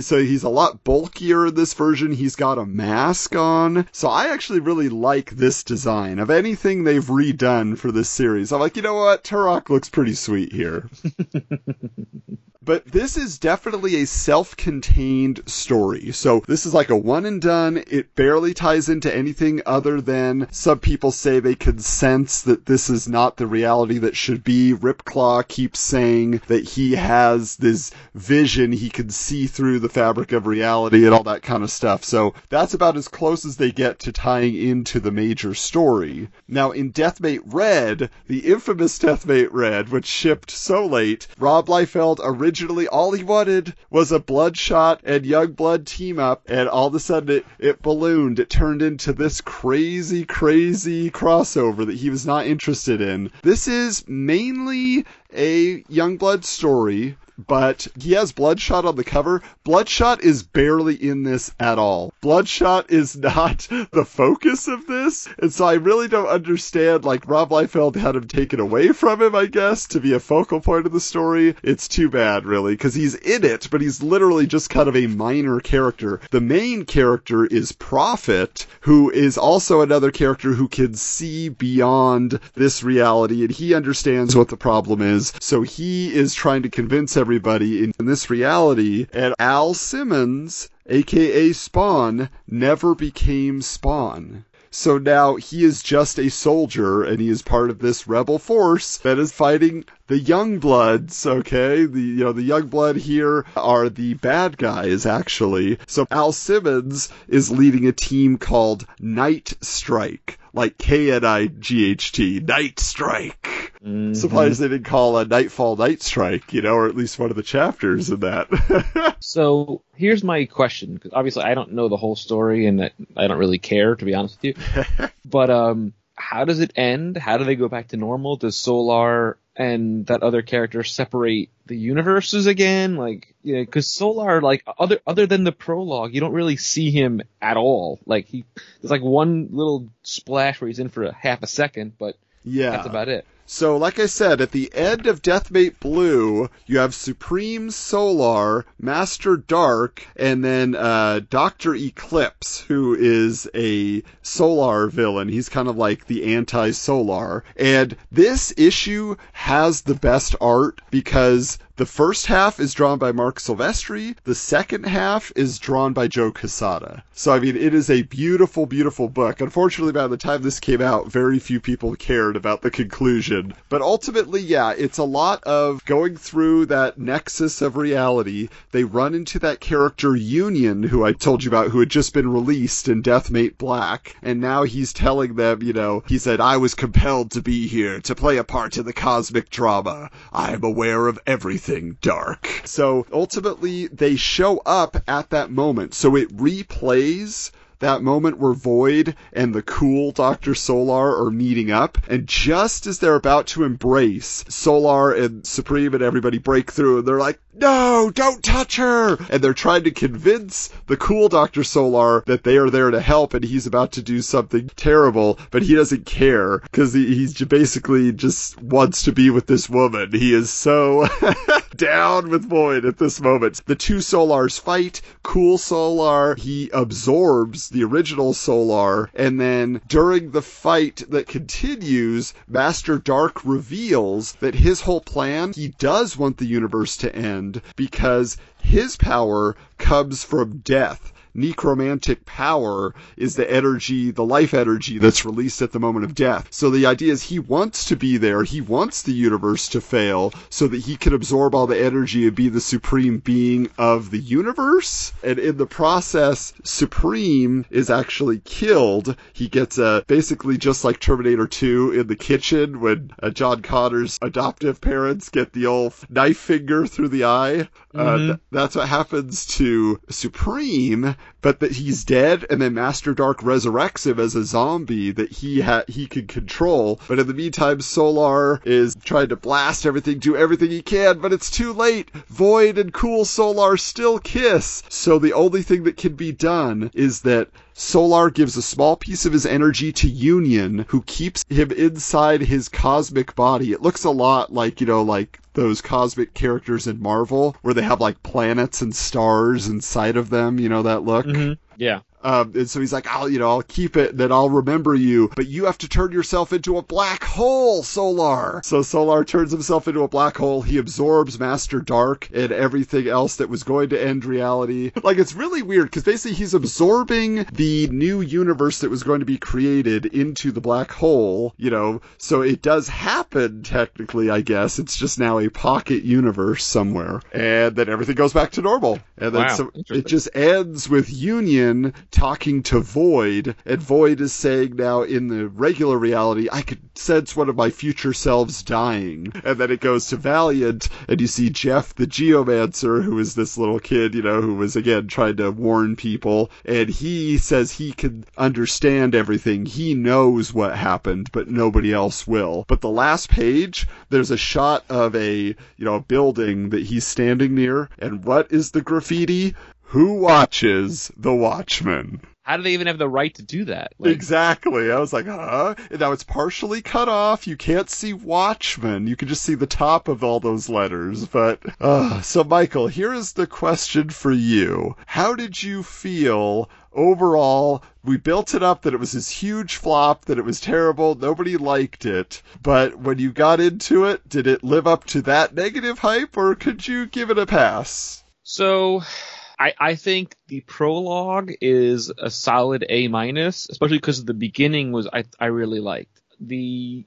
So he's a lot bulkier in this version. He's got a mask on. So I actually really like this design. Of anything they've redone for this series, I'm like, you know what? Turok looks pretty sweet here. But this is definitely a self-contained story. So this is like a one and done. It barely ties into anything other than some people say they can sense that this is not the reality that should be. Ripclaw keeps saying that he has this vision. He can see through the fabric of reality and all that kind of stuff. So that's about as close as they get to tying into the major story. Now in Deathmate Red, the infamous Deathmate Red, which shipped so late, Rob Liefeld originally all he wanted was a Bloodshot and Youngblood team up, and all of a sudden it, it ballooned. It turned into this crazy, crazy crossover that he was not interested in. This is mainly a Youngblood story, but he has Bloodshot on the cover. Bloodshot is barely in this at all. Bloodshot is not the focus of this, and so I really don't understand. Like Rob Liefeld had him taken away from him, I guess, to be a focal point of the story. It's too bad, really, because he's in it, but he's literally just kind of a minor character. The main character is Prophet, who is also another character who can see beyond this reality, and he understands what the problem is. So he is trying to convince everybody in, this reality, and Al Simmons, aka Spawn, never became Spawn. So now he is just a soldier and he is part of this rebel force that is fighting the young bloods, okay? The you know, the Youngblood here are the bad guys actually. So Al Simmons is leading a team called Night Strike. Like K N I G H T, Night Strike. Mhm. Surprised they didn't call a Nightfall Night Strike, you know, or at least one of the chapters in that. So here's my question, because obviously I don't know the whole story, and I I don't really care to be honest with you. but um, how does it end? How do they go back to normal? Does Solar and that other character separate the universes again? Like, yeah, because Solar, like other other than the prologue, you don't really see him at all. Like he, there's like one little splash where he's in for a half a second, but yeah. that's about it. So, like I said, at the end of Deathmate Blue, you have Supreme Solar, Master Darque, and then uh, Doctor Eclipse, who is a Solar villain. He's kind of like the anti-Solar. And this issue has the best art because The first half is drawn by Marc Silvestri. The second half is drawn by Joe Quesada. So, I mean, it is a beautiful, beautiful book. Unfortunately, by the time this came out, very few people cared about the conclusion. But ultimately, yeah, it's a lot of going through that nexus of reality. They run into that character Union, who I told you about, who had just been released in Deathmate Black. And now he's telling them, you know, he said, I was compelled to be here to play a part in the cosmic drama. I am aware of everything dark. So ultimately, they show up at that moment. So it replays that moment where Void and the cool Dr. Solar are meeting up, and just as they're about to embrace, Solar and Supreme and everybody break through, and they're like, no, don't touch her! And they're trying to convince the cool Dr. Solar that they are there to help, and he's about to do something terrible, but he doesn't care, because he, he's basically just wants to be with this woman. He is so down with Void at this moment. The two Solars fight. Cool Solar, he absorbs the original Solar, and then during the fight that continues, Master Darque reveals that his whole plan, he does want the universe to end because his power comes from death. Necromantic power is the energy, the life energy that's released at the moment of death. So the idea is he wants to be there. He wants the universe to fail so that he can absorb all the energy and be the supreme being of the universe. And in the process, Supreme is actually killed. He gets a basically just like Terminator 2 in the kitchen when uh, John Connor's adoptive parents get the old knife finger through the eye. Uh, th- that's what happens to Supreme, but that he's dead, and then Master Darque resurrects him as a zombie that he ha- he can control. But in the meantime, Solar is trying to blast everything, do everything he can, but it's too late. Void and Cool Solar still kiss. So the only thing that can be done is that Solar gives a small piece of his energy to Union, who keeps him inside his cosmic body. It looks a lot like, you know, like those cosmic characters in Marvel, where they have like planets and stars inside of them, you know, that look. Mm-hmm. Yeah. Um, and so he's like, I'll, you know, I'll keep it, then I'll remember you, but you have to turn yourself into a black hole, Solar. So Solar turns himself into a black hole. He absorbs Master Darque and everything else that was going to end reality. Like, it's really weird because basically he's absorbing the new universe that was going to be created into the black hole, you know, so it does happen technically, I guess. It's just now a pocket universe somewhere. And then everything goes back to normal. And then Wow, so it just ends with Union talking to Void, and Void is saying now in the regular reality, I could sense one of my future selves dying. And then it goes to Valiant, and you see Geoff the Geomancer, who is this little kid, you know, who was again trying to warn people, and he says he can understand everything. He knows what happened, but nobody else will. But the last page, there's a shot of a, you know, building that he's standing near, and what is the graffiti? Who watches the Watchmen? How do they even have the right to do that? Like, Exactly. I was like, huh? Now it's partially cut off. You can't see Watchmen. You can just see the top of all those letters. But, uh, so Michael, here is the question for you. How did you feel overall? We built it up that it was this huge flop, that it was terrible, nobody liked it. But when you got into it, did it live up to that negative hype, or could you give it a pass? So, I, I think the prologue is a solid A minus, especially because the beginning was I I really liked. The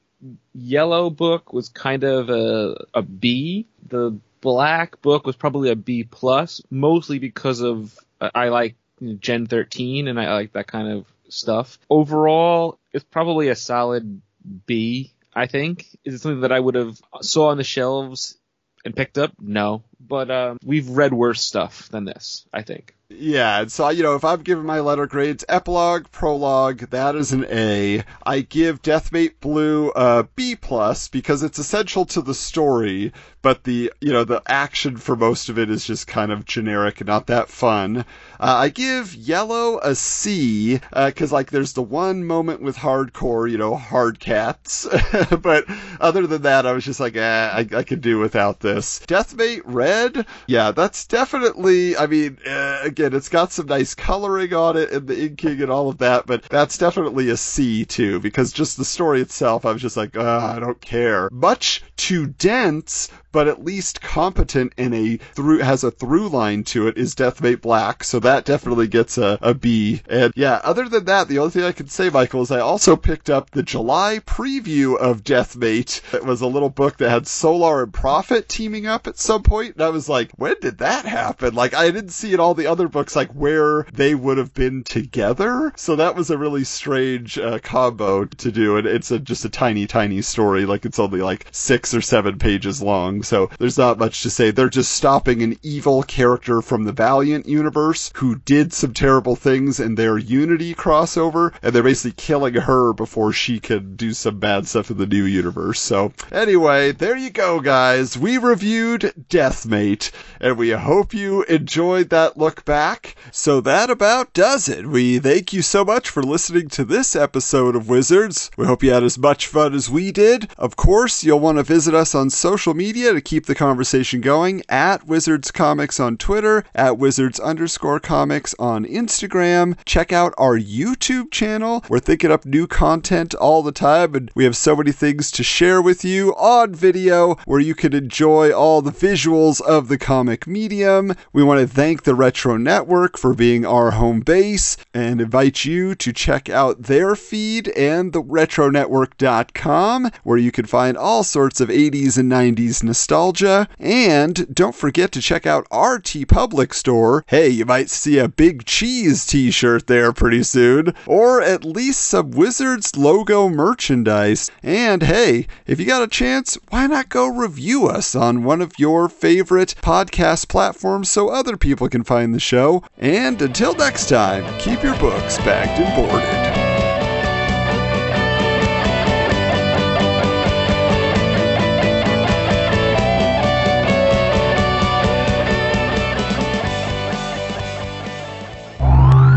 yellow book was kind of a a B. The black book was probably a B plus, mostly because of I like Gen 13 and I like that kind of stuff. Overall, it's probably a solid B. I think is it something that I would have saw on the shelves and picked up? No, but um, we've read worse stuff than this. I think. Yeah, so you know, if I'm giving my letter grades, epilogue, prologue, that is an A. I give Deathmate Blue a B plus because it's essential to the story, but the you know the action for most of it is just kind of generic and not that fun. Uh, I give Yellow a C because like there's the one moment with hardcore, you know, hard cats, but other than that, I was just like, eh, I, I could do without this. Deathmate Red, yeah, that's definitely. I mean, uh, again, it's got some nice coloring on it and the inking and all of that, but that's definitely a C too because just the story itself, I was just like, uh, I don't care. Much too dense, but at least competent in a through has a through line to it is Deathmate Black, so that definitely gets a, a B. And yeah, other than that, the only thing I can say, Michael, is I also picked up the July preview of Deathmate. It was a little book that had Solar and Prophet teaming up at some point, and I was like, when did that happen? Like I didn't see in all the other books like where they would have been together. So that was a really strange uh, combo to do, and it's a, just a tiny, tiny story. Like it's only like six or seven pages long, so there's not much to say. They're just stopping an evil character from the Valiant universe who did some terrible things in their Unity crossover, and they're basically killing her before she can do some bad stuff in the new universe. So anyway, there you go, guys. We reviewed Deathmate, and we hope you enjoyed that look back. So that about does it. We thank you so much for listening to this episode of Wizards. We hope you had as much fun as we did. Of course, you'll want to visit us on social media to keep the conversation going at Wizards Comics on Twitter, at Wizards underscore comics on Instagram. Check out our YouTube channel. We're thinking up new content all the time, and we have so many things to share with you on video where you can enjoy all the visuals of the comic medium. We want to thank the Retro Network for being our home base and invite you to check out their feed and the retronetwork.com where you can find all sorts of 80s and 90s nostalgia. And don't forget to check out our TeePublic store. Hey, you might see a Big Cheese t shirt there pretty soon, or at least some Wizards logo merchandise. And hey, if you got a chance, why not go review us on one of your favorite podcast platforms so other people can find the show? And until next time, keep your books bagged and boarded.